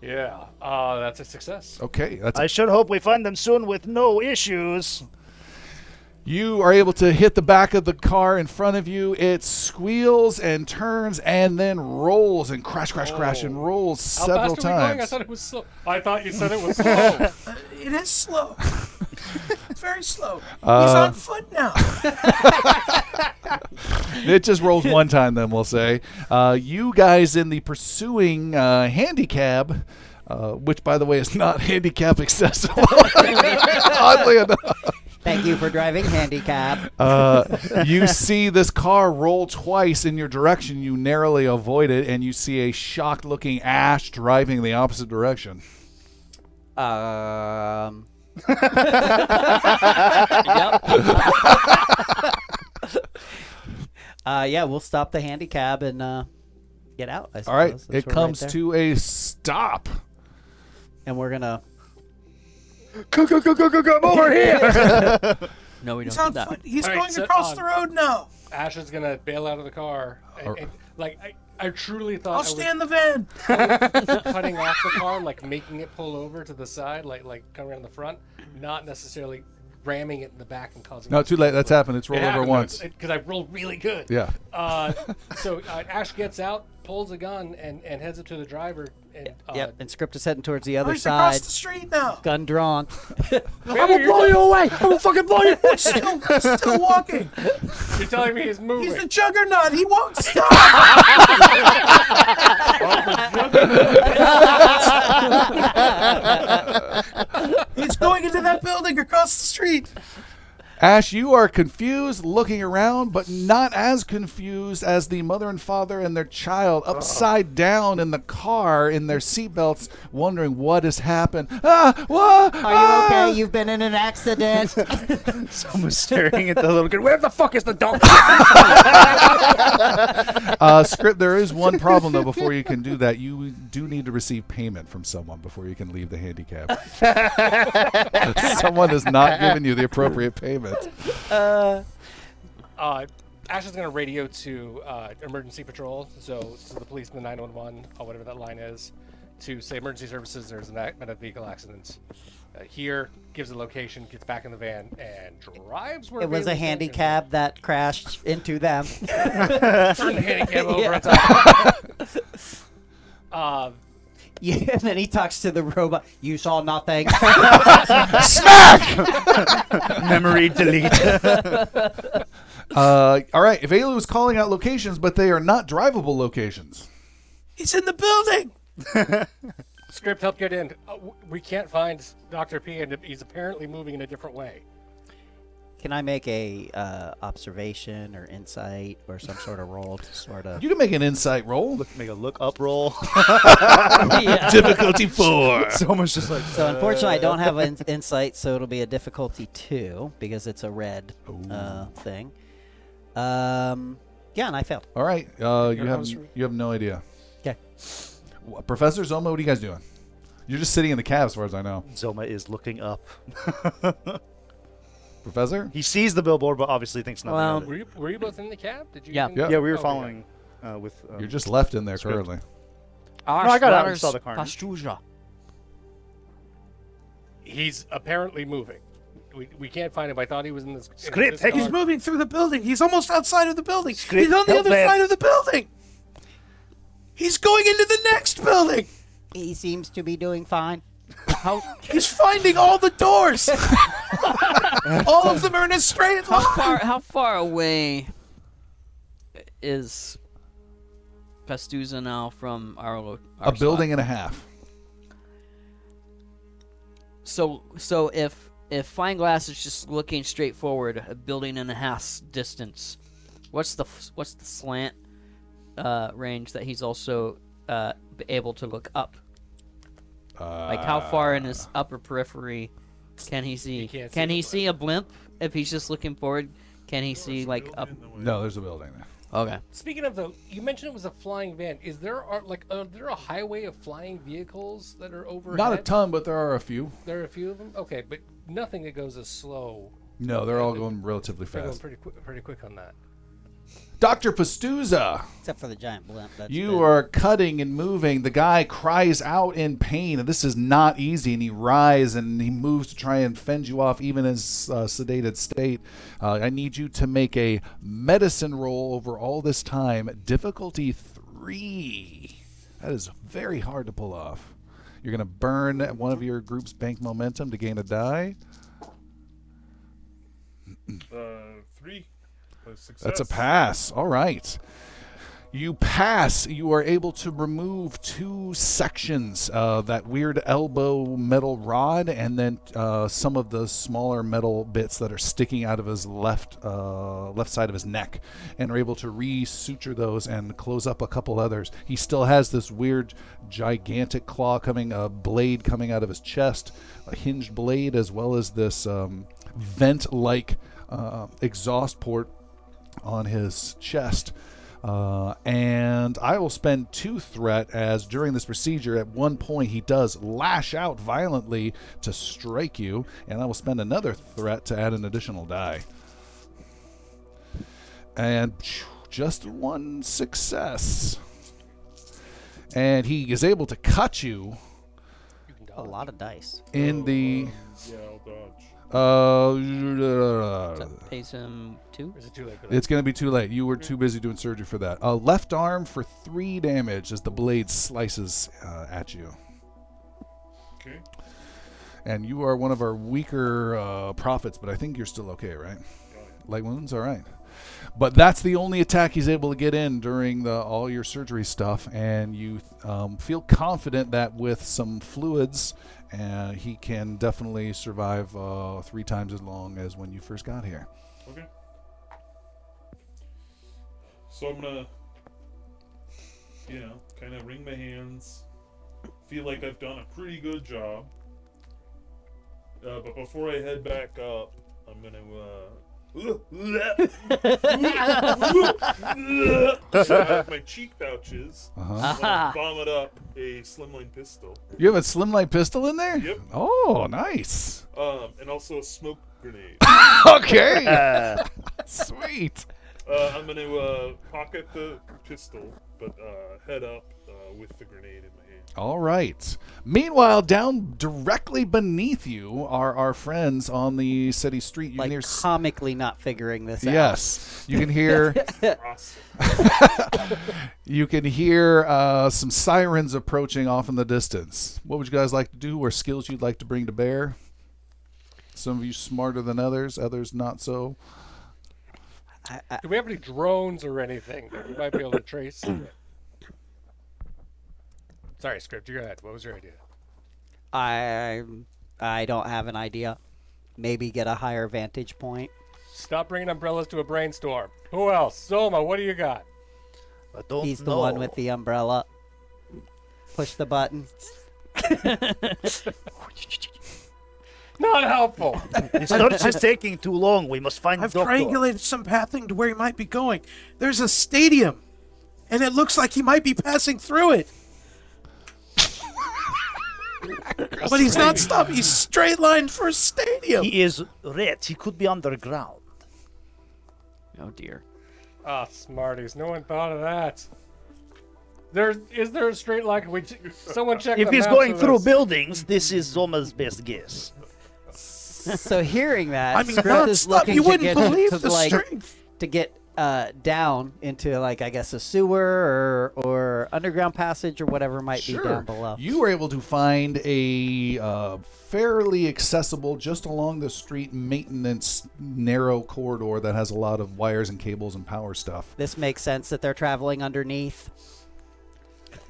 S5: Yeah, uh, that's a success.
S1: Okay, that's
S8: I should hope we find them soon with no issues.
S1: You are able to hit the back of the car in front of you. It squeals and turns and then rolls and crash, crash, crash, and rolls
S5: How
S1: several
S5: fast are we going? I
S1: times.
S5: thought it was slow. I thought you said it was slow.
S6: Uh, it is slow. Very slow. He's
S1: Uh,
S6: on foot now.
S1: It just rolls one time, then we'll say. Uh, you guys in the pursuing uh, handicap, uh, which by the way is not handicap accessible, oddly enough.
S3: Thank you for driving handicap.
S1: Uh, you see this car roll twice in your direction. You narrowly avoid it, and you see a shocked looking Ash driving the opposite direction.
S3: Um.
S7: yep.
S3: Uh, yeah, we'll stop the handicap and uh, get out. I
S1: All right,
S3: suppose,
S1: it
S3: we're right
S1: comes to a stop.
S3: and we're gonna.
S4: Come over here.
S7: No, we don't
S6: on
S7: do that.
S6: foot. He's
S5: All right,
S6: going
S5: so,
S6: across
S5: um,
S6: the road now.
S5: Ash is gonna bail out of the car. And,
S1: Or-
S5: and, like I, I truly thought
S6: I'll
S5: I was
S6: stay in the van.
S5: cutting off the car, like making it pull over to the side, like like coming around the front, not necessarily ramming it in the back and causing.
S1: No, too late. That's happened. It's rolled over once.
S5: because I rolled really good.
S1: Yeah.
S5: Uh, so uh, Ash gets out, pulls a gun, and, and heads up to the driver. And uh,
S3: yep, and Script is heading towards the
S6: Oh,
S3: other
S6: he's across
S3: side,
S6: the street now.
S3: gun drawn.
S5: I'm gonna blow you away. I'm gonna fucking blow you.
S6: Still, still walking.
S5: You're telling me he's moving.
S6: He's a juggernaut. He won't stop. He's going into that building across the street.
S1: Ash, you are confused, looking around, but not as confused as the mother and father and their child, upside down in the car in their seatbelts, wondering what has happened. Ah, what?
S3: Are you okay? You've been in an accident.
S4: Someone's staring at the little kid. Where the fuck is the dog?
S1: Uh, script. There is one problem though. Before you can do that, you do need to receive payment from someone before you can leave the handicap. someone has not given you the appropriate payment.
S5: uh, Ash is going to radio to uh, emergency patrol, so to the police, the 911, or whatever that line is, to say emergency services. There's an ac- been a vehicle accident uh, here. Gives the location, gets back in the van, and drives where
S3: it was a
S5: Bailey's
S3: handicap that crashed into them.
S5: Turn the handicap over.
S3: Yeah.
S5: on top. Uh,
S3: yeah, and then he talks to the robot. You saw nothing. Smack!
S4: Memory delete.
S1: Uh, all right. Evelu is calling out locations, but they are not drivable locations.
S6: He's in the building.
S5: script help get in. Uh, w- we can't find Dr. P, and he's apparently moving in a different way.
S3: Can I make a uh, observation or insight or some sort of roll to sort of?
S1: You can make an insight roll.
S4: Make a look up roll.
S1: Difficulty four.
S4: Someone's just like.
S3: So unfortunately, I don't have an insight, so it'll be a difficulty two because it's a red uh, thing. Um, yeah, and I failed.
S1: All right. Uh, you have you have no idea.
S3: 'Kay.
S1: Wh- Professor Zoma, what are you guys doing? You're just sitting in the cab, as far as I know.
S4: Zoma is looking up.
S1: Professor.
S4: He sees the billboard, but obviously thinks nothing
S7: Well,
S4: of
S5: Were you, were you both in the cab? Did you?
S7: Yeah.
S5: even-
S1: Yeah.
S4: Yeah, we were
S5: Oh,
S4: following uh, with. Um,
S1: You're just left in there
S4: script.
S1: currently.
S7: Ash
S4: I got out and saw the car.
S7: Pastuza.
S5: He's apparently moving. We, we can't find him. I thought he was in this. in
S4: Script,
S5: this
S4: take his
S5: car.
S6: He's moving through the building. He's almost outside of the building.
S4: Script,
S6: He's on the
S4: help
S6: other
S4: man.
S6: side of the building. He's going into the next building.
S3: He seems to be doing fine.
S7: How
S6: He's finding all the doors. all of them are in a straight
S7: how
S6: line.
S7: far how far away is Pastuza now from our, lo- our
S1: A building and a half.
S7: So so if if Fine Glass is just looking straight forward, a building and a half distance, what's the f- what's the slant uh, range that he's also uh, able to look up? Like how far in his upper periphery can he see?
S5: He can't see
S7: can
S5: the
S7: he see a blimp if he's just looking forward? Can he see like up?
S1: No, there's a building there.
S7: Okay.
S5: Speaking of the, you mentioned it was a flying van. Is there are like are there a highway of flying vehicles that are overhead?
S1: Not a ton, but there are a few.
S5: There are a few of them. Okay, but nothing that goes as slow.
S1: No, they're all going relatively
S5: They're going
S1: fast.
S5: pretty quick, pretty quick on that.
S1: Dr. Pastuza,
S3: Except for the giant blimp. That's
S1: you
S3: been-
S1: are cutting and moving. The guy cries out in pain, and this is not easy. And he writhes and he moves to try and fend you off, even in s- uh, sedated state. Uh, I need you to make a medicine roll over all this time. Difficulty three. That is very hard to pull off. You're going to burn one of your group's bank momentum to gain a die.
S2: Uh, three. Success.
S1: That's a pass. All right. You pass. You are able to remove two sections uh, that weird elbow metal rod, and then uh, some of the smaller metal bits that are sticking out of his left uh, left side of his neck, and are able to re-suture those and close up a couple others. He still has this weird, gigantic claw coming, a blade coming out of his chest, a hinged blade, as well as this um, vent-like uh, exhaust port on his chest. Uh, and I will spend two threat as during this procedure, at one point he does lash out violently to strike you, and I will spend another threat to add an additional die. And just one success. And he is able to cut you
S3: A lot of dice.
S1: in the.
S2: Yeah, I'll dodge.
S1: Uh,
S7: So that him two.
S5: Is it too late for that?
S1: It's gonna be too late. You were too busy doing surgery for that. Uh, left arm for three damage as the blade slices uh, at you.
S2: Okay.
S1: And you are one of our weaker uh, prophets, but I think you're still okay, right? Light wounds, all right. But that's the only attack he's able to get in during the, all your surgery stuff, and you um, feel confident that with some fluids, uh, he can definitely survive uh, three times as long as when you first got here.
S2: Okay. So I'm gonna, you know, kind of wring my hands. Feel like I've done a pretty good job. Uh, but before I head back up, I'm gonna. Uh, my cheek pouches.
S1: Uh-huh.
S2: I'm vomit up a slimline pistol,
S1: You have a slimline pistol in there?
S2: Yep.
S1: Oh, nice.
S2: um, and also a smoke grenade.
S1: Okay. Sweet.
S2: Uh, I'm gonna uh, pocket the pistol, but uh, head up uh, with the grenade in my hand.
S1: All right. Meanwhile, down directly beneath you are our friends on the city street. You
S3: Like
S1: hear.
S3: comically not figuring this out.
S1: Yes, you can hear. You can hear uh, some sirens approaching off in the distance. What would you guys like to do, or skills you'd like to bring to bear? Some of you smarter than others, others not so.
S3: I, I,
S5: Do we have any drones or anything that we might be able to trace? Sorry, script. You go ahead. What was your idea?
S3: I I don't have an idea. Maybe get a higher vantage point.
S5: Stop bringing umbrellas to a brainstorm. Who else? Zoma, what do you got?
S8: I don't
S3: He's the
S8: know.
S3: one with the umbrella. Push the button.
S5: Not helpful.
S8: This search is taking too long. We must find
S6: I've
S8: doctor.
S6: triangulated some pathing to where he might be going. There's a stadium, and it looks like he might be passing through it. But he's not stopped. He's straight lined for a stadium.
S8: He is red. He could be underground.
S7: Oh dear.
S5: Ah, Smarties. No one thought of that. There is there a straight line? Can we ch- someone check
S8: If
S5: the
S8: he's going through
S5: this?
S8: buildings, this is Zoma's best guess.
S3: So hearing that,
S6: I mean,
S3: Script
S6: not
S3: is looking
S6: You
S3: to
S6: wouldn't
S3: get
S6: believe
S3: to,
S6: the
S3: like
S6: strength.
S3: to get uh, down into like I guess a sewer or or underground passage or whatever might be down below.
S1: You were able to find a uh, fairly accessible, just along the street, maintenance narrow corridor that has a lot of wires and cables and power stuff.
S3: This makes sense that they're traveling underneath.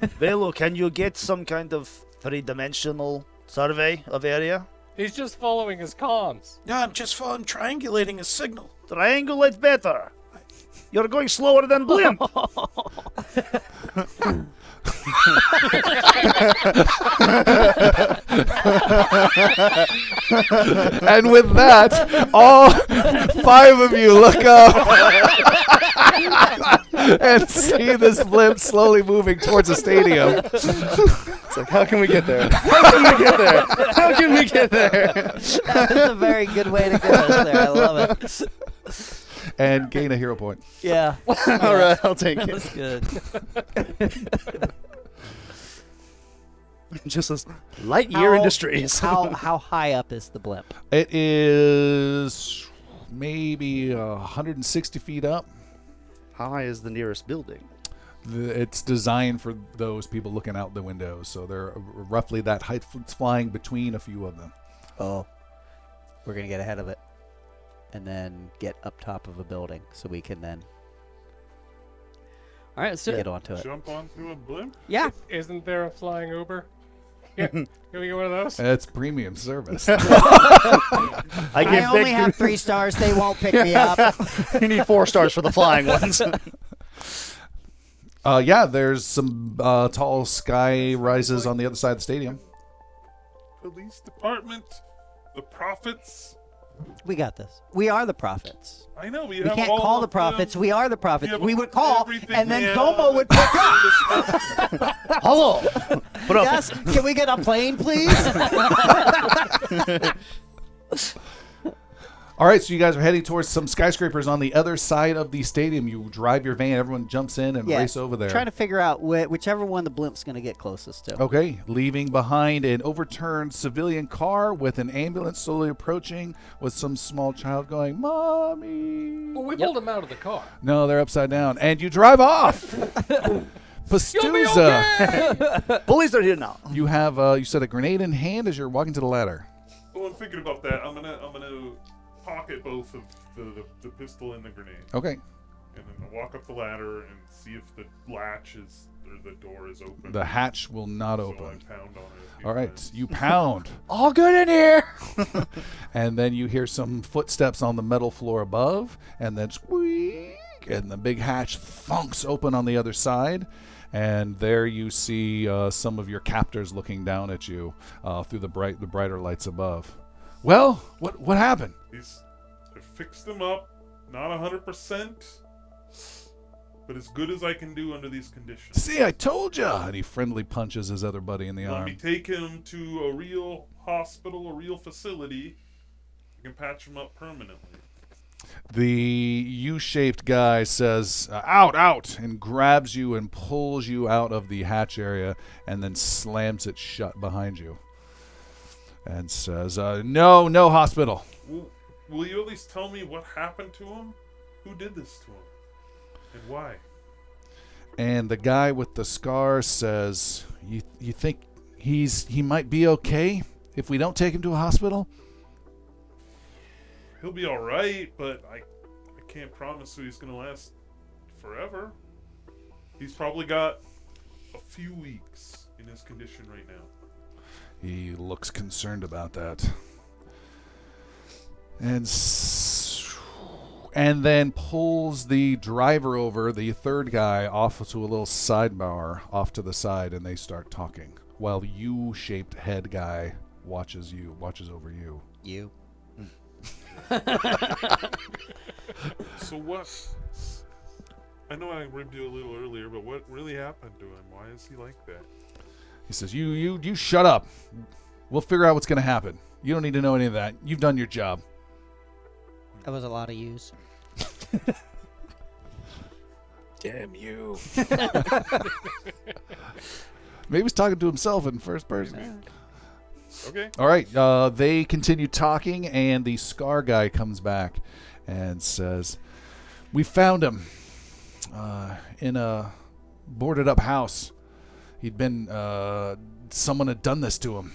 S8: Velo, can you get some kind of three-dimensional survey of area?
S5: He's just following his comms.
S6: No, I'm just following, triangulating a signal.
S8: Triangulate better. You're going slower than Blimp.
S1: And with that, all five of you look up and see this blimp slowly moving towards a stadium.
S9: It's like, how can we get there? How can we get there? How can we get there?
S3: That's a very good way to get us there. I love it.
S1: And gain a hero point.
S3: Yeah,
S9: All right, I'll take it.
S3: that's good.
S9: Just as Lightyear
S3: How-
S9: Industries.
S3: How how high up is the blimp?
S1: It is maybe uh, 160 feet up.
S9: How high is the nearest building?
S1: The- It's designed for those people looking out the windows, so they're roughly that height. It's flying between a few of them.
S3: Oh, we're gonna get ahead of it, and then get up top of a building so we can then.
S7: All right, so
S3: Get onto it.
S2: Jump onto a blimp?
S7: yeah,
S5: Isn't there a flying Uber? Here, can we get one of those?
S1: It's premium service.
S4: I
S3: I only
S4: Vic-
S3: have three stars. They won't pick me up.
S4: you need four stars for the flying ones.
S1: uh, yeah, there's some uh, tall sky rises on the other side of the stadium.
S2: Police department? The prophets?
S3: We got this. We are the prophets.
S2: I know, we,
S3: We
S2: have
S3: can't
S2: all
S3: call the prophets.
S2: them.
S3: We are the prophets.
S2: have
S3: We would call, and then
S2: they Zoma
S3: would pick up.
S4: Hello.
S3: Yes. Can we get a plane, please?
S1: All right, so you guys are heading towards some skyscrapers on the other side of the stadium. You drive your van, everyone jumps in and
S3: yeah.
S1: race over there.
S3: Trying to figure out whi- whichever one the blimp's going to get closest to.
S1: Okay, leaving behind an overturned civilian car with an ambulance slowly approaching with some small child going, Mommy.
S5: Well, we pulled him out of the car.
S1: No, they're upside down. And you drive off. Pastuza,
S4: Bullies are here now.
S1: you have, uh, you said a grenade in hand as you're walking to the ladder.
S2: Well, I'm thinking about that. I'm gonna, I'm gonna pocket both of the, the, the pistol and the grenade,
S1: Okay.
S2: and then I'll walk up the ladder and see if the latch is or the door is open.
S1: The hatch will not
S2: so I
S1: open.
S2: pound on it.
S1: All right, you pound.
S4: All good in here.
S1: and then you hear some footsteps on the metal floor above, and then squeak, and the big hatch thunks open on the other side. And there you see uh, some of your captors looking down at you uh, through the bright, the brighter lights above. Well, what what happened?
S2: He's I fixed him up, not hundred percent, but as good as I can do under these conditions.
S1: See, I told ya! And he friendly punches his other buddy in the arm.
S2: Let me take him to a real hospital, a real facility. I can patch him up permanently.
S1: The U-shaped guy says, uh, "Out, out!" and grabs you and pulls you out of the hatch area, and then slams it shut behind you, and says, uh, "No, no hospital."
S2: Will, will you at least tell me what happened to him? Who did this to him? And why?
S1: And the guy with the scar says, "You, you think he's he might be okay if we don't take him to a hospital?"
S2: He'll be alright, but I, I can't promise you he's gonna last forever. He's probably got a few weeks in his condition right now.
S1: He looks concerned about that. And s- and then pulls the driver over, the third guy, off to a little sidebar off to the side, and they start talking. While U-shaped head guy watches you, watches over you.
S3: You.
S2: So what? I know I ribbed you a little earlier, but what really happened to him? Why is he like that?
S1: He says, "You, you, you, shut up. We'll figure out what's going to happen. You don't need to know any of that. You've done your job."
S3: That was a lot of use.
S5: Damn you.
S1: Maybe he's talking to himself in first person.
S2: Okay.
S1: All right. Uh, they continue talking, and the Scar guy comes back and says, "We found him uh, in a boarded up house. He'd been uh, someone had done this to him.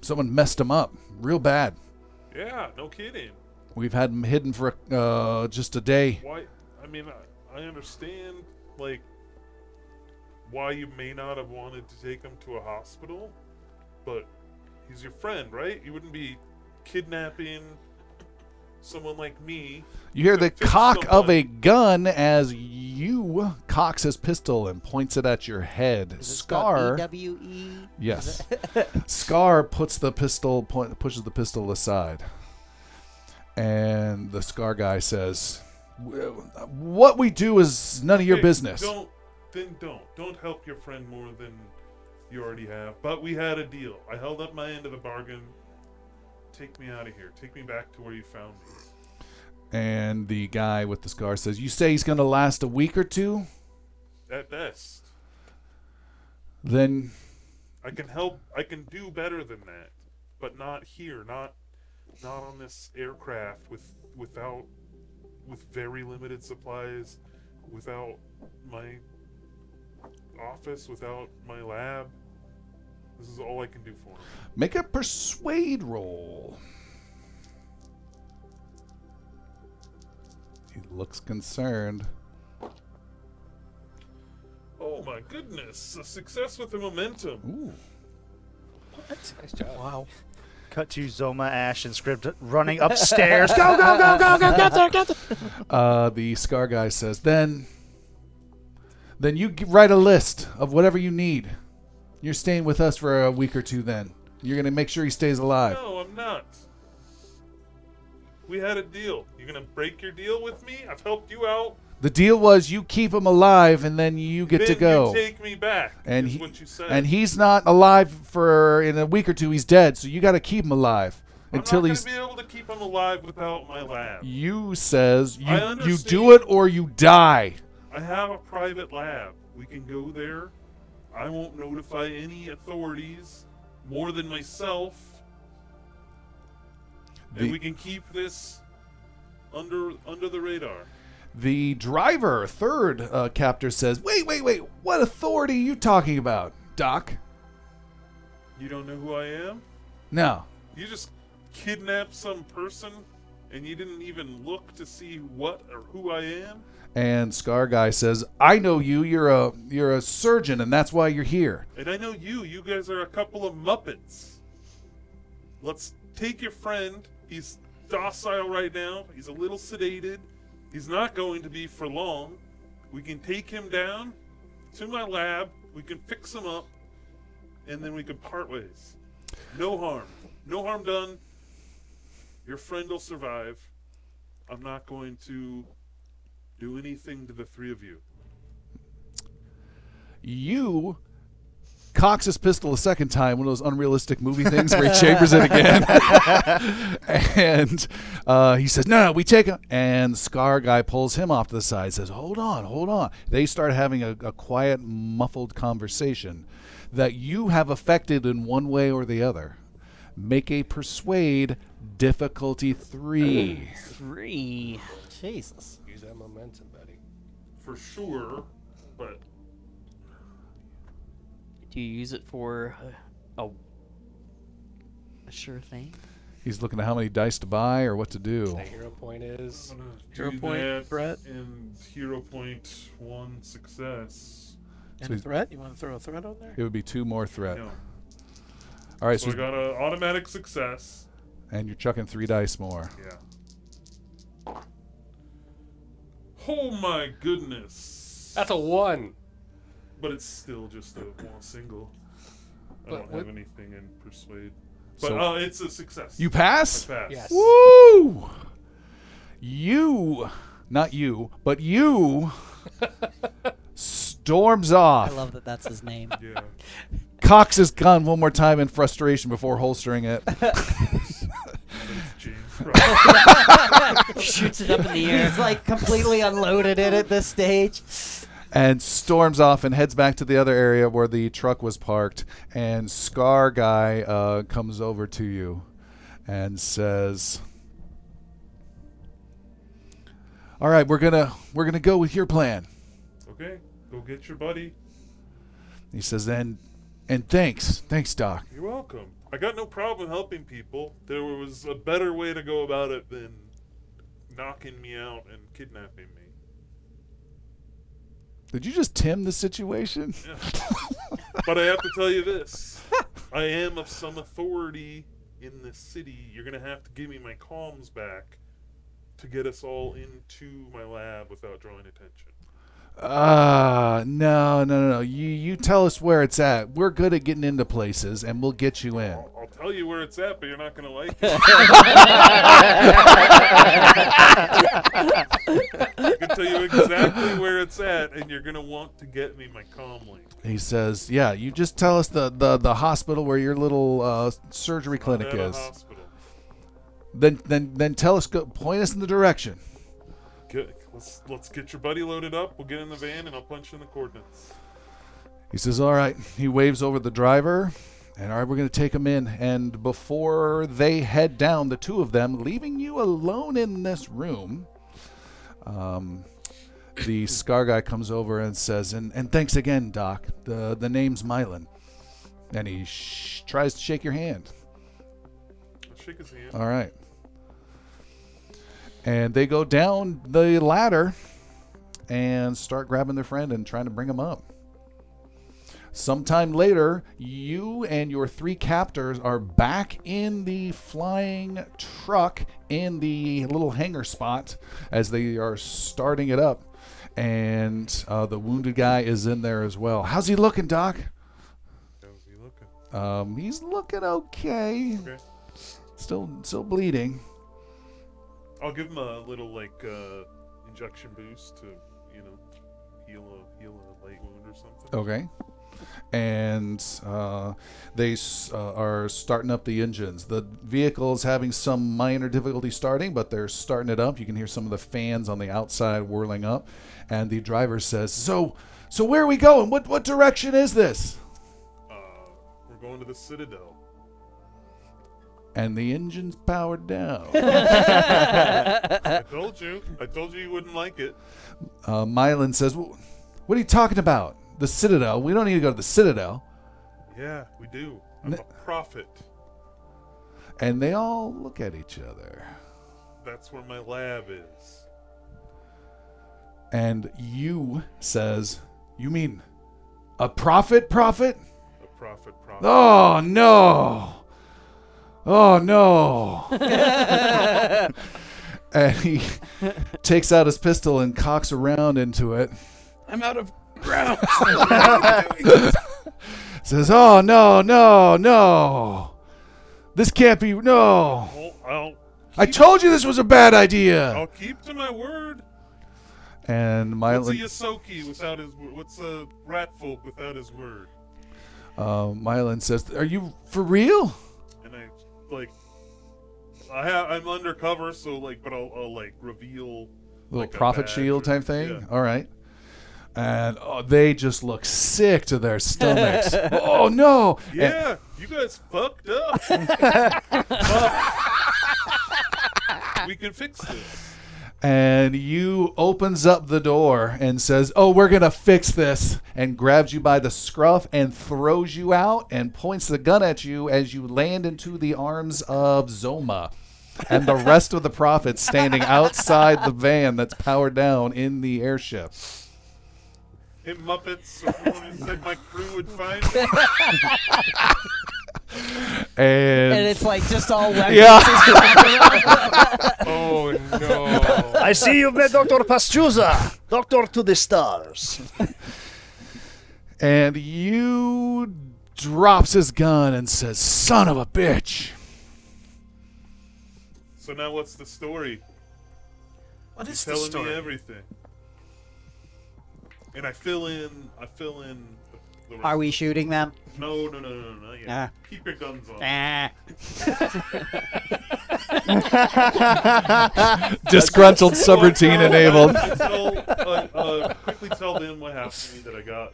S1: Someone messed him up real bad.
S2: Yeah, no kidding.
S1: We've had him hidden for uh, just a day.
S2: Why? I mean, I, I understand, like, why you may not have wanted to take him to a hospital, but he's your friend, right? You wouldn't be kidnapping someone like me.
S1: You hear the
S2: fix
S1: cock of a gun as you cocks his pistol and points it at your head.
S3: Is
S1: Scar.
S3: spelled E-W-E?
S1: Yes. Scar puts the pistol point, pushes the pistol aside. And the Scar guy says, "What we do is none of your
S2: Hey,
S1: business."
S2: Don't. Then don't. Don't help your friend more than you already have. But we had a deal. I held up my end of the bargain. Take me out of here. Take me back to where you found me.
S1: And the guy with the scar says, "You say he's going to last a week or two?
S2: At best.
S1: Then
S2: I can help. I can do better than that, but not here. Not, not on this aircraft with without with very limited supplies, without my office, without my lab. This is all I can do for him.
S1: make a persuade roll." He looks concerned.
S2: Oh my goodness! A success with the momentum.
S1: Ooh.
S5: Nice job.
S6: Wow.
S4: Cut to Zoma, Ash, and Script running upstairs. go, go, go, go, go, get there, get there.
S1: Uh, the Scar guy says, "Then, then you g- write a list of whatever you need. You're staying with us for a week or two. Then you're gonna make sure he stays alive.
S2: No, I'm not. We had a deal. You're gonna break your deal with me? I've helped you out.
S1: The deal was you keep him alive, and then you get
S2: then
S1: to go.
S2: You take me back.
S1: and he,
S2: what you said.
S1: and he's not alive for in a week or two. He's dead, so you got to keep him alive
S2: I'm
S1: until
S2: not
S1: he's."
S2: gonna be able to keep him alive without my lab.
S1: You says you you do it or you die.
S2: I have a private lab. We can go there. I won't notify any authorities more than myself.
S1: The-
S2: and we can keep this under under the radar.
S1: The driver, third uh, captor, says, "Wait, wait, wait! What authority are you talking about, Doc?
S2: You don't know who I am?
S1: No,
S2: You just kidnapped some person and you didn't even look to see what or who I am?
S1: And Scar Guy says, "I know you. You're a you're a surgeon, and that's why you're here."
S2: And I know you. You guys are a couple of muppets. Let's take your friend. He's docile right now. He's a little sedated. He's not going to be for long. We can take him down to my lab. We can fix him up, and then we can part ways. No harm. No harm done. Your friend will survive. I'm not going to do anything to the three of you.
S1: You cocks his pistol a second time, one of those unrealistic movie things where he chambers it again. and uh, he says, No, no, we take him. And Scar Guy pulls him off to the side, says, Hold on, hold on. They start having a, a quiet, muffled conversation that you have affected in one way or the other. Make a persuade difficulty three.
S7: Three.
S3: Jesus.
S5: Use that momentum, buddy.
S2: For sure, but
S7: Do you use it for a, a, a sure thing?
S1: He's looking at how many dice to buy or what to do.
S5: The hero point is
S2: I'm gonna
S6: Hero
S2: do
S6: point,
S2: that
S6: Brett?
S2: and hero point one success.
S6: And
S1: So
S6: a
S1: he's-
S6: threat? You want to throw a threat on there?
S1: It would be two more threat.
S2: No.
S1: All right,
S2: So
S1: so
S2: I got an automatic success.
S1: and you're chucking three dice more.
S2: Yeah. Oh my goodness!
S5: that's a one.
S2: But it's still just a one single. I
S5: But
S2: don't
S5: what-
S2: have anything in persuade. But
S1: So-
S2: uh, it's a success.
S1: You
S2: I
S1: pass?
S2: pass.
S5: Yes.
S1: Woo! You, not you, but you storms off.
S3: I
S1: off.
S3: love that that's his name.
S2: Yeah.
S1: Cocks his gun one more time in frustration before holstering it.
S2: It's James Christ.
S7: Shoots it up in the air.
S3: He's like completely unloaded it at this stage.
S1: and storms off and heads back to the other area where the truck was parked. And Scar Guy uh, comes over to you and says, "All right, we're gonna we're gonna go with your plan."
S2: okay, go get your buddy.
S1: He says, "And and thanks, thanks, Doc."
S2: You're welcome. I got no problem helping people. There was a better way to go about it than knocking me out and kidnapping me.
S1: Did you just Tim the situation?
S2: Yeah. but I have to tell you this. I am of some authority in this city. You're going to have to give me my comms back to get us all into my lab without drawing attention.
S1: Uh no, no, no, no. You you tell us where it's at. We're good at getting into places, and we'll get you in.
S2: I'll, I'll tell you where it's at, but you're not going to like it. I can tell you exactly where it's at, and you're going to want to get me my comm link.
S1: He says, "Yeah, you just tell us the the, the hospital where your little uh, surgery clinic is.
S2: hospital.
S1: Then then then tell us, go, point us in the direction."
S2: Let's let's get your buddy loaded up. We'll get in the van, and I'll punch in the coordinates.
S1: He says, "All right." He waves over the driver, and all right, we're going to take him in. And before they head down, the two of them, leaving you alone in this room, um, the Scar guy comes over and says, "And and thanks again, Doc. The the name's Mylan." And he sh- tries to shake your hand.
S2: I'll shake his hand.
S1: All right. And they go down the ladder and start grabbing their friend and trying to bring him up. Sometime later, you and your three captors are back in the flying truck in the little hangar spot as they are starting it up. And uh, the wounded guy is in there as well. How's he looking, Doc?
S2: How's he looking?
S1: Um, he's looking okay.
S2: Okay.
S1: Still, still bleeding.
S2: I'll give him a little like uh, injection boost to you know heal a heal a light wound or something.
S1: Okay. And uh, they s- uh, are starting up the engines. The vehicle is having some minor difficulty starting, but they're starting it up. You can hear some of the fans on the outside whirling up. And the driver says, "So, so where are we going? What what direction is this?"
S2: Uh, we're going to the Citadel.
S1: And the engine's powered down.
S2: I told you. I told you you wouldn't like it.
S1: uh, Mylan says, "Wh- "What are you talking about? The Citadel? We don't need to go to the Citadel."
S2: Yeah, we do. I'm
S1: N-
S2: a prophet.
S1: And they all look at each other.
S2: That's where my lab is.
S1: And you says, "You mean a prophet? Prophet?
S2: A prophet, prophet.
S1: Oh no! Oh no!" and he takes out his pistol and cocks around into it.
S6: I'm out of ground.
S1: Says, "Oh no, no, no! This can't be. No!
S2: I'll, I'll,
S1: told you this was a bad idea."
S2: I'll keep to my word.
S1: And
S2: What's a
S1: Mylan,
S2: Yosoki without his word? What's a rat folk without his word?
S1: uh, Mylan says, "Are you for real?"
S2: And I like, I have I'm undercover, so like, but I'll, I'll like reveal
S1: little
S2: like a
S1: shield
S2: or-
S1: type thing.
S2: yeah.
S1: All right. And oh, they just look sick to their stomachs. oh no! And-
S2: Yeah, you guys fucked up. we can fix this.
S1: And you opens up the door and says, "Oh, we're gonna fix this," and grabs you by the scruff and throws you out and points the gun at you as you land into the arms of Zoma. And the rest of the prophets standing outside the van that's powered down in the airship.
S2: Hey Muppets, said my crew would find me.
S1: And,
S3: and it's like just all weapons.
S1: yeah,
S5: Oh no!
S8: I see you've met Dr. Pastuza, Doctor to the Stars.
S1: and you drops his gun and says, "Son of a bitch."
S2: So now what's the story?
S6: What is
S2: He's
S6: the
S2: telling
S6: story?
S2: me everything. And I fill in. I fill in. The, the
S3: Are we shooting them?
S2: No, no, no, no, no, not yet.
S3: Ah.
S2: Keep your guns on.
S3: Ah.
S1: Disgruntled subroutine enabled.
S2: I tell, uh, uh, quickly tell them what happened to me that I got,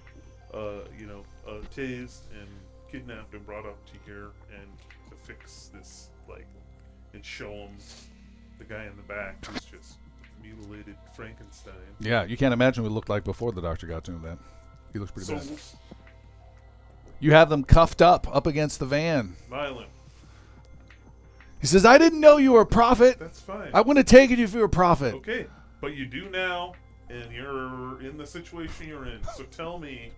S2: uh, you know, uh, tased and kidnapped and brought up to here and to fix this, like, and show them the guy in the back who's just mutilated Frankenstein.
S1: Yeah, you can't imagine what it looked like before the doctor got to him. Then he looks pretty
S2: So,
S1: bad. You have them cuffed up up against the van.
S2: violent.
S1: He says, "I didn't know you were a prophet.
S2: That's fine.
S1: I wouldn't have taken you if you were a prophet."
S2: Okay, but you do now, and you're in the situation you're in. So tell me,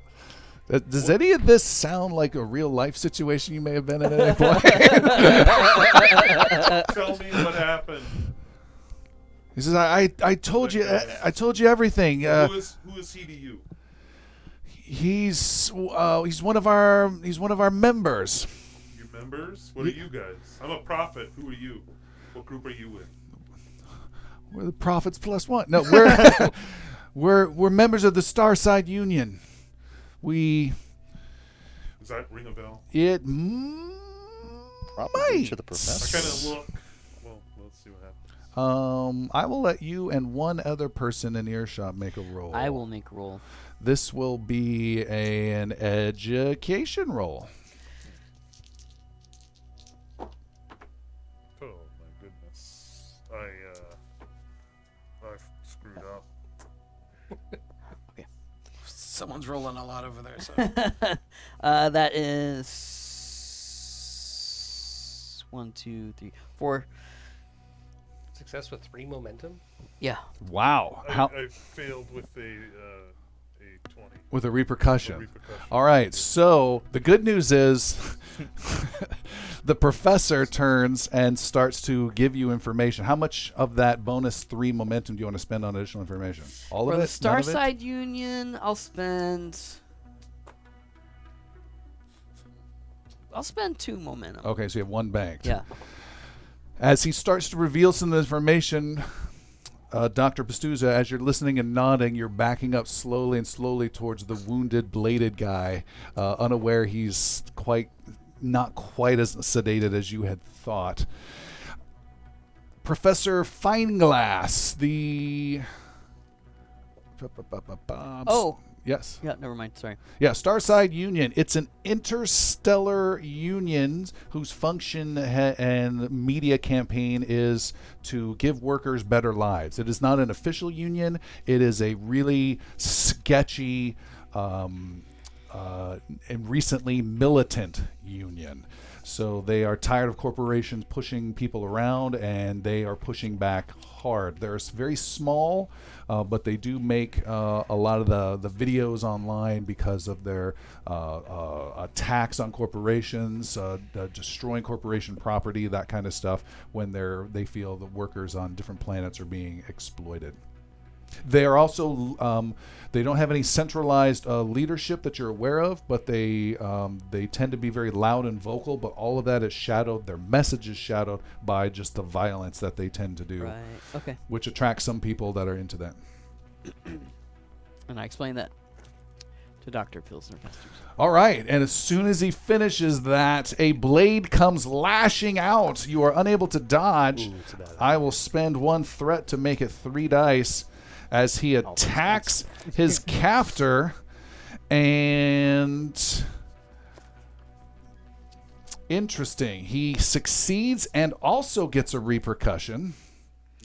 S1: Does any of this sound like a real life situation you may have been in at any point?
S2: tell me what happened.
S1: He says, "I, I, I told you, I, I told you everything. Uh,
S2: who is who is he to you?
S1: he's, uh, he's one of our, he's one of our members.
S2: Your members? What are you guys? I'm a prophet. Who are you? What group are you with?
S1: We're the prophets plus one. No, we're, we're, we're members of the Starside Union. We,
S2: Does that ring a bell?
S1: it mm,
S8: Probably
S1: might.
S8: to the
S2: I
S8: professor.
S2: kind of look.
S1: Um, I will let you and one other person in earshot make a roll.
S7: I will make a roll.
S1: This will be an education roll.
S2: Oh my goodness! I uh, I screwed up.
S6: Someone's rolling a lot over there. So
S7: Uh, that is one, two, three, four.
S5: Success with three momentum.
S7: Yeah.
S1: Wow.
S2: I,
S1: How
S2: I failed with a uh, a twenty.
S1: with a repercussion.
S2: repercussion.
S1: All right. So the good news is the professor turns and starts to give you information. How much of that bonus three momentum do you want to spend on additional information? All
S7: For
S1: of
S7: the
S1: it? None of?
S7: Starside Union, I'll spend. I'll spend two momentum.
S1: Okay, so you have one banked.
S7: Yeah.
S1: As he starts to reveal some of the information, uh, Dr. Pastuza, as you're listening and nodding, you're backing up slowly and slowly towards the wounded, bladed guy, uh, unaware he's quite not quite as sedated as you had thought. Professor Fineglass, the.
S7: Oh.
S1: Yes.
S7: Yeah, never mind. Sorry.
S1: Yeah, Starside Union. It's an interstellar union whose function ha- and media campaign is to give workers better lives. It is not an official union. It is a really sketchy um, uh, and recently militant union. So they are tired of corporations pushing people around, and they are pushing back hard. They're very small, uh, but they do make uh, a lot of the, the videos online because of their uh, uh, attacks on corporations, uh, destroying corporation property, that kind of stuff. When they're they feel the workers on different planets are being exploited. They are also um, they don't have any centralized uh, leadership that you're aware of, but they um, they tend to be very loud and vocal. But all of that is shadowed. Their message is shadowed by just the violence that they tend to do,
S7: Right. Okay.
S1: which attracts some people that are into that.
S7: And I explained that to Doctor Pilsner Pesters.
S1: All right, and as soon as he finishes that, a blade comes lashing out. You are unable to dodge.
S4: Ooh, it's a bad idea.
S1: I will spend one threat to make it three dice as he attacks his captor and interesting he succeeds and also gets a repercussion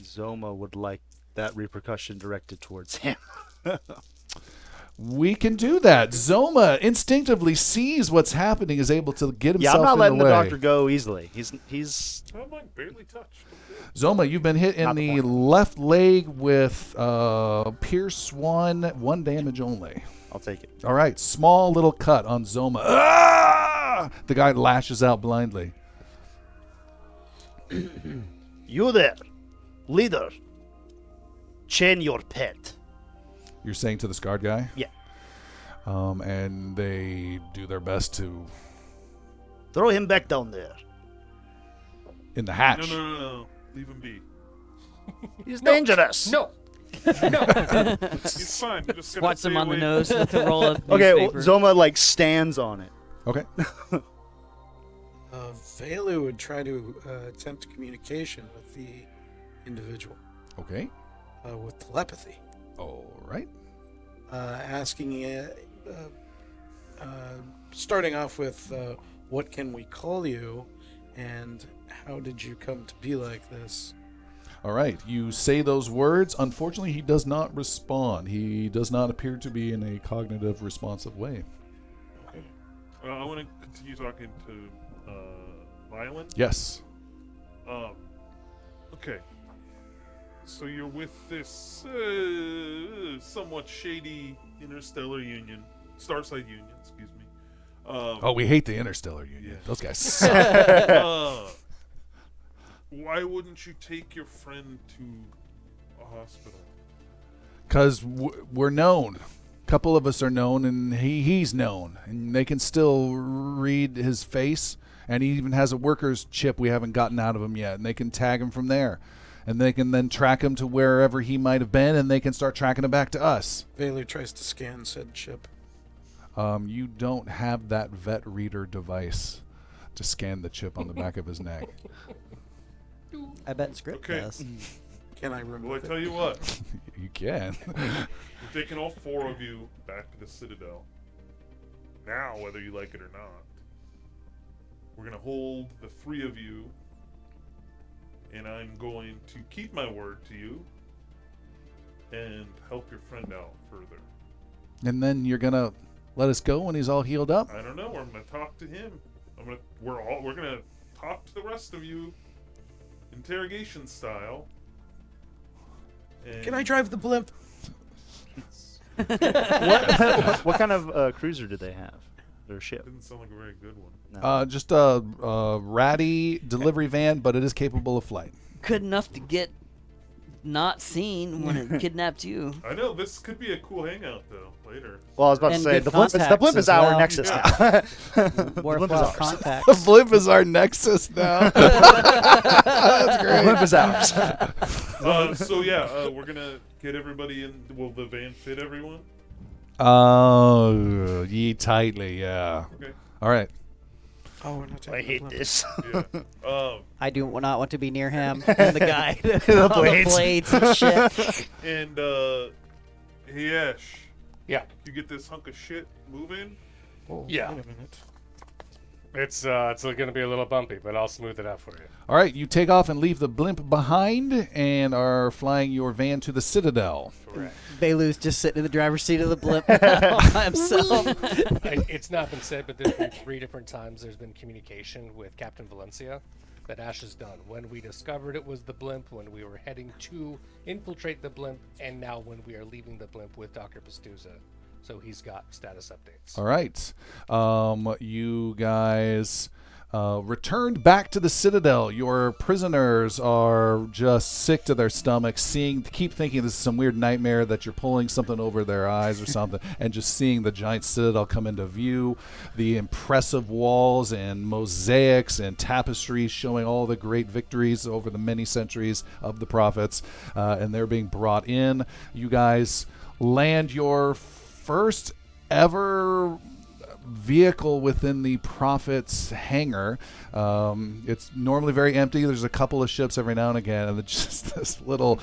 S4: Zoma would like that repercussion directed towards him.
S1: we can do that zoma instinctively sees what's happening is able to get
S4: yeah,
S1: himself
S4: I'm not
S1: in
S4: letting
S1: the
S4: the, doctor go easily. He's he's
S2: I'm like barely touched.
S1: Zoma, you've been hit in
S4: Not the
S1: the left leg with uh, Pierce one, one damage only.
S4: I'll take it.
S1: All right, small little cut on Zoma. Ah! The guy lashes out blindly.
S8: You there, leader. Chain your pet.
S1: You're saying to the scarred guy?
S8: Yeah.
S1: Um, and they do their best to
S8: Throw him back down there.
S1: in the
S2: No,
S1: hatch.
S2: no, no, no. Leave him be.
S8: He's dangerous.
S5: No.
S2: He's fine. You just gotta
S7: Swats him
S2: stay
S7: on the
S2: away
S7: nose with a roll of
S4: Okay, well,
S7: newspaper.
S4: Zoma like stands on it.
S1: Okay.
S6: Uh, Velu would try to uh, attempt communication with the individual
S1: Okay.
S6: uh, with telepathy,
S1: All right.
S6: uh, asking, uh, uh, uh, starting off with, uh, "What can we call you?" and "How did you come to be like this?"
S1: All right. You say those words. Unfortunately, he does not respond. He does not appear to be in a cognitive responsive way.
S2: Uh, I want to continue talking to uh, Violin.
S1: Yes.
S2: Um, okay. So you're with this uh, somewhat shady interstellar union, Starside Union, excuse me. Um,
S1: Oh, we hate the Interstellar Union.
S2: Yeah.
S1: Those guys suck.
S2: uh, why wouldn't you take your friend to a hospital?
S1: because we're known. A couple of us are known, and he he's known, and they can still read his face. And he even has a worker's chip we haven't gotten out of him yet, and they can tag him from there, and they can then track him to wherever he might have been, and they can start tracking him back to us.
S6: Velu tries to scan said chip.
S1: Um, you don't have that vet reader device to scan the chip on the back of his neck.
S3: I bet script
S2: Okay.
S3: does.
S6: Can I remove
S2: Well, I
S6: it?
S2: tell you what,
S1: You can.
S2: we're taking all four of you back to the Citadel. Now, whether you like it or not, we're gonna hold the three of you, and I'm going to keep my word to you and help your friend out further.
S1: and then you're gonna let us go when he's all healed up.
S2: I don't know. I'm gonna talk to him. I'm gonna. We're all. We're gonna talk to the rest of you, interrogation style, And
S6: Can I drive the blimp?
S4: what, what kind of uh, cruiser do they have? Their ship.
S2: Didn't sound like a very good one.
S4: No.
S1: Uh, just a, a ratty delivery van, but it is capable of flight.
S7: Good enough to get not seen when it kidnapped you.
S2: I know this could be a cool hangout though later.
S4: well, I was about to say
S3: good
S4: the blimp is the
S3: contacts
S4: blimp is
S3: as
S4: our
S3: well.
S4: nexus
S2: Yeah.
S4: now. the blimp is
S3: Worthwhile
S4: ours.
S3: contacts.
S1: The blimp is our nexus now. That's
S4: The
S1: great.
S4: blimp is ours.
S2: Uh, so yeah, uh, we're gonna get everybody in. Will the van fit everyone?
S1: Oh, ye tightly, yeah.
S2: Okay.
S1: All right.
S6: Oh, we're not taking
S4: I
S6: the
S4: hate
S6: blimp.
S4: this.
S2: Yeah. Um,
S3: I do not want to be near him and the guy.
S4: The blades.
S3: the blades and shit.
S2: and uh, hey
S5: Yeah.
S2: you get this hunk of shit moving.
S6: Oh,
S5: Yeah.
S6: Wait a minute.
S5: It's uh, it's going to be a little bumpy, but I'll smooth it out for you.
S1: All right, you take off and leave the blimp behind and are flying your van to the Citadel.
S5: Correct.
S3: Bailu's just sitting in the driver's seat of the blimp by himself.
S5: I, it's not been said, but there's been three different times there's been communication with Captain Valencia that Ash has done. When we discovered it was the blimp, when we were heading to infiltrate the blimp, and now when we are leaving the blimp with Dr. Pastuza. So he's got status updates.
S1: All right. Um, you guys uh, returned back to the Citadel. Your prisoners are just sick to their stomachs, seeing, keep thinking this is some weird nightmare that you're pulling something over their eyes or something, and just seeing the giant Citadel come into view, the impressive walls and mosaics and tapestries showing all the great victories over the many centuries of the prophets, uh, and they're being brought in. You guys land your first ever vehicle within the prophet's hangar. Um, it's normally very empty. There's a couple of ships every now and again, and it's just this little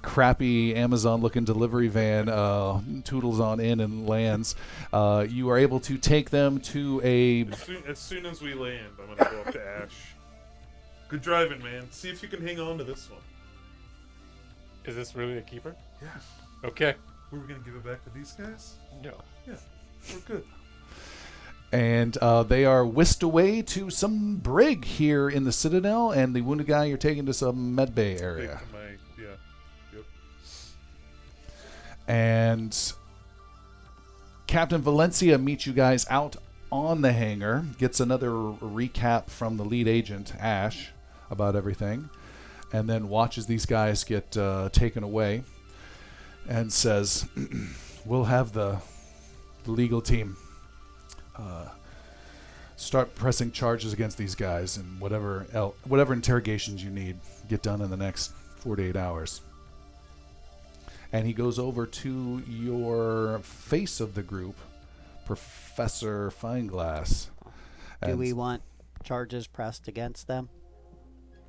S1: crappy Amazon-looking delivery van uh, toodles on in and lands. Uh, you are able to take them to a.
S2: As soon, as soon as we land, I'm gonna go up to Ash. Good driving, man. See if you can hang on to this one.
S5: Is this really a keeper?
S2: Yeah.
S5: Okay.
S2: We're gonna give it back to these guys.
S5: No.
S2: Yeah, we're good.
S1: And uh, they are whisked away to some brig here in the Citadel, and the wounded guy you're taking to some medbay
S2: Take
S1: area.
S2: my yeah. Yep.
S1: and Captain Valencia meets you guys out on the hangar, gets another recap from the lead agent, Ash, about everything, and then watches these guys get uh, taken away and says, We'll have the, the legal team uh, start pressing charges against these guys and whatever, el- whatever interrogations you need get done in the next 48 hours and he goes over to your face of the group, Professor Fineglass.
S3: Do we want charges pressed against them?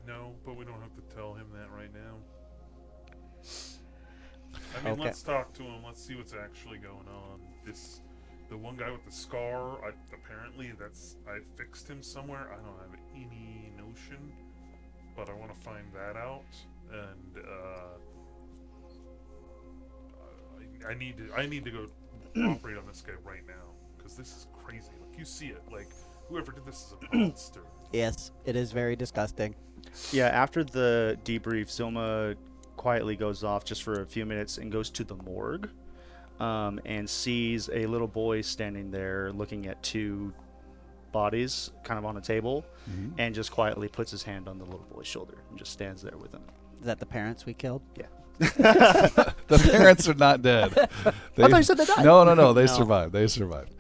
S2: No, but we don't have to tell him that right now. I mean,
S3: Okay.
S2: let's talk to him. Let's see what's actually going on. This, the one guy with the scar. I, apparently, that's I fixed him somewhere. I don't have any notion, but I want to find that out. And uh, I, I need to. I need to go operate on this guy right now because this is crazy. Like you see it. Like whoever did this is a monster.
S3: Yes, it is very disgusting.
S4: Yeah, after the debrief, Zilma quietly goes off just for a few minutes and goes to the morgue um, and sees a little boy standing there looking at two bodies kind of on a table and just quietly puts his hand on the little boy's shoulder and just stands there with him.
S3: Is that the parents we killed?
S4: Yeah.
S1: the parents are not dead. They,
S4: thought you said they died.
S1: No, no, no. They
S3: No.
S1: survived. They survived.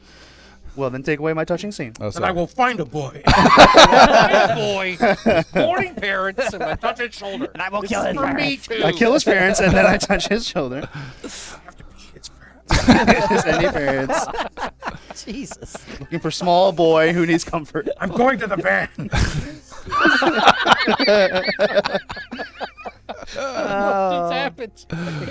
S4: Well, then take away my touching scene.
S1: Oh,
S6: And
S1: sorry.
S6: I will find a boy.
S5: find A boy, morning parents, and I touch his shoulder.
S3: And I will kill his parents.
S5: too.
S4: I kill his parents and then I touch his shoulder.
S6: It's parents.
S4: His any parents
S3: Jesus.
S4: looking for small boy who needs comfort.
S6: I'm going to the van.
S5: Uh, What's oh. happened?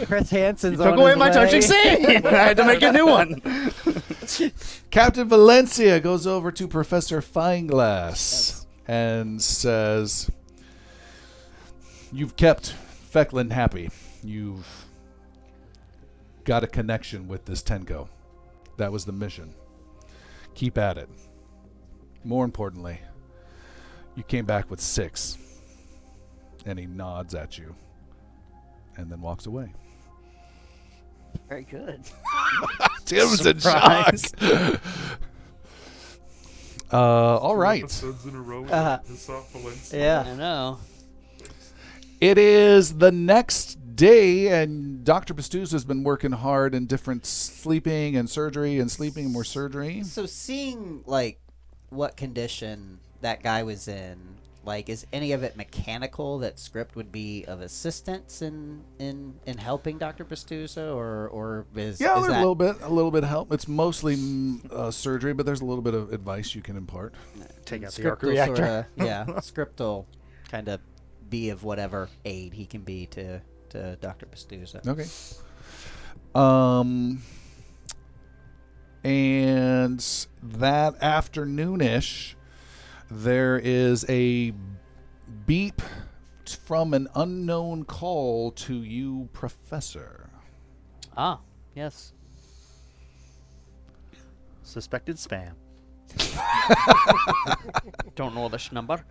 S3: Chris Hansen's
S4: Took
S3: on
S4: away
S3: his
S4: my
S3: way.
S4: touching scene. I had to make a new one.
S1: Captain Valencia goes over to Professor Fineglass and says, You've kept Fecklin happy. You've got a connection with this Tenko. That was the mission. Keep at it. More importantly, you came back with six. And he nods at you and then walks away.
S3: Very good.
S1: Tim's in shock. uh, all right.
S2: Episodes in a row. with
S3: Uh-huh.
S2: Hisop Valencia.
S3: Yeah.
S7: I know.
S1: It is the next day, and Dr. Pastouz has been working hard in different sleeping and surgery and sleeping and more surgery.
S3: So seeing like what condition that guy was in, like is any of it mechanical that script would be of assistance in in in helping Dr. Pastuza or or is,
S1: Yeah,
S3: is
S1: there's
S3: that
S1: a little bit, a little bit of help. It's mostly mm, uh, surgery, but there's a little bit of advice you can impart.
S4: Take out the
S3: script
S4: arc reactor.
S3: sorta- yeah, script will kind of be of whatever aid he can be to to Dr. Pastuza.
S1: Okay. Um, and that afternoonish, there is a beep from an unknown call to you, Professor.
S7: Ah, yes.
S4: Suspected spam.
S7: Don't know this number.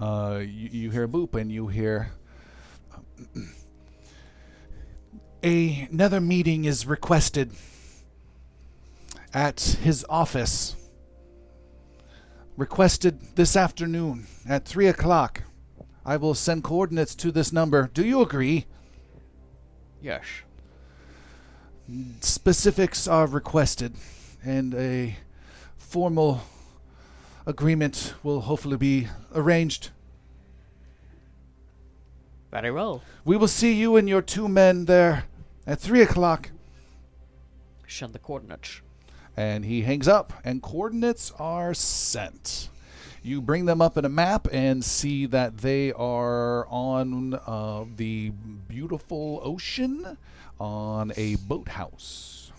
S1: Uh, you, you hear a boop and you hear. A, another meeting is requested at his office. Requested this afternoon at 3 o'clock. I will send coordinates to this number. Do you agree?
S7: yes.
S1: Specifics are requested, and a formal agreement will hopefully be arranged.
S7: Very well.
S1: We will see you and your two men there at 3 o'clock.
S7: Send the coordinates.
S1: And he hangs up, and coordinates are sent. You bring them up in a map and see that they are on uh, the beautiful ocean on a boathouse.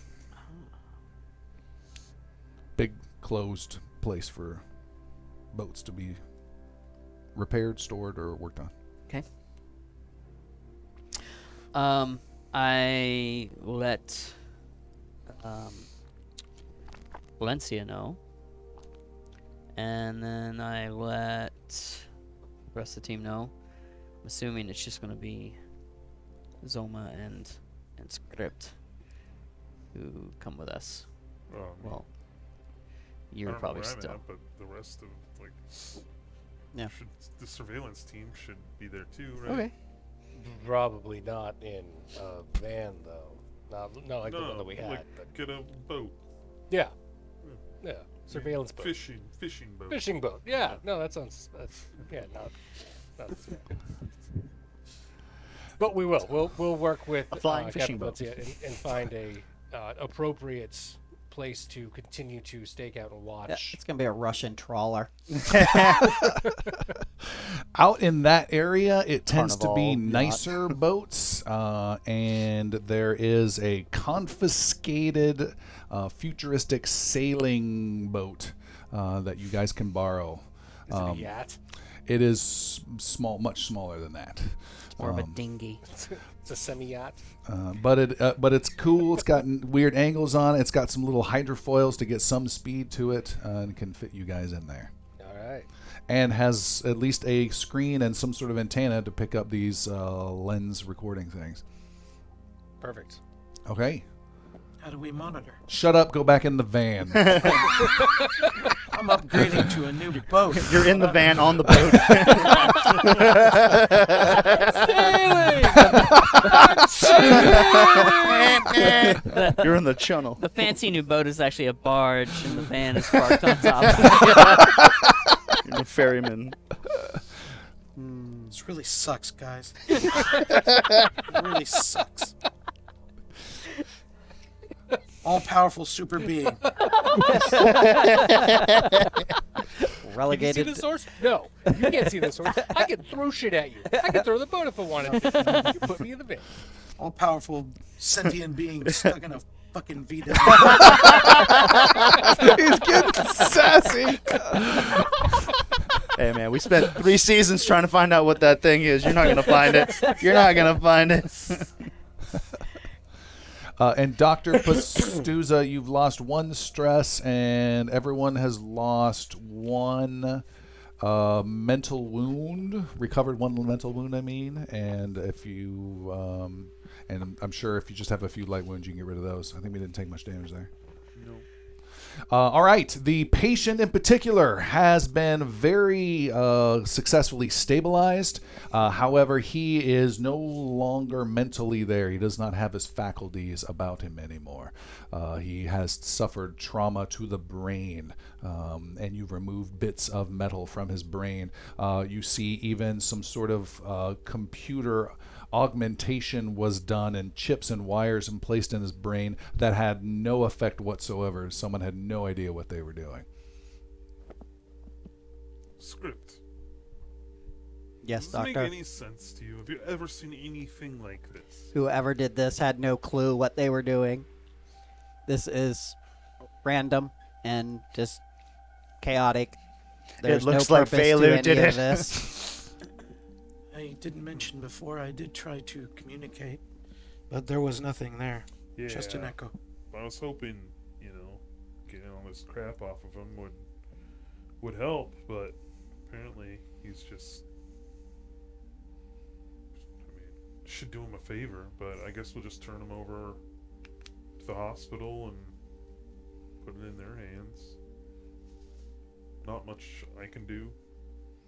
S1: Big closed place for boats to be repaired, stored, or worked on.
S7: Okay. Um, I let um, Valencia know, and then I let the rest of the team know. I'm assuming it's just gonna be Zoma and and Script who come with us.
S2: Um,
S7: Well, you're probably still.
S2: at, but the rest of like,
S3: Yeah.
S2: should, the surveillance team should be there too, right?
S7: Okay.
S5: Probably not in a van though. Not no like the one that we had.
S2: like
S5: but
S2: get a boat,
S5: yeah, yeah. Surveillance boat,
S2: fishing, fishing boat.
S5: fishing boat. Yeah, no, that sounds. That's, yeah, not. not as bad. but we will. We'll we'll work with
S4: A flying
S5: uh,
S4: fishing
S5: Captain
S4: boat.
S5: Valencia and, and find a uh, appropriate place to continue to stake out and
S3: Yeah,
S5: watch.
S3: it's gonna be a Russian trawler.
S1: Out in that area, it tends to be
S3: Carnival yacht.
S1: nicer boats, uh, and there is a confiscated uh, futuristic sailing boat uh, that you guys can borrow.
S5: Is it
S1: Um,
S5: a yacht?
S1: It is small, much smaller than that.
S7: It's More of a
S1: Um,
S7: dinghy.
S5: It's a semi yacht.
S1: uh, but it, uh, but it's cool. It's got weird angles on it. It's got some little hydrofoils to get some speed to it, uh, and can fit you guys in there.
S5: All right.
S1: And has at least a screen and some sort of antenna to pick up these uh, lens recording things.
S5: Perfect.
S1: Okay.
S6: How do we monitor?
S1: Shut up. Go back in the van.
S6: I'm upgrading to a new boat.
S4: You're in the van on the boat. You're in the channel.
S7: The fancy new boat is actually a barge, and the van is parked on top.
S4: You're the ferryman. Hmm.
S6: This really sucks, guys. it really sucks. All powerful super being.
S5: Can you see the source? No, you can't see the source. I can throw shit at you. I can throw the boat if I wanted to. You put me in the van.
S6: All powerful sentient being stuck in a fucking Vita.
S1: He's getting sassy.
S4: Hey man, we spent three seasons trying to find out what that thing is. You're not gonna find it. You're not gonna find it.
S1: Uh, and Dr. Pastuza, you've lost one stress, and everyone has lost one uh, mental wound, recovered one mental wound. I mean, and if you, um, and I'm, I'm sure if you just have a few light wounds, you can get rid of those. I think we didn't take much damage there. Uh, all right. The patient in particular has been very uh, successfully stabilized. Uh, however, he is no longer mentally there. He does not have his faculties about him anymore. Uh, he has suffered trauma to the brain, um, and you've removed bits of metal from his brain. Uh, you see even some sort of uh, computer augmentation was done and chips and wires and placed in his brain that had no effect whatsoever. Someone had no idea what they were doing.
S2: Script.
S3: Yes,
S2: Does this make any sense to you? Have you ever seen anything like this?
S3: Whoever did this had no clue what they were doing. This is random and just chaotic. There's
S4: looks
S3: no
S4: like
S3: purpose
S4: Failure
S3: to any
S4: did
S3: of
S4: it.
S6: I didn't mention before, I did try to communicate, but there was nothing there.
S2: Yeah.
S6: Just an echo.
S2: I was hoping, you know, getting all this crap off of him would would help, but apparently he's just. I mean, should do him a favor, but I guess we'll just turn him over to the hospital and put it in their hands. Not much I can do.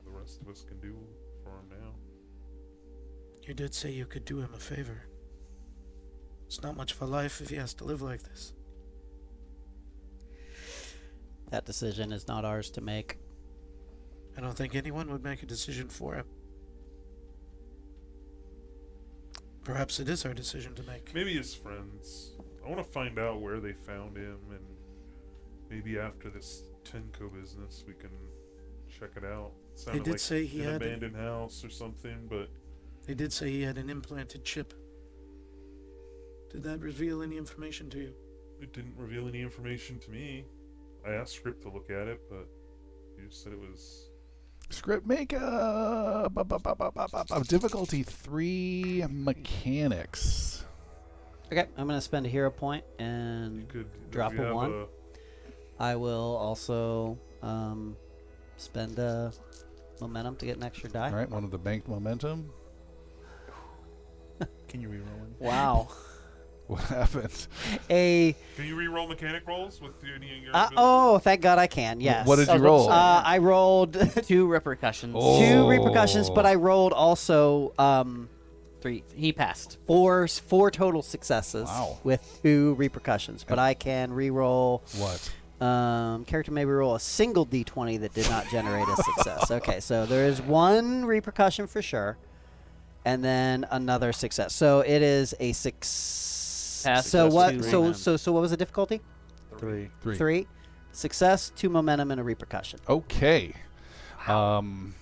S2: The rest of us can do for him now.
S6: You did say you could do him a favor. It's not much of a life if he has to live like this.
S3: That decision is not ours to make.
S6: I don't think anyone would make a decision for him. Perhaps it is our decision to make.
S2: Maybe his friends. I want to find out where they found him, and maybe after this Tenko business, we can check it out. It sounded
S6: did
S2: like
S6: say he
S2: an
S6: had a-
S2: abandoned house or something, but
S6: They did say he had an implanted chip. Did that reveal any information to you?
S2: it didn't reveal any information to me. I asked Script to look at it, but he just said it was.
S1: Script make a bu- bu- bu- bu- bu- bu- bu- difficulty three mechanics.
S3: Okay, I'm gonna spend a hero and
S2: could
S3: Drop a one? I will also um, spend a momentum to get an extra die.
S1: All right, one of the banked momentum.
S4: Can you reroll it?
S3: Wow.
S1: What happened?
S3: a
S2: Can you re-roll mechanic rolls with any of your?
S3: uh,
S2: abilities?
S3: oh, thank God I can. Yes.
S1: What did you roll?
S3: Uh, I rolled
S7: Two repercussions.
S1: Oh.
S3: two repercussions, but I rolled also um,
S7: Three. He passed.
S3: four four total successes
S1: Wow.
S3: with two repercussions. But I can re-roll.
S1: what?
S3: Um, character may roll a single d20 that did not generate a success. Okay, so there is one repercussion for sure, and then another success. So it is a six.
S7: Pass
S3: so what? So
S7: momentum.
S3: so so what was the difficulty?
S4: Three.
S1: Three.
S3: Three. Success, two momentum, and a repercussion.
S1: Okay. Um,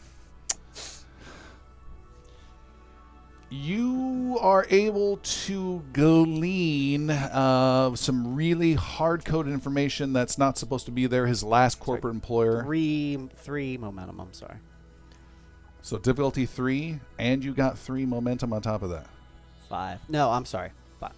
S1: you are able to glean uh, some really hard coded information that's not supposed to be there. His last corporate employer.
S3: Three three momentum. I'm sorry.
S1: So difficulty three, and you got three momentum on top of that.
S3: Five. No, I'm sorry. Five.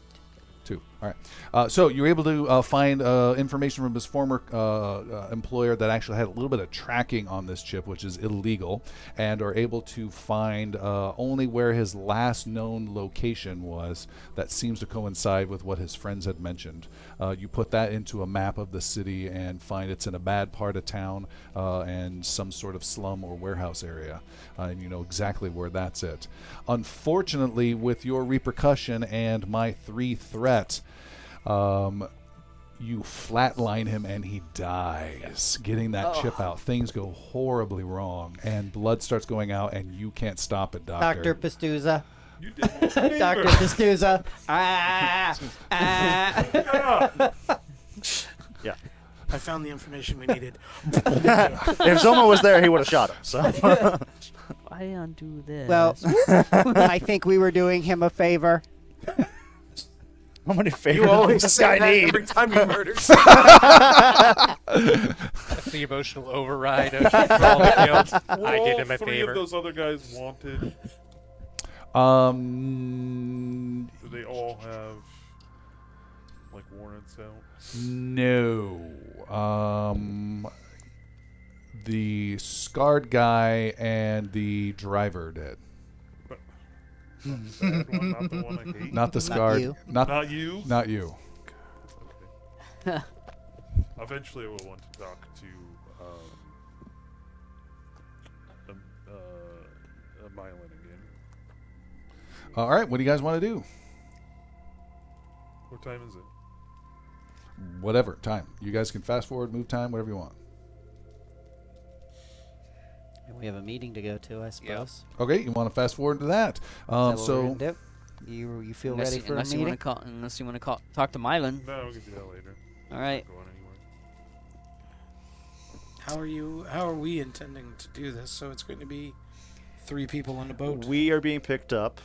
S1: Two. All right. Uh, so you were able to uh, find uh, information from his former uh, uh, employer that actually had a little bit of tracking on this chip, which is illegal, and are able to find uh, only where his last known location was. That seems to coincide with what his friends had mentioned. You put that into a map of the city and find it's in a bad part of town and some sort of slum or warehouse area, and you know exactly where that's it. Unfortunately, with your repercussion and my three threat, um, you flatline him and he dies. Getting that chip out, things go horribly wrong, and blood starts going out, and you can't stop it,
S3: Doctor
S1: doctor.
S3: Pistuza.
S2: You did me a favor.
S3: Doctor Pistuza. Ah. ah. yeah.
S6: I found the information we needed.
S4: if Zoma was there, he would have shot him. So
S7: Why undo this?
S3: Well, I think we were doing him a favor.
S4: How many favors
S6: You always
S4: does this
S6: say
S4: guy
S6: that
S4: need?
S6: every time you murder
S5: That's the emotional override of for all. I did
S2: all
S5: him a
S2: three
S5: favor.
S2: of those other guys wanted?
S1: Um,
S2: Do they all have like warrants out?
S1: no. Um, the scarred guy and the driver did.
S2: Bad one, not the one I hate.
S1: Not the scarred.
S3: you.
S1: Not
S2: Not you.
S1: not you.
S2: Okay. Eventually, I will want to talk to um, um, uh, uh, Mylan again.
S1: All right. What do you guys want to do?
S2: What time is it?
S1: Whatever time. You guys can fast forward, move time, whatever you want.
S3: And we have a meeting to go to, I suppose.
S1: Okay. You want to fast forward to that? Um,
S3: Is that what we're
S1: so
S3: gonna do? you you feel
S7: unless
S3: ready
S7: you,
S3: for a
S7: unless you want to call, unless you want to call, talk to Mylan.
S2: No, we can do that later.
S7: All right.
S2: Not going anywhere.
S6: How are you? How are we intending to do this? So it's going to be three people on a boat.
S4: We are being picked up.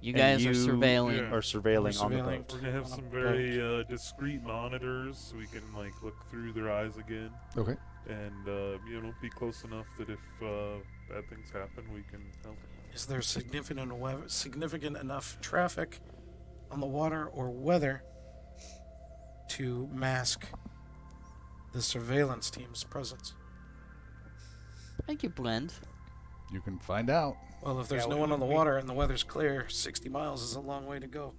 S7: You
S4: and
S7: guys are
S4: you
S7: surveilling.
S2: Yeah.
S4: Are surveilling
S6: We're
S4: on the
S6: surveilling.
S4: boat.
S2: We're gonna have some very uh, discreet monitors, so we can like look through their eyes again,
S1: okay.
S2: And uh, you know, be close enough that if uh, bad things happen, we can help.
S6: Is there significant significant enough traffic on the water or weather to mask the surveillance team's presence?
S7: Thank you blend.
S1: You can find out.
S6: Well, if there's
S5: Yeah,
S6: no
S5: we-
S6: one on the
S5: we-
S6: water and the weather's clear, 60 miles is a long way to go.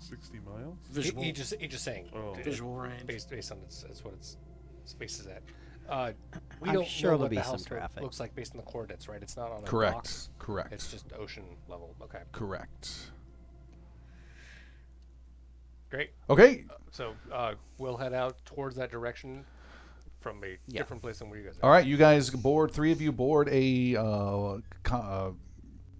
S7: 60 miles.
S2: Sixty miles.
S5: He, he just he just saying
S2: Oh.
S6: visual range.
S5: based based on its that's what its space is at. Uh, we
S3: I'm
S5: don't
S3: sure
S5: know
S3: there'll
S5: what
S3: be
S5: the
S3: some
S5: house lo-
S3: traffic.
S5: looks like based on the coordinates, right? It's not on a
S1: Correct.
S5: box.
S1: Correct.
S5: It's just ocean level. Okay,
S1: Correct.
S5: great.
S1: Okay.
S5: So uh, we'll head out towards that direction from a
S3: Yeah.
S5: different place than where you guys are.
S1: All right. You guys board. Three of you board a uh, co- uh,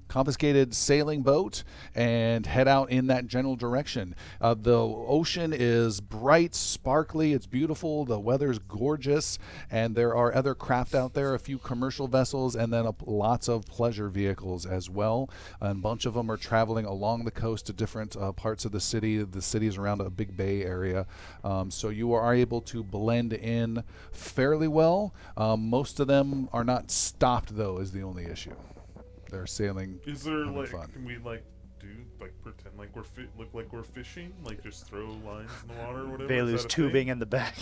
S1: confiscated sailing boat and head out in that general direction. Uh, the ocean is bright, sparkly. It's beautiful. The weather's gorgeous, and there are other craft out there. A few commercial vessels, and then a, lots of pleasure vehicles as well. And a bunch of them are traveling along the coast to different uh, parts of the city. The city is around a big bay area, um, so you are able to blend in fairly well. Um, most of them are not stopped, though, is the only issue. They're sailing.
S2: Is there
S1: Having
S2: like
S1: fun.
S2: can we like do like pretend like we're fi- look like we're fishing like just throw lines in the water or whatever? Is
S4: Bailey's tubing
S2: thing?
S4: in the back.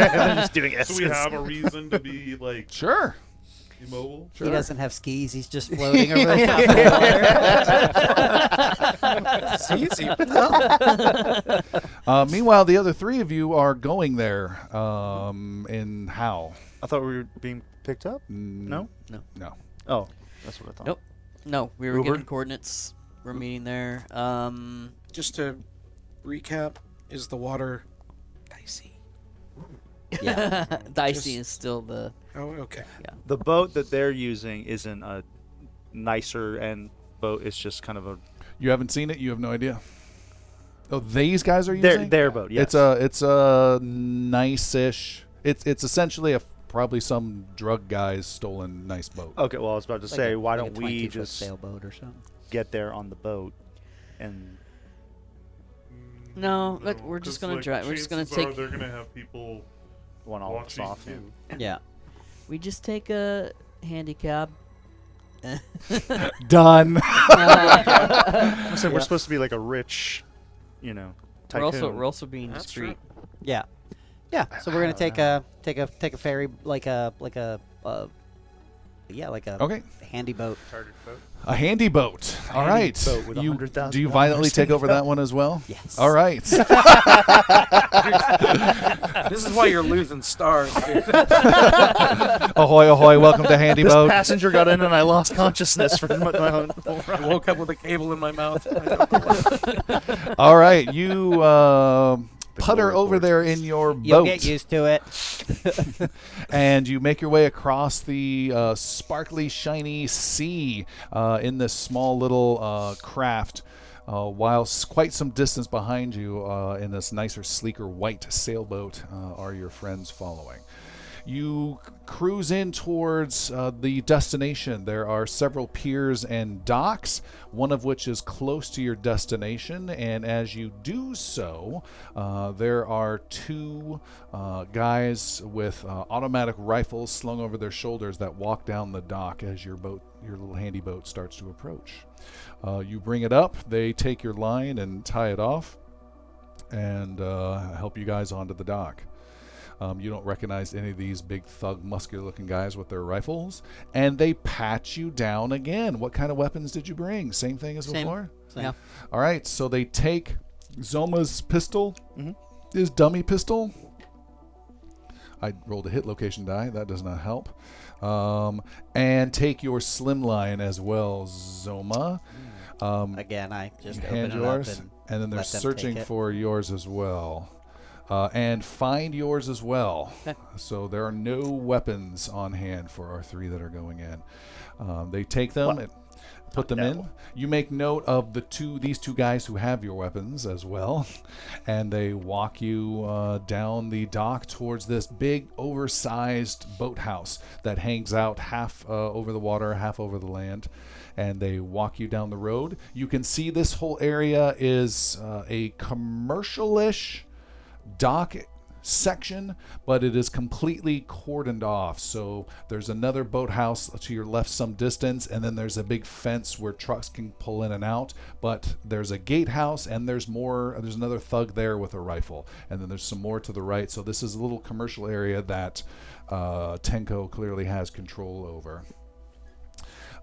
S4: and they're just doing
S2: So we have a reason to be like
S1: Sure.
S2: immobile. Sure.
S3: He doesn't have skis. He's just floating over the top of the water.
S6: Easy. No.
S1: Uh, meanwhile, the other three of you are going there. Um, in how?
S4: I thought we were being picked up.
S1: Mm,
S4: No.
S1: No.
S4: Oh, that's what I thought.
S7: Nope. No, we were
S4: Uber?
S7: getting coordinates. We're meeting there. Um,
S6: Just to recap, is the water dicey?
S7: yeah, dicey
S6: Just-
S7: is still the.
S6: Oh, okay. Yeah.
S4: The boat that they're using isn't a nicer end boat. It's just kind of a
S1: You haven't seen it. You have no idea. Oh, these guys are
S4: their
S1: using.
S4: their boat. Yes.
S1: It's a it's a nice-ish. It's it's essentially a probably some drug guy's stolen nice boat.
S4: Okay, well, I was about to
S3: Like
S4: say,
S3: a-
S4: why
S3: like a
S4: don't we
S3: 22-foot
S4: just
S3: sailboat or something?
S4: get there on the boat and
S7: No, look, we're just
S2: 'cause,
S7: gonna
S2: like,
S7: dri- we're just gonna
S2: chances are
S7: take-
S2: They're gonna have people
S4: one all of us
S2: watching
S4: off? yeah.
S3: Yeah.
S7: We just take a handicap.
S1: Done.
S7: Uh,
S4: So we're supposed to be like a rich, you know,
S7: we're also we're also being
S6: That's
S7: discreet.
S3: Yeah. Yeah. So we're gonna take a take a take a ferry like a like a uh, yeah like a
S1: Okay.
S3: handy boat.
S5: Chartered boat.
S1: A handy boat. All
S4: Handy
S1: right.
S4: boat with
S1: you,
S4: $100,000
S1: do you violently take over that one as well?
S3: Yes.
S1: All right.
S6: This is why you're losing stars, dude.
S1: ahoy, ahoy! Welcome to Handy
S4: This
S1: Boat.
S4: passenger got in and I lost consciousness for my my own.
S6: I woke up with a cable in my mouth. I don't know why.
S1: All right, you uh, putter over there in your boat.
S3: You'll get used to it.
S1: and you make your way across the uh, sparkly, shiny sea uh, in this small little uh, craft. Uh, while quite some distance behind you, uh, in this nicer, sleeker white sailboat, uh, are your friends following. You cruise in towards uh, the destination. There are several piers and docks, one of which is close to your destination. And as you do so, uh, there are two uh, guys with uh, automatic rifles slung over their shoulders that walk down the dock as your boat, your little handy boat, starts to approach. Uh, you bring it up, they take your line and tie it off, and uh, help you guys onto the dock. Um, you don't recognize any of these big thug, muscular-looking guys with their rifles, and they pat you down again. What kind of weapons did you bring? Same thing as
S7: Same.
S1: before.
S7: Yeah.
S1: All right, so they take Zoma's pistol,
S4: Mhm.
S1: his dummy pistol. I rolled a hit location die. That does not help. Um, and take your slimline as well, Zoma. Um,
S3: Again, I just
S1: hand
S3: open
S1: yours,
S3: it up and,
S1: and then they're searching for yours as well. Uh, and find yours as well. So there are no weapons on hand for our three that are going in. Um, they take them and put them in. You make note of the two these two guys who have your weapons as well, and they walk you uh, down the dock towards this big, oversized boathouse that hangs out half uh, over the water, half over the land. And they walk you down the road. You can see this whole area is uh, a commercial-ish dock section, but it is completely cordoned off. So there's another boathouse to your left some distance, and then there's a big fence where trucks can pull in and out. But there's a gatehouse, and there's more. There's another thug there with a rifle, and then there's some more to the right. So this is a little commercial area that uh, Tenko clearly has control over.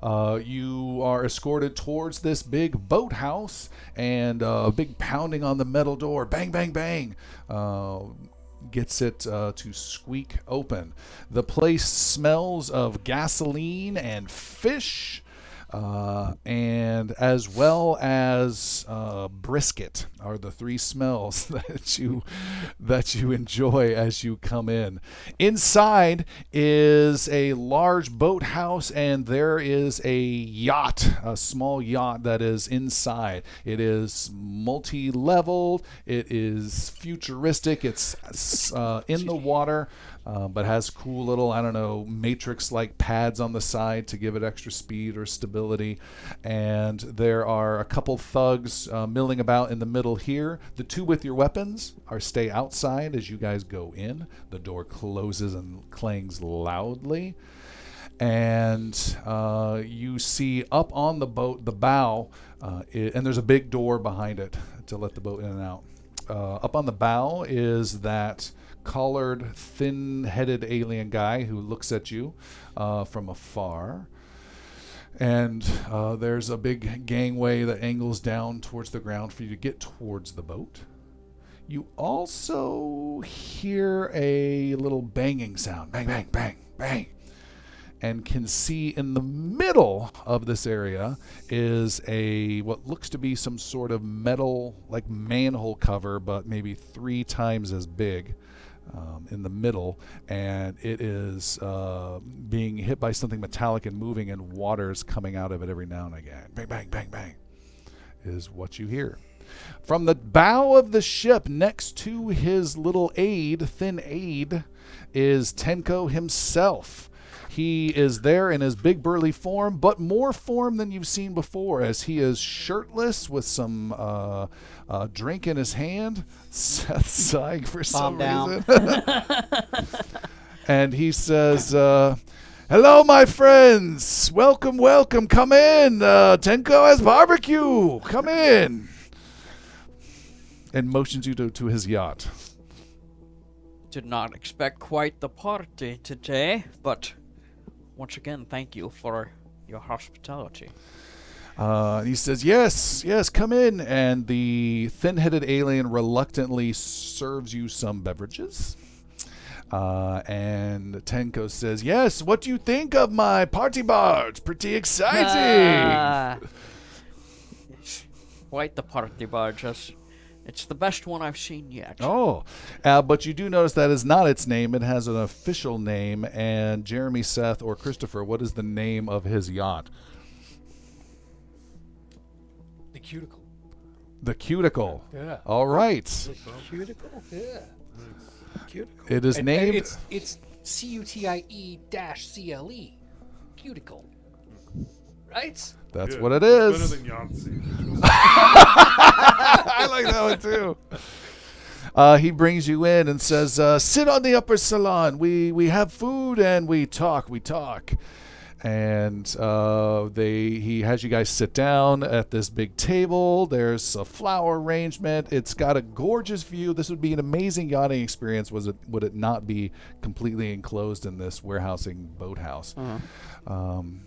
S1: Uh, you are escorted towards this big boathouse and uh, a big pounding on the metal door. Bang, bang, bang. Uh, gets it uh, to squeak open. The place smells of gasoline and fish. Uh, and as well as uh, brisket are the three smells that you that you enjoy as you come in. Inside is a large boathouse, and there is a yacht, a small yacht that is inside. It is multi-leveled. It is futuristic. It's uh, in the water. Uh, but has cool little, I don't know, matrix like pads on the side to give it extra speed or stability. And there are a couple thugs uh, milling about in the middle here. The two with your weapons are stay outside as you guys go in. The door closes and clangs loudly. And uh, you see up on the boat, the bow, uh, i and there's a big door behind it to let the boat in and out. Uh, up on the bow is that collared, thin headed alien guy who looks at you uh, from afar. And uh, there's a big gangway that angles down towards the ground for you to get towards the boat. You also hear a little banging sound bang, bang, bang, bang. And can see in the middle of this area is a what looks to be some sort of metal, like manhole cover, but maybe three times as big um, in the middle, and it is uh, being hit by something metallic and moving, and water's coming out of it every now and again. Bang, bang, bang, bang, is what you hear. From the bow of the ship, next to his little aide, thin aide, is Tenko himself. He is there in his big burly form, but more form than you've seen before, as he is shirtless with some uh, uh, drink in his hand. Seth sighing for some
S3: down.
S1: reason. and he says, uh, Hello, my friends. Welcome, welcome. Come in. Uh, Tenko has barbecue. Come in. And motions you to, to his yacht.
S7: Did not expect quite the party today, but once again, thank you for your hospitality.
S1: Uh, he says, Yes, yes, come in. And the thin headed alien reluctantly serves you some beverages. Uh, and Tenko says, Yes, what do you think of my party barge? Pretty exciting.
S7: Ah. quite the party barge. It's, it's the best one I've seen yet.
S1: Oh, uh, but you do notice that is not its name. It has an official name. And Jeremy, Seth, or Christopher, what is the name of his yacht?
S5: The cuticle.
S1: The Cuticle.
S5: Yeah.
S1: All right.
S6: Cuticle?
S5: Yeah.
S6: Cuticle.
S1: It is
S5: And- and
S1: named.
S5: it's it's C U T I E dash C L E. Cuticle. Right?
S1: That's
S2: Good.
S1: what it
S2: It's. Better than Yahtzee.
S1: I like that one too. Uh, he brings you in and says, uh, "Sit on the upper salon. We we have food and we talk. We talk." and uh, they he has you guys sit down at this big table. There's a flower arrangement. It's got a gorgeous view. This would be an amazing yachting experience. Was it? Would it not be completely enclosed in this warehousing boathouse? Um,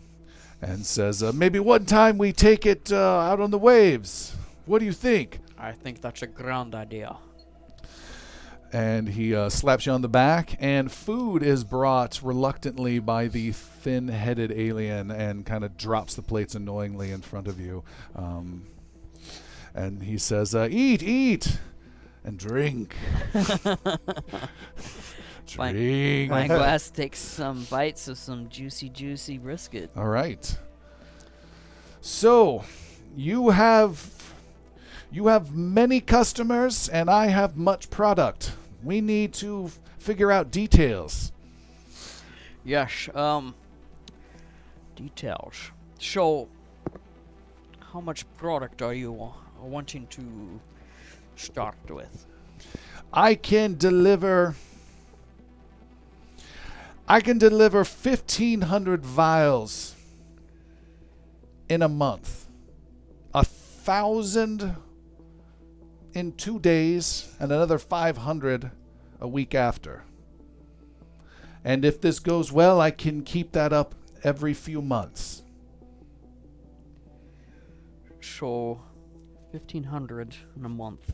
S1: and says uh, maybe one time we take it uh, out on the waves. What do you think?
S7: I think that's a grand idea.
S1: and he uh, slaps you on the back and food is brought reluctantly by the thin-headed alien and kind of drops the plates annoyingly in front of you um, and he says uh, eat eat and drink
S7: My-
S1: drink
S7: My glass takes some bites of some juicy, juicy brisket.
S1: all right so you have you have many customers and i have much product we need to f- figure out details
S7: Yes, um, details. So, how much product are you wanting to start with?
S1: I can deliver. I can deliver 1,500 vials in a month. A thousand in two days, and another 500 a week after. And if this goes well, I can keep that up every few months.
S7: So, 1500 in a month,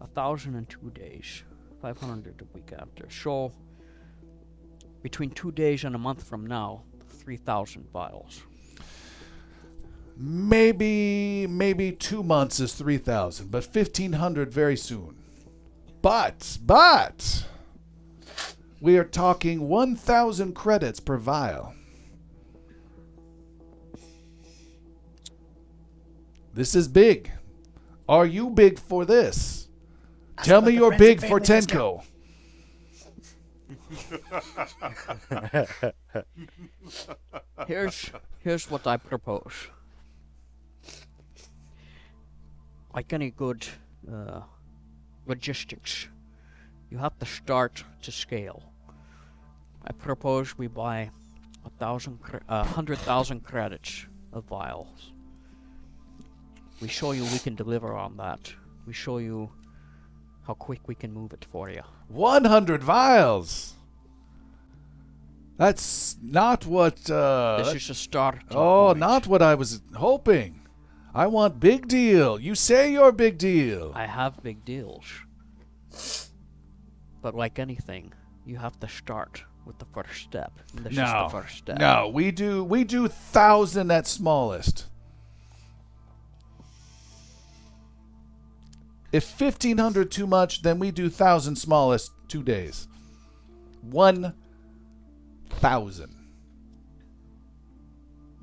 S7: a thousand in two days, 500 a week after. So, between two days and a month from now, 3000 vials.
S1: Maybe maybe 2 months is 3000, but 1500 very soon. But but we are talking 1000 credits per vial. This is big. Are you big for this? Tell me you're big for
S6: Tenko. discount.
S7: Here's here's what I propose. Like any good uh, logistics, you have to start to scale. I propose we buy a thousand, cre- a hundred thousand credits of vials. We show you we can deliver on that. We show you how quick we can move it for you.
S1: 100 vials. That's not what uh
S7: This is a start.
S1: Oh,
S7: point.
S1: not what I was hoping. I want big deal. You say you're big deal.
S7: I have big deals. But like anything, you have to start with the first step. This is
S1: no,
S7: the first step.
S1: no, we do we do thousand at smallest. If fifteen hundred too much, then we do thousand smallest two days. One thousand.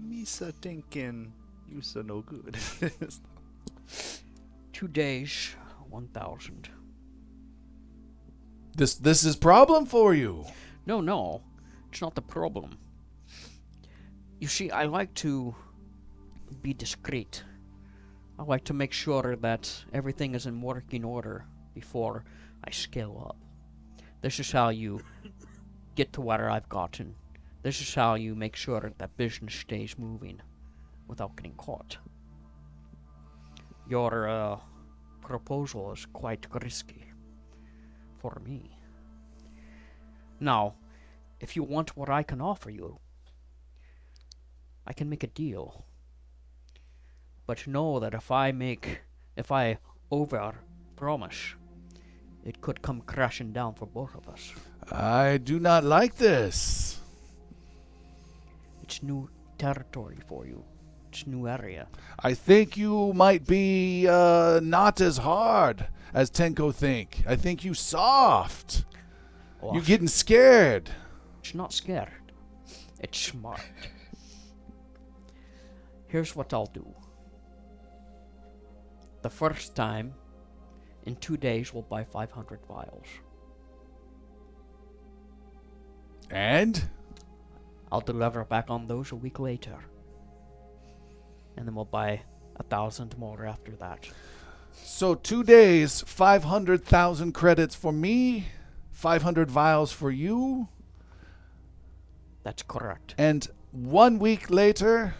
S4: Misa thinking you so no good.
S7: Two days, 1,000.
S1: This this is problem for you.
S7: No, no, it's not the problem. You see, I like to be discreet. I like to make sure that everything is in working order before I scale up. This is how you get to where I've gotten. This is how you make sure that business stays moving without getting caught. Your uh, proposal is quite risky for me. Now, if you want what I can offer you, I can make a deal. But know that if I make, if I over promise, it could come crashing down for both of us.
S1: I do not like this.
S7: It's new territory for you. It's new area.
S1: I think you might be uh, not as hard as Tenko think. I think you soft. You
S7: Lost.
S1: getting scared.
S7: It's not scared. It's smart. Here's what I'll do. The first time, in two days, we'll buy 500 vials.
S1: And
S7: I'll deliver back on those a week later. And then we'll buy a thousand more after that.
S1: so two days, 500,000 credits for me, 500 vials for you,
S7: That's correct.
S1: and one week later,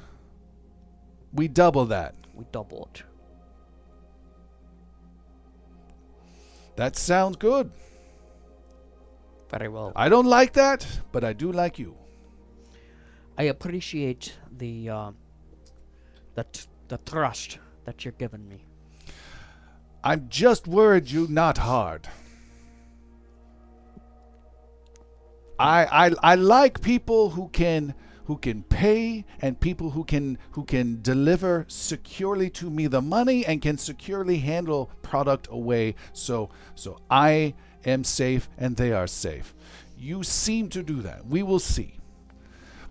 S1: we double that.
S7: We double it.
S1: That sounds good.
S7: Very well.
S1: I don't like that, but I do like you.
S7: I appreciate the uh, the t- the trust that you're giving me.
S1: I'm just worried you not hard. I I I like people who can who can pay and people who can who can deliver securely to me the money and can securely handle product away so so I am safe and they are safe. You seem to do that. We will see.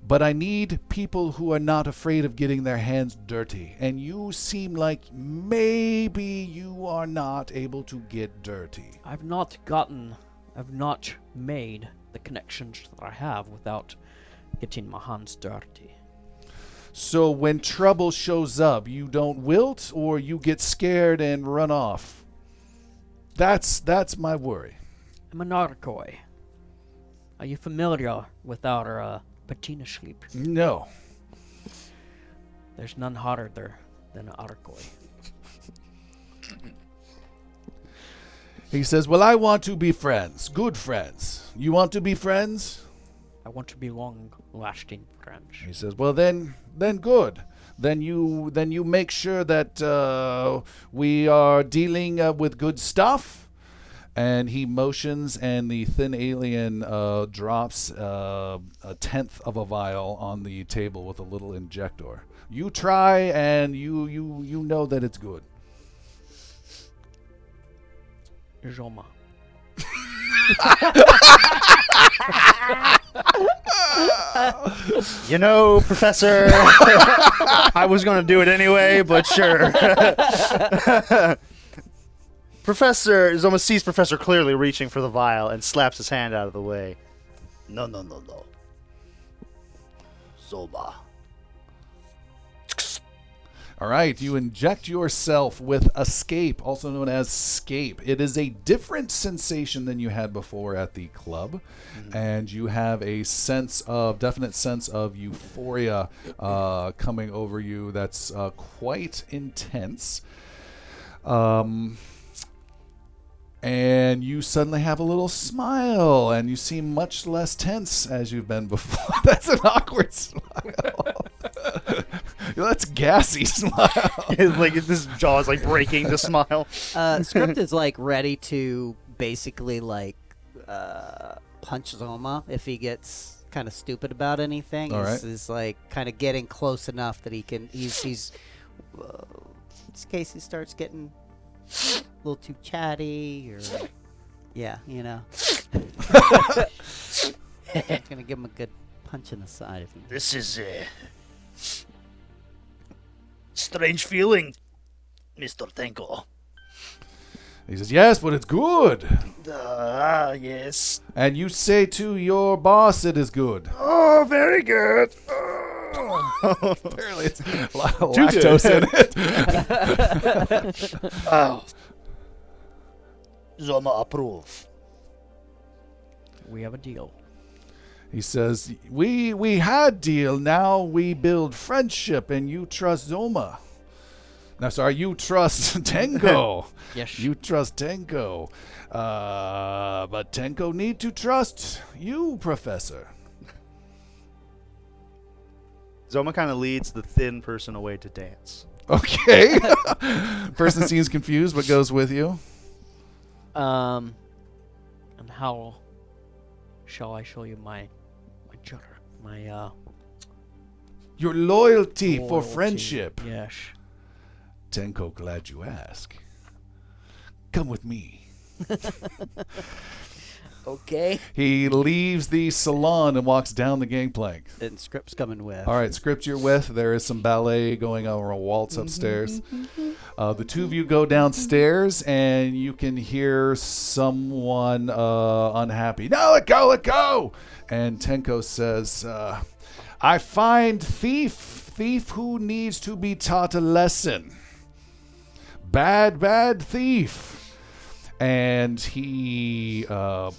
S1: But I need people who are not afraid of getting their hands dirty. And you seem like maybe you are not able to get dirty.
S7: I've not gotten, I've not made the connections that I have without getting my hands dirty.
S1: So when trouble shows up, you don't wilt or you get scared and run off. That's that's my worry.
S7: Narcoi. Are you familiar with our uh, patina sleep?
S1: No.
S7: There's none hotter there than an Arkoi.
S1: He says, "Well, I want to be friends. Good friends. You want to be friends?"
S7: I want to be long-lasting friends.
S1: He says, "Well, then, then good. Then you, then you make sure that uh, we are dealing uh, with good stuff." And he motions, and the thin alien uh, drops uh, a tenth of a vial on the table with a little injector. You try, and you, you, you know that it's good.
S7: Zoma.
S4: You know, Professor, I was going to do it anyway, but sure. Professor Zoma sees Professor clearly reaching for the vial and slaps his hand out of the way.
S8: No, no, no, no. Zoma.
S1: All right, you inject yourself with Escape, also known as Scape. It is a different sensation than you had before at the club, and you have a sense of definite sense of euphoria uh, coming over you. That's uh, quite intense. Um, and you suddenly have a little smile, and you seem much less tense as you've been before. That's an awkward smile. That's gassy smile.
S4: like this jaw is like breaking the smile.
S3: Uh, Script is like ready to basically like uh, punch Zoma if he gets kind of stupid about anything.
S1: All
S3: he's,
S1: right.
S3: he's like kind of getting close enough that he can. He's he's. Uh, in case he starts getting a little too chatty or. Yeah, you know. I'm gonna give him a good punch in the side if he.
S8: This is a strange feeling, Mr. Tenko.
S1: He says, Yes, but it's good.
S8: Ah, yes.
S1: And you say to your boss it is good.
S8: Oh, very good.
S1: Apparently, it's a lot of lactose in it.
S8: Oh. Zoma approve.
S7: We have a deal.
S1: He says, "We we had deal. Now we build friendship, and you trust Zoma. Now, sorry, you trust Tenko.
S7: Yes.
S1: You trust Tenko. Uh, but Tenko need to trust you, Professor.
S4: Zoma kind of leads the thin person away to dance.
S1: Okay. Person seems confused, but goes with you.
S7: Um, and how shall I show you my my jur- my uh
S1: Your loyalty, for
S7: loyalty?
S1: friendship.
S7: Yes.
S1: Tenko, glad you ask. Come with me.
S7: Okay.
S1: He leaves the salon and walks down the gangplank.
S3: And Script's coming with.
S1: All right, script you're with. There is some ballet going on or a waltz upstairs. Uh, the two of you go downstairs and you can hear someone uh, unhappy. No, let go, let go. And Tenko says, uh, I find thief, thief who needs to be taught a lesson. Bad, bad thief. And he uh, uh,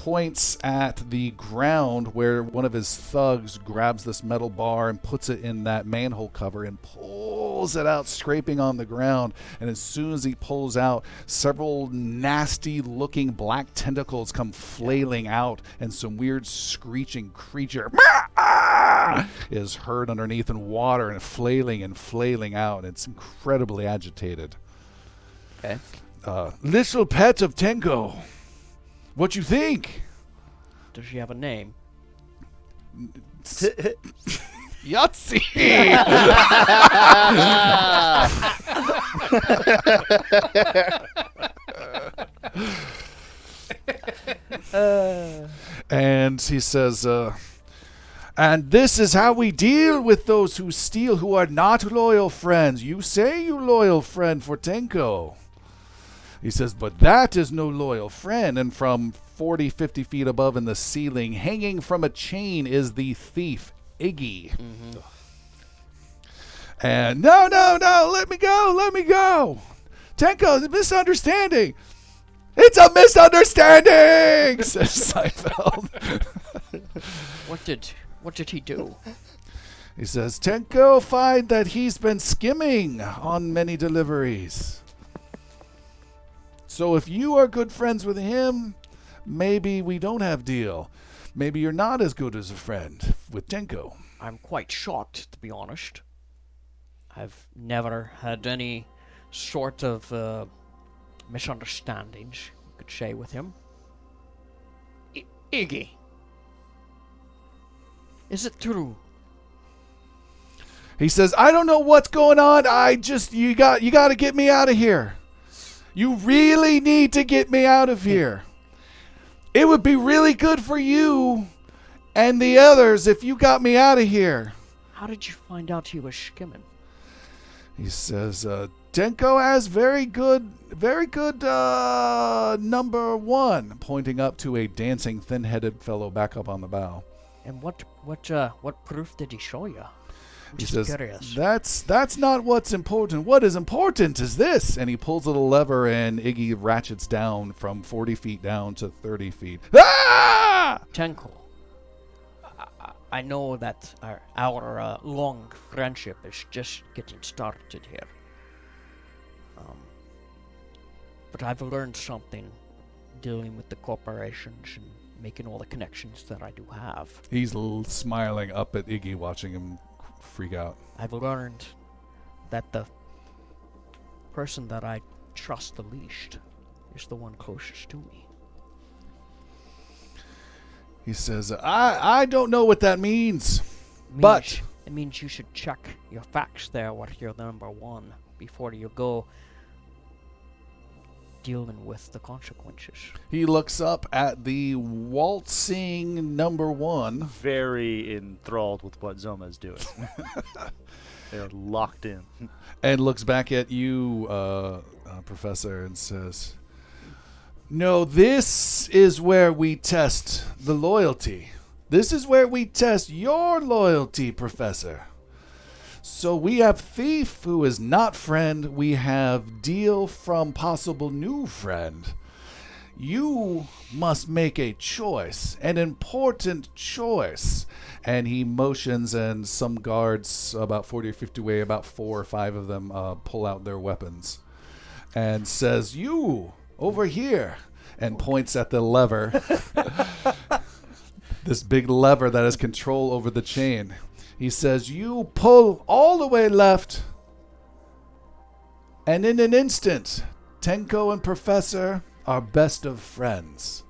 S1: points at the ground where one of his thugs grabs this metal bar and puts it in that manhole cover and pulls it out, scraping on the ground. And as soon as he pulls out, several nasty looking black tentacles come flailing out, and some weird screeching creature is heard underneath in water and flailing and flailing out. It's incredibly agitated.
S7: Okay.
S1: Uh, little pet of Tenko. What you think?
S7: Does she have a name?
S1: Yahtzee! and he says, uh, and this is how we deal with those who steal, who are not loyal friends. You say you loyal friend for Tenko. He says, but that is no loyal friend. And from 40, 50 feet above in the ceiling, hanging from a chain, is the thief, Iggy. Mm-hmm. And no, no, no, let me go, let me go. Tenko, it's a misunderstanding. It's a misunderstanding, says Seinfeld.
S7: What did what did he do?
S1: He says, Tenko find that he's been skimming on many deliveries. So if you are good friends with him, maybe we don't have deal. Maybe you're not as good as a friend with Tenko.
S7: I'm quite shocked, to be honest. I've never had any sort of uh, misunderstandings, you could say, with him. I- Iggy. Is it true?
S1: He says, "I don't know what's going on. I just you got you got to get me out of here. You really need to get me out of here. It would be really good for you and the others if you got me out of here."
S7: How did you find out he was skimming?
S1: He says, uh, Tenko has very good, very good uh, number one, pointing up to a dancing, thin headed fellow back up on the bow.
S7: And what what uh what proof did he show you?
S1: He
S7: just
S1: says,
S7: curious.
S1: That's that's not what's important. What is important is this. And he pulls a little lever, and Iggy ratchets down from 40 feet down to 30 feet. Ah!
S7: Tenko. I, I- I know that our, our uh, long friendship is just getting started here. Um, but I've learned something dealing with the corporations and making all the connections that I do have.
S1: He's l- smiling up at Iggy, watching him freak out.
S7: I've learned that the person that I trust the least is the one closest to me.
S1: He says, I, I don't know what that means.
S7: Means-
S1: But-
S7: it means you should check your facts there what you're number one before you go dealing with the consequences.
S1: He looks up at the waltzing number one.
S4: Very enthralled with what Zoma is doing. They're locked in.
S1: and looks back at you, uh, uh, Professor, and says, No, this is where we test the loyalty. This is where we test your loyalty, Professor. So we have Thief, who is not friend. We have Deal from possible new friend. You must make a choice, an important choice. And he motions, and some guards, about 40 or 50 away, about four or five of them, uh, pull out their weapons and says, You, over here, and points at the lever. this big lever that has control over the chain. He says, You pull all the way left, and in an instant, Tenko and Professor are best of friends.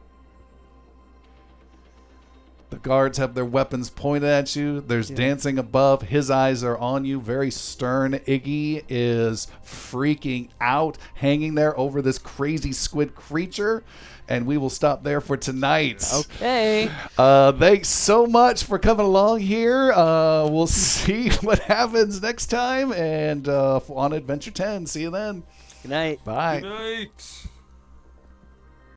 S1: The guards have their weapons pointed at you. There's dancing above. His eyes are on you, very stern. Iggy is freaking out, hanging there over this crazy squid creature. And we will stop there for tonight.
S7: Okay.
S1: Uh, thanks so much for coming along here. Uh, we'll see what happens next time. And uh, on Adventure 10. See you then.
S7: Good night.
S1: Bye.
S2: Good night.